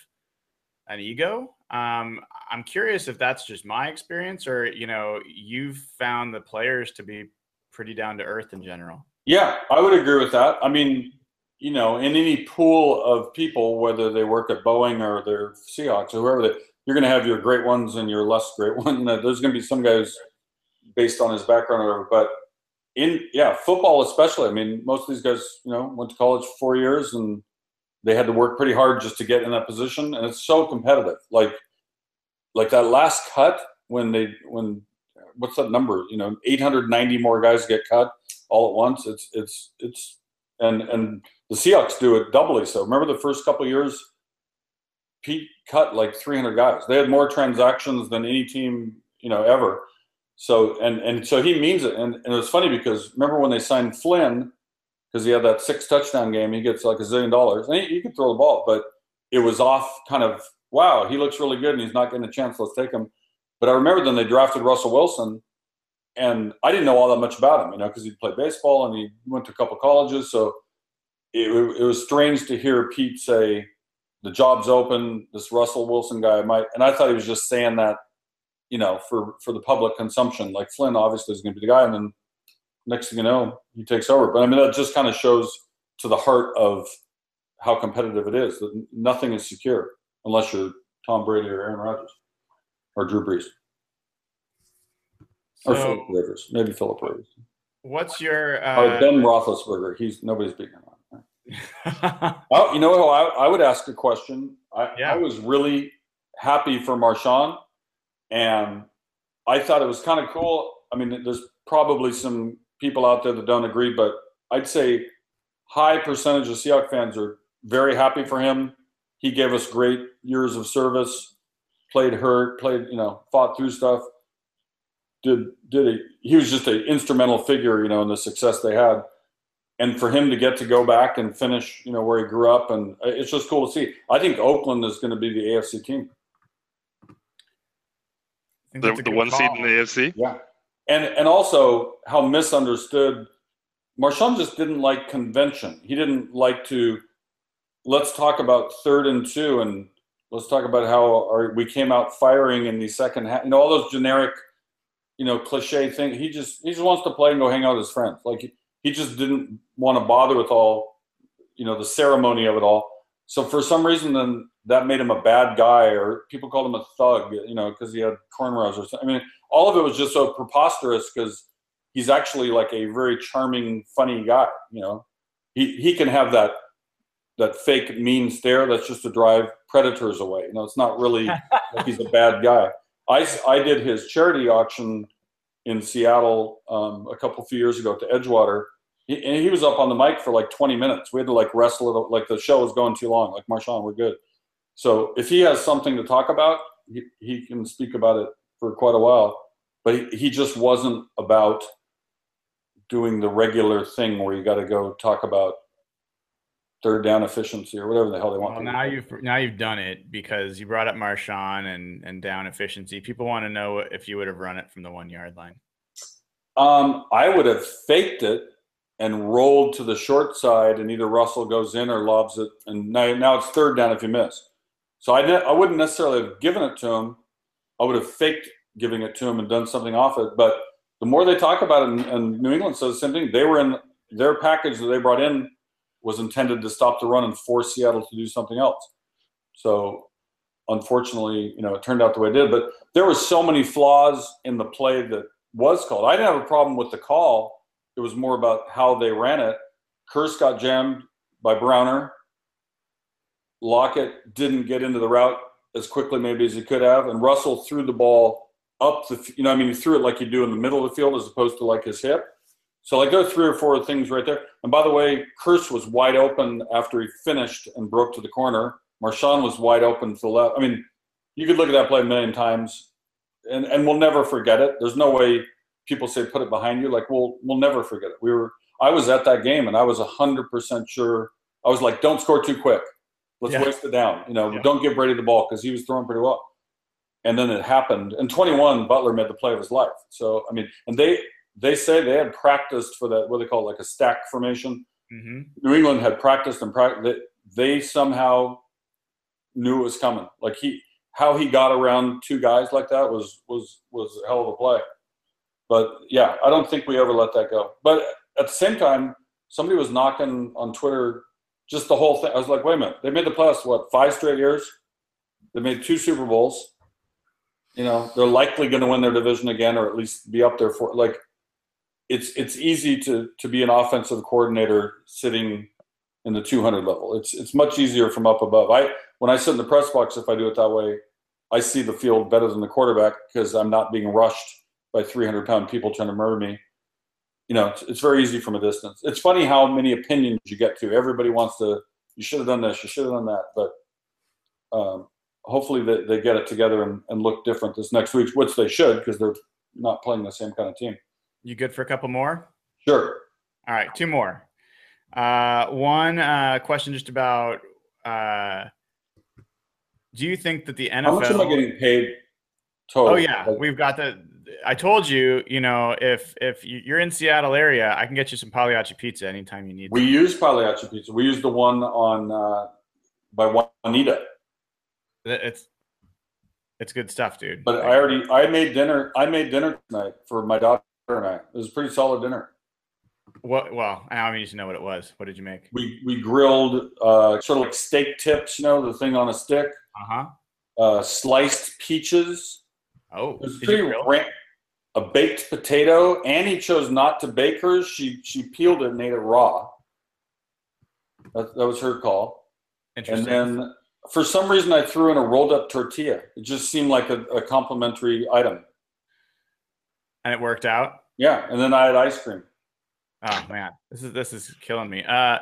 A: an ego. Um, I'm curious if that's just my experience, or you know, you've found the players to be pretty down to earth in general.
D: Yeah, I would agree with that. I mean, you know, in any pool of people, whether they work at Boeing or they're Seahawks or whoever, they, you're going to have your great ones and your less great know, there's going to be some guys based on his background or whatever. But in yeah, football especially. I mean, most of these guys, you know, went to college for four years and they had to work pretty hard just to get in that position, and it's so competitive. Like like that last cut when they when what's that number? You know, 890 more guys get cut all at once. It's it's it's and and the Seahawks do it doubly so. Remember the first couple years, Pete cut like 300 guys. They had more transactions than any team you know ever. So and and so he means it. And and it was funny because remember when they signed Flynn because he had that six touchdown game, he gets like a zillion dollars. And he, he could throw the ball, but it was off kind of wow, he looks really good and he's not getting a chance. Let's take him. But I remember then they drafted Russell Wilson, and I didn't know all that much about him, you know, because he played baseball and he went to a couple colleges. So it, it was strange to hear Pete say, "The job's open. This Russell Wilson guy might," and I thought he was just saying that, you know, for for the public consumption. Like Flynn obviously is going to be the guy, and then next thing you know, he takes over. But I mean, that just kind of shows to the heart of how competitive it is that nothing is secure unless you're Tom Brady or Aaron Rodgers or Drew Brees or
A: So,
D: Philip Rivers, maybe Philip Rivers
A: what's your
D: or
A: uh,
D: Ben Roethlisberger. He's nobody's beating him. On. Oh, you know what? I, I would ask a question. I,
A: Yeah.
D: I was really happy for Marshawn, and I thought it was kind of cool. I mean, there's probably some people out there that don't agree, but I'd say high percentage of Seahawks fans are very happy for him. He gave us great years of service, played hurt, played, you know, fought through stuff. Did did a, he was just an instrumental figure, you know, in the success they had. And for him to get to go back and finish, you know, where he grew up, and it's just cool to see. I think Oakland is going to be the AFC team.
A: I think
B: The, the
A: good
B: one seed in the AFC.
D: Yeah, and and also how misunderstood Marshawn just didn't like convention. He didn't like to. Let's talk about third and two, and let's talk about how our, we came out firing in the second half. You know all those generic, you know, cliche things. He just he just wants to play and go hang out with his friends. Like he, he just didn't want to bother with all, you know, the ceremony of it all. So for some reason, then that made him a bad guy, or people called him a thug. You know, because he had cornrows or something. I mean, all of it was just so preposterous because he's actually like a very charming, funny guy. You know, he he can have that that fake mean stare that's just to drive predators away. You know, it's not really like he's a bad guy. I I did his charity auction in Seattle um, a couple few years ago to Edgewater. He, and he was up on the mic for like 20 minutes. We had to like wrestle it, like the show was going too long. Like Marshawn, we're good. So if he has something to talk about, he, he can speak about it for quite a while. But he, he just wasn't about doing the regular thing where you got to go talk about third down efficiency or whatever the hell they want.
A: Well, now you've now you've done it because you brought up Marshawn and and down efficiency. People want to know if you would have run it from the one yard line.
D: Um, I would have faked it and rolled to the short side, and either Russell goes in or lobs it, and now, now it's third down if you miss. So I, ne- I wouldn't necessarily have given it to him. I would have faked giving it to him and done something off it. But the more they talk about it, and, and New England says the same thing, they were in their package that they brought in was intended to stop the run and force Seattle to do something else. So unfortunately, you know, it turned out the way it did. But there were so many flaws in the play that was called. I didn't have a problem with the call. It was more about how they ran it. Kearse got jammed by Browner. Lockett didn't get into the route as quickly maybe as he could have, and Russell threw the ball up the, you know, I mean, he threw it like you do in the middle of the field as opposed to like his hip. So like are three or four things right there. And by the way, Kearse was wide open after he finished and broke to the corner. Marshawn was wide open to the left. I mean, you could look at that play a million times, and and we'll never forget it. There's no way people say put it behind you. Like we'll we'll never forget it. We were I was at that game and I was hundred percent sure. I was like, don't score too quick. Let's
A: Yeah.
D: waste it down. You know,
A: Yeah.
D: don't give Brady the ball because he was throwing pretty well. And then it happened. And 21, Butler made the play of his life. So I mean, and they they say they had practiced for that what they call like a stack formation.
A: hmm
D: New England had practiced and practiced. They, they somehow knew it was coming. Like he, how he got around two guys like that was was was a hell of a play. But yeah, I don't think we ever let that go. But at the same time, somebody was knocking on Twitter just the whole thing. I was like, wait a minute, they made the playoffs what five straight years? They made two Super Bowls. You know, they're likely going to win their division again, or at least be up there for like. It's it's easy to to be an offensive coordinator sitting in the 200 level. It's it's much easier from up above. I when I sit in the press box, if I do it that way, I see the field better than the quarterback because I'm not being rushed by 300 pound people trying to murder me. You know, it's, it's very easy from a distance. It's funny how many opinions you get to. Everybody wants to. You should have done this. You should have done that. But um, hopefully they, they get it together and, and look different this next week, which they should because they're not playing the same kind of team.
A: You good for a couple more?
D: Sure.
A: All right, two more. Uh, one uh, question just about uh, do you think that the NFL?
D: How much am I getting paid total?
A: Oh yeah,
D: Like,
A: we've got the. I told you, you know, if if you- you're in Seattle area, I can get you some Pagliacci pizza anytime you need.
D: We use Pagliacci pizza. We use the one on uh, by Juanita.
A: It's it's good stuff, dude.
D: But I already I made dinner. I made dinner tonight for my daughter and I. It was a pretty solid dinner.
A: what? Well, I need to know what it was. What did you make?
D: We we grilled uh, sort of like steak tips, you know, the thing on a stick.
A: Uh huh.
D: Uh, sliced peaches.
A: Oh,
D: It was pretty ran- a baked potato. Annie chose not to bake hers. She she peeled it and ate it raw. That, that was her call.
A: Interesting.
D: And then for some reason, I threw in a rolled up tortilla. It just seemed like a, a complimentary item.
A: and it worked out.
D: Yeah, and then I had ice cream.
A: Oh man, this is this is killing me. Uh,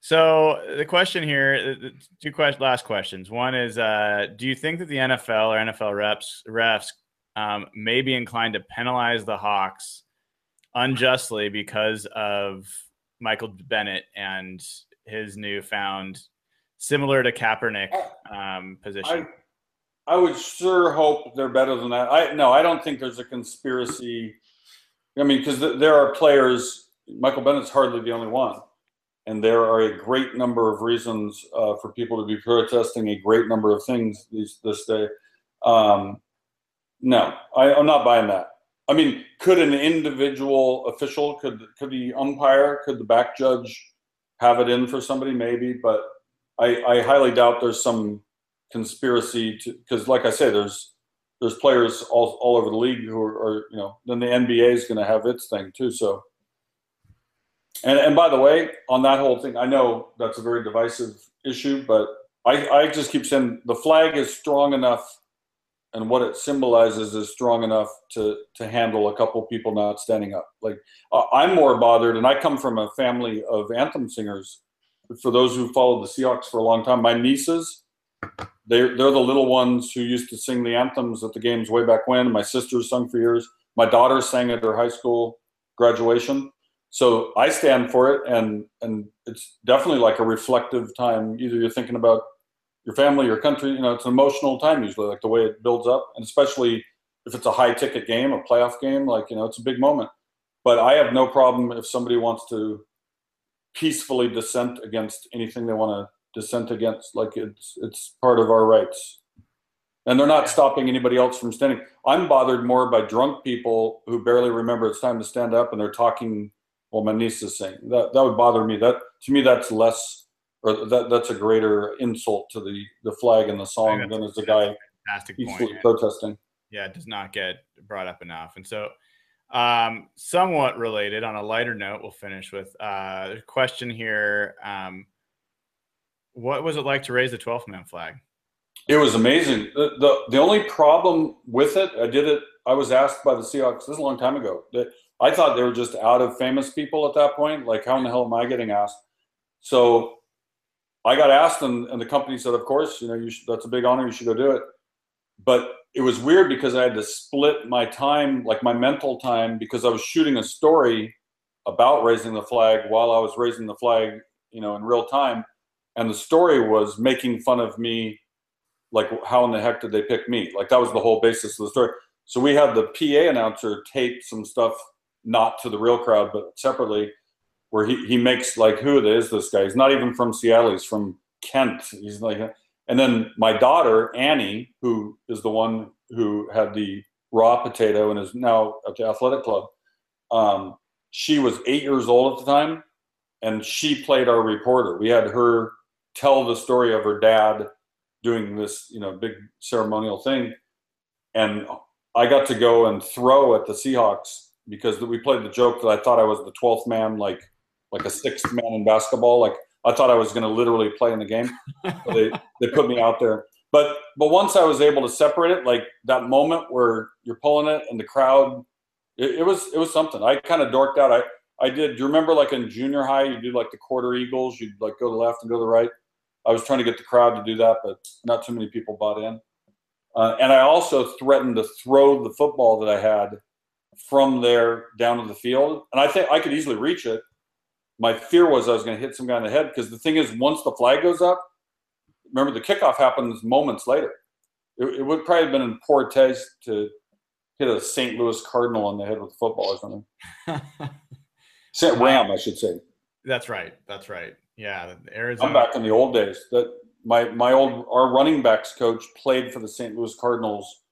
A: so the question here, the two quest- last questions. One is, uh, do you think that the NFL or NFL reps refs um, may be inclined to penalize the Hawks unjustly because of Michael Bennett and his newfound, similar to Kaepernick um, position?
D: I, I would sure hope they're better than that. I no, I don't think there's a conspiracy. I mean, because th- there are players. Michael Bennett's hardly the only one, and there are a great number of reasons uh, for people to be protesting a great number of things these, this day. Um, no, I, I'm not buying that. I mean, could an individual official, could could the umpire, could the back judge have it in for somebody? Maybe, but I, I highly doubt there's some conspiracy to because, like I say, there's there's players all, all over the league who are, are you know then the NBA is going to have its thing too. So, and and by the way, on that whole thing, I know that's a very divisive issue, but I I just keep saying the flag is strong enough, and what it symbolizes is strong enough to to handle a couple people not standing up. Like uh, I'm more bothered, and I come from a family of anthem singers. For those who followed the Seahawks for a long time, my nieces they're they're the little ones who used to sing the anthems at the games way back when. My sisters sung for years. My daughter sang at her high school graduation. So I stand for it, and and it's definitely like a reflective time. Either you're thinking about your family, your country. You know, it's an emotional time usually, like the way it builds up, and especially if it's a high ticket game, a playoff game, like you know, it's a big moment. But I have no problem if somebody wants to peacefully dissent against anything they want to dissent against. Like it's it's part of our rights, and they're not stopping anybody else from standing. I'm bothered more by drunk people who barely remember it's time to stand up and they're talking while my niece is saying that. That would bother me. That to me, that's less or that that's a greater insult to the the flag and the song than is the guy peacefully
A: point.
D: protesting.
A: yeah, it does not get brought up enough. And so, um, somewhat related on a lighter note, we'll finish with uh, a question here. Um, what was it like to raise the 12th man flag?
D: It was amazing. The, the the only problem with it, I did it. I was asked by the Seahawks. This is a long time ago. That I thought they were just out of famous people at that point. Like, how in the hell am I getting asked? So I got asked, and, and the company said, "Of course, you know, you should, that's a big honor. You should go do it." But it was weird because I had to split my time, like my mental time, because I was shooting a story about raising the flag while I was raising the flag, you know, in real time, and the story was making fun of me like how in the heck did they pick me like that was the whole basis of the story so we had the pa announcer tape some stuff not to the real crowd but separately where he, he makes like who who is this guy. He's not even from seattle. He's from kent. He's like and then my daughter annie who is the one who had the raw potato and is now at the athletic club um, she was eight years old at the time and she played our reporter. We had her tell the story of her dad doing this, you know, big ceremonial thing. And I got to go and throw at the Seahawks because we played the joke that I thought I was the 12th man, like like a sixth man in basketball. Like I thought I was going to literally play in the game. So they they put me out there. But but once I was able to separate it, like that moment where you're pulling it and the crowd, it, it was it was something. I kind of dorked out. I I did. Do you remember like in junior high, you do like the quarter eagles? You'd like go to the left and go to the right. I was trying to get the crowd to do that, but not too many people bought in. Uh, and I also threatened to throw the football that I had from there down to the field. And I think I could easily reach it. My fear was I was going to hit some guy in the head because the thing is, once the flag goes up, remember the kickoff happens moments later. It, it would probably have been in poor taste to hit a St. Louis Cardinal on the head with a football or something. St. Ram, I should say.
A: That's right. That's right. Yeah, Arizona.
D: I'm back in the old days. That my my old our running backs coach played for the St. Louis Cardinals.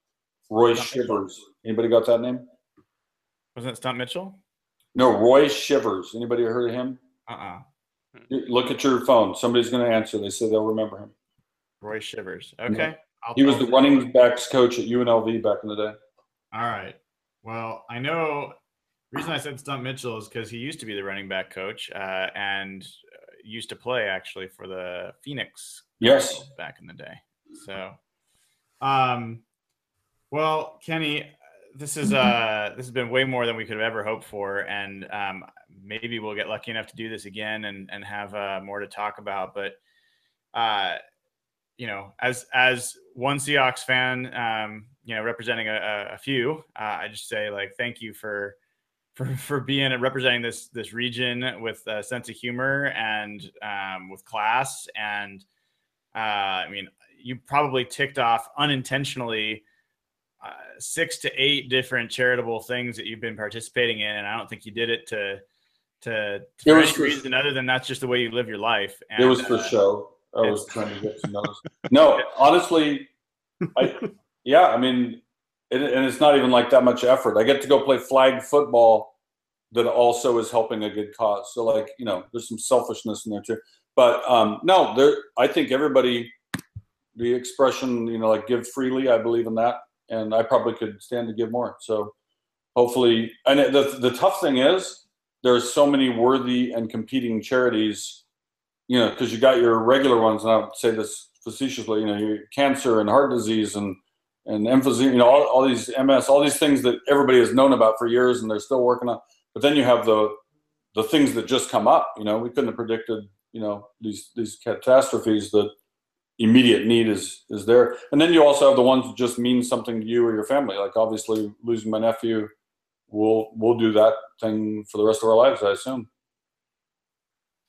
D: Roy Shivers. Anybody got that name?
A: Wasn't it Stump Mitchell?
D: No, Roy Shivers. Anybody heard of him?
A: Uh-uh.
D: Look at your phone. Somebody's going to answer. They say they'll remember him.
A: Roy Shivers. Okay. I'll
D: He was the running backs coach at UNLV back in the day.
A: All right. Well, I know. Reason I said Stump Mitchell is because he used to be the running back coach uh, and uh, used to play actually for the Phoenix
D: Yes.
A: back in the day. So, um, well, Kenny, this is uh, this has been way more than we could have ever hoped for, and um, maybe we'll get lucky enough to do this again and and have uh, more to talk about. But uh, you know, as as one Seahawks fan, um, you know, representing a, a- few, uh, I just say like thank you for for for being and representing this this region with a sense of humor and um, with class. And uh, I mean, you probably ticked off unintentionally uh, six to eight different charitable things that you've been participating in, and I don't think you did it to to, for
D: was
A: any
D: for-
A: reason other than that's just the way you live your life. And,
D: It was for
A: uh,
D: show. I was trying to get some notice. No, honestly, I, yeah, I mean, it, and it's not even like that much effort. I get to go play flag football that also is helping a good cause. So, like, you know, there's some selfishness in there too. But um, no, there. I think everybody, the expression, you know, like give freely. I believe in that, and I probably could stand to give more. So, hopefully, and the the tough thing is there's so many worthy and competing charities you know, because you got your regular ones, and I would say this facetiously, you know, your cancer and heart disease and and emphysema, you know, all, all these MS, all these things that everybody has known about for years, and they're still working on. But then you have the the things that just come up. You know, we couldn't have predicted, you know, these these catastrophes that immediate need is is there, and then you also have the ones that just mean something to you or your family. Like obviously losing my nephew, we'll we'll do that thing for the rest of our lives, I assume.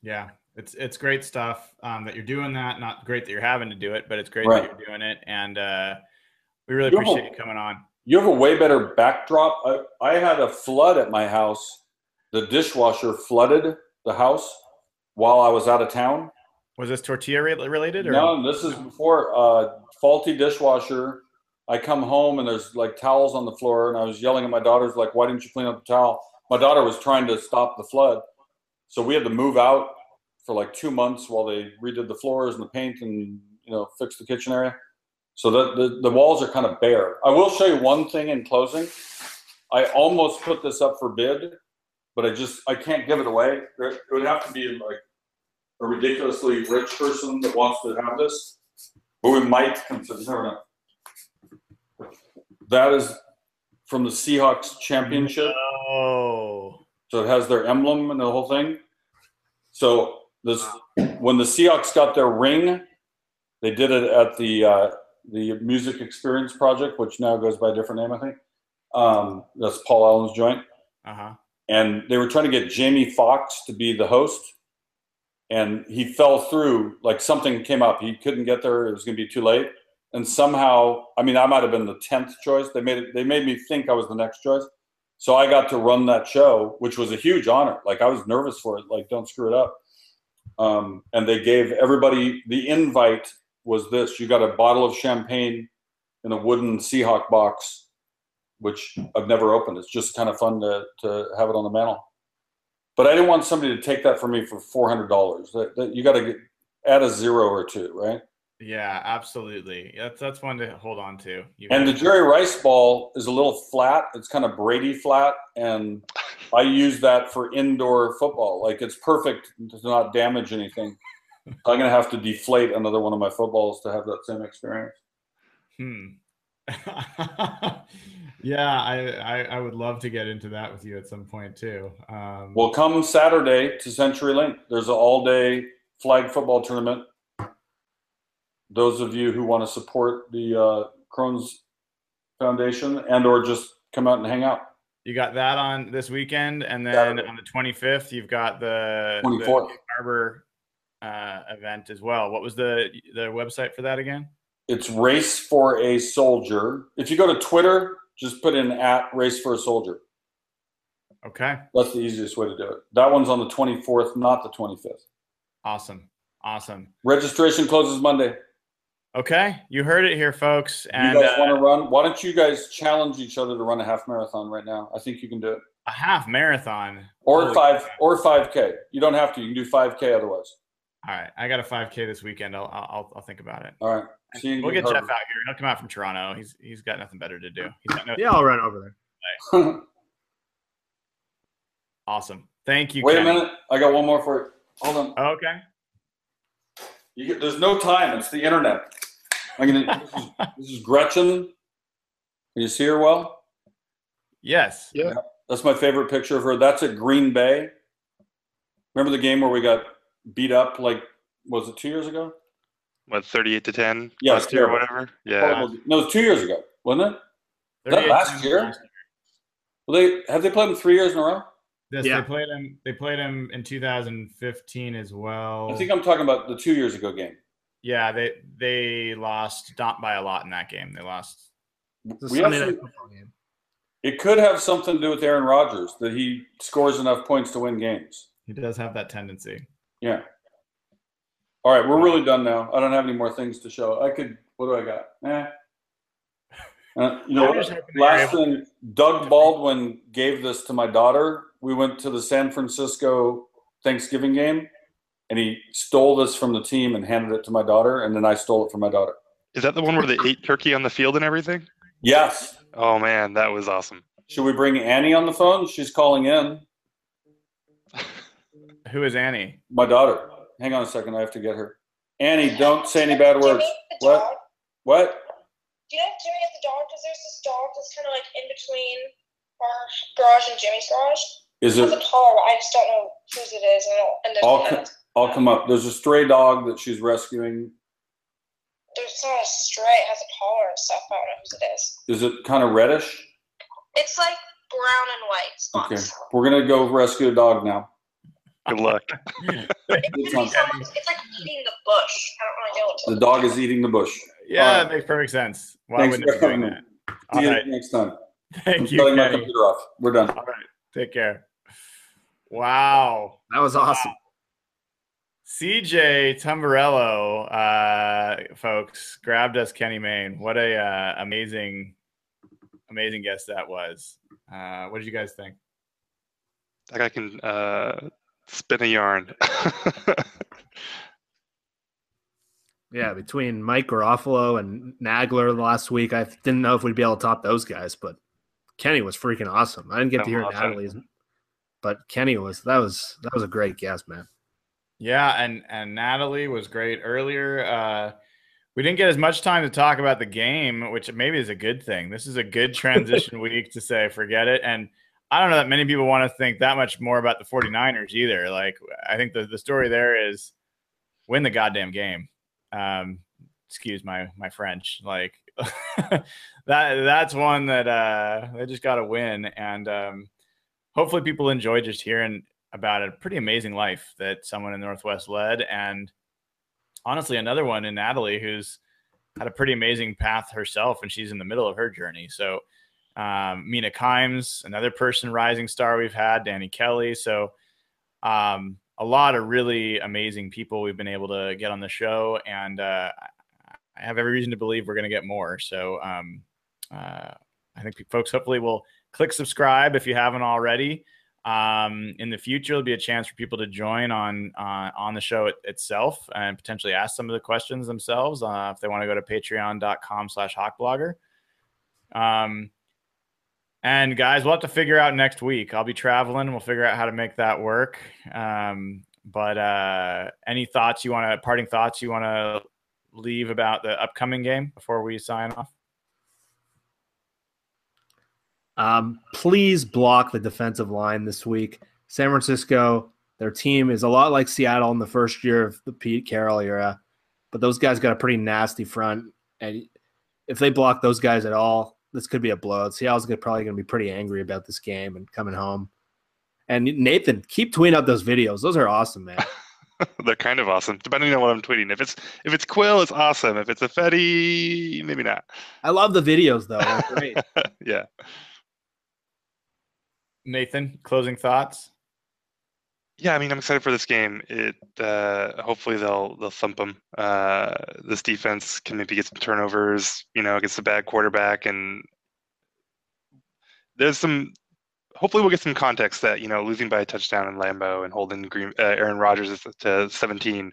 A: Yeah, it's it's great stuff um, that you're doing that. Not great that you're having to do it, but it's great
D: Right.
A: that you're doing it, and uh, we really
D: You have a-
A: appreciate you coming on.
D: You have a way better backdrop. I, I had a flood at my house. The dishwasher flooded the house while I was out of town.
A: Was this tortilla re- related? Or?
D: No, this is before uh, faulty dishwasher. I come home and there's like towels on the floor, and I was yelling at my daughters like, "Why didn't you clean up the towel?" My daughter was trying to stop the flood, so we had to move out for like two months while they redid the floors and the paint and you know fixed the kitchen area. So the, the, the walls are kind of bare. I will show you one thing in closing. I almost put this up for bid, but I just I can't give it away. It would have to be like a ridiculously rich person that wants to have this, but we might consider. Know. That is from the Seahawks championship.
A: Oh,
D: So it has their emblem and the whole thing. So this when the Seahawks got their ring, they did it at the uh, the Music Experience Project, which now goes by a different name, I think. Um, that's Paul Allen's joint,
A: uh huh.
D: and they were trying to get Jamie Foxx to be the host, and he fell through. Like something came up, he couldn't get there. It was going to be too late, and somehow, I mean, I might have been the tenth choice. They made it. They made me think I was the next choice. So I got to run that show, which was a huge honor. Like I was nervous for it. Like don't screw it up. Um, and they gave everybody the invite was this: you got a bottle of champagne in a wooden Seahawk box, which I've never opened. It's just kind of fun to to have it on the mantle. But I didn't want somebody to take that from me for four hundred dollars. That, that you got to get add a zero or two, right?
A: Yeah, absolutely. That's that's one to hold on to. You
D: And the Jerry Rice ball is a little flat. It's kind of Brady flat, and I use that for indoor football. Like it's perfect to not damage anything. I'm gonna have to deflate another one of my footballs to have that same experience.
A: Hmm. yeah, I, I I would love to get into that with you at some point too. Um,
D: Well, come Saturday to Century Link. There's an all-day flag football tournament. Those of you who want to support the uh, Crohn's Foundation and/or just come out and hang out.
A: you got that on this weekend, and then
D: Saturday.
A: on the 25th, you've got the, the
D: 24th.
A: Harbor uh, event as well. What was the the website for that again?
D: It's Race for a Soldier. If you go to Twitter, just put in at Race for a Soldier.
A: Okay,
D: That's the easiest way to do it. That one's on the 24th, not the 25th.
A: awesome, awesome.
D: Registration closes Monday.
A: Okay, you heard it here, folks.
D: You
A: And
D: guys
A: uh,
D: want to run? Why don't you guys challenge each other to run a half marathon right now? I think you can do it.
A: a half marathon
D: Or
A: Holy
D: five
A: crap.
D: or 5K. You don't have to. You can do 5K otherwise.
A: All right, I got a 5K this weekend. I'll I'll, I'll think about it.
D: All right. See
A: We'll get
D: in
A: Jeff out here. He'll come out from Toronto. He's he's got nothing better to do. He's got no,
E: Yeah, I'll run over there.
D: Harvard.
A: awesome. Thank you.
D: Wait a minute. I got one more for you. Hold on.
A: Okay.
D: You get, there's no time. It's the internet. I'm gonna. This is, this is Gretchen. Can you see her well?
A: Yes.
E: Yeah.
D: That's my favorite picture of her. That's at Green Bay. Remember the game where we got beat up? Like, was it two years ago?
B: What, 38 to 10
D: Yeah,
B: last year or whatever? Yeah.
D: Horrible- No, it was two years ago, wasn't it? that last year? Well, they have they played them three years in a row.
A: Yes,
E: Yeah.
A: they played him. They played him in 2015 as well.
D: I think I'm talking about the two years ago game.
A: yeah, they they lost not by a lot in that game. They lost.
D: We have
E: Sunday
D: some-
E: night game.
D: It could have something to do with Aaron Rodgers that he scores enough points to win games.
A: He does have that tendency.
D: Yeah. All right, we're really done now. I don't have any more things to show. I could. What do I got? Eh. Uh, you know,
A: I'm just hoping that
D: last thing, Doug Baldwin gave this to my daughter. We went to the San Francisco Thanksgiving game, and he stole this from the team and handed it to my daughter, and then I stole it from my daughter.
B: Is that the one where they ate turkey on the field and everything?
D: Yes.
B: Oh man, that was awesome.
D: Should we bring Annie on the phone? She's calling in.
A: Who is Annie?
D: My daughter. Hang on a second. I have to get her. Annie, don't say any bad words.
F: Jimmy,
D: What?
F: dog.
D: What?
F: Do you know Jimmy at the dog? Because there's this dog that's kind of like in between our garage and Jimmy's garage.
D: Is
F: It's
D: it?
F: a taller. I just don't know whose it is. And, I don't.
D: I'll,
F: and
D: co- I'll come up. There's a stray dog that she's rescuing.
F: there's not a stray. It has a collar and stuff. I don't know whose it is.
D: Is it kind of reddish?
F: It's like brown and white spots.
D: Okay. We're gonna go rescue a dog now.
B: Good luck.
F: It's,
D: Good
F: like,
D: time.
F: it's like eating the bush. I don't really know what to
D: The dog is eating the bush.
A: Yeah,
D: All
A: that makes perfect sense. Why
D: Thanks
A: wouldn't it
D: for
A: be doing that?
D: See
A: All
D: you
A: right.
D: next time. I'm
A: Thank you,
D: shutting my computer off. We're done.
A: All right. Take care. Wow.
E: That was awesome.
A: CJ Tumbarello, uh, folks, grabbed us Kenny Mayne. What a uh, amazing, amazing guest that was. Uh, what did you guys think?
B: That guy can uh, Spin a yarn.
E: Yeah, between Mike Garafolo and Nagler last week, I didn't know if we'd be able to top those guys, but Kenny was freaking awesome. I didn't get to hear
B: Awesome.
E: Natalie's, but Kenny was that was that was a great guest, man.
A: Yeah, and and Natalie was great earlier. Uh, we didn't get as much time to talk about the game, which maybe is a good thing. This is a good transition week to say forget it. And I don't know that many people want to think that much more about the 49ers either. Like I think the, the story there is win the goddamn game. Um, excuse my my French. Like that that's one that uh they just gotta win. And um hopefully people enjoy just hearing about a pretty amazing life that someone in Northwest led. And honestly, another one in Natalie who's had a pretty amazing path herself, and she's in the middle of her journey. So, um, Mina Kimes, another person rising star we've had, Danny Kelly. So, um, a lot of really amazing people we've been able to get on the show, and uh, I have every reason to believe we're going to get more. So, um, uh, I think folks hopefully will click subscribe if you haven't already. Um, in the future, there'll be a chance for people to join on uh, on the show it, itself and potentially ask some of the questions themselves uh, if they want to go to patreon.com slash hawkblogger. Um, and guys, we'll have to figure out next week. I'll be traveling. We'll figure out how to make that work. Um, but uh, any thoughts you want to, parting thoughts you want to leave about the upcoming game before we sign off?
E: Um, please block the defensive line this week. San Francisco, their team is a lot like Seattle in the first year of the Pete Carroll era, but those guys got a pretty nasty front. And if they block those guys at all, this could be a blowout. Seattle's gonna- probably going to be pretty angry about this game and coming home. And Nathan, keep tweeting out those videos. Those are awesome, man.
B: They're kind of awesome, depending on what I'm tweeting. If it's if it's Quill, it's awesome. If it's a Fetty, maybe not.
E: I love the videos though. They're great.
B: yeah.
A: Nathan, closing thoughts?
B: Yeah, I mean, I'm excited for this game. It uh, hopefully they'll they'll thump them. Uh, this defense can maybe get some turnovers, you know, against a bad quarterback, and there's some. Hopefully, we'll get some context that you know losing by a touchdown in Lambeau and holding Green, uh, Aaron Rodgers to 17.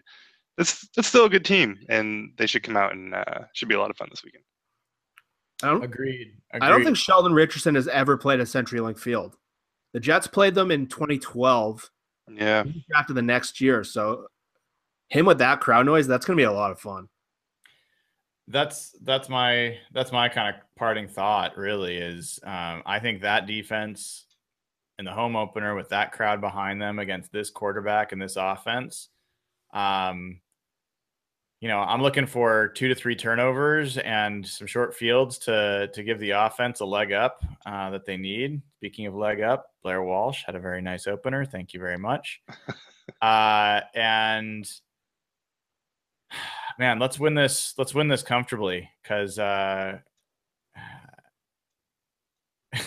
B: It's it's still a good team, and they should come out and uh, should be a lot of fun this weekend.
E: I don't,
A: Agreed.
E: I don't think Sheldon Richardson has ever played at CenturyLink Field. The Jets played them in 2012.
B: Yeah,
E: after the next year. So him with that crowd noise, that's going to be a lot of fun.
A: that's that's my that's my kind of parting thought really is um, i think that defense in the home opener with that crowd behind them against this quarterback and this offense um, you know i'm looking for two to three turnovers and some short fields to to give the offense a leg up uh, that they need. Speaking of leg up blair walsh had a very nice opener. Thank you very much. Uh, and man, let's win this. Let's win this comfortably because uh,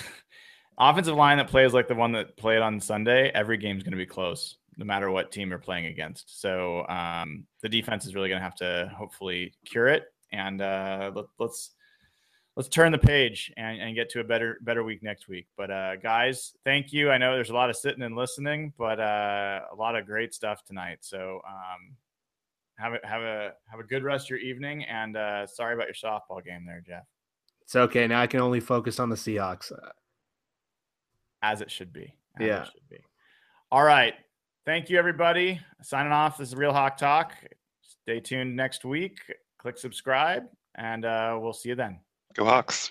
A: offensive line that plays like the one that played on Sunday, every game's going to be close, no matter what team you're playing against. So um, the defense is really going to have to hopefully cure it, and uh, let, let's let's turn the page and, and get to a better better week next week. But uh, guys, thank you. I know there's a lot of sitting and listening, but uh, a lot of great stuff tonight. So. Um, have a have a have a good rest of your evening and uh sorry about your softball game there jeff
E: It's okay. Now I can only focus on the Seahawks.
A: As it should be as
E: Yeah.
A: it should be all right thank you everybody. Signing off. This is real hawk talk. Stay tuned next week. Click subscribe and uh we'll see you then.
B: Go Hawks.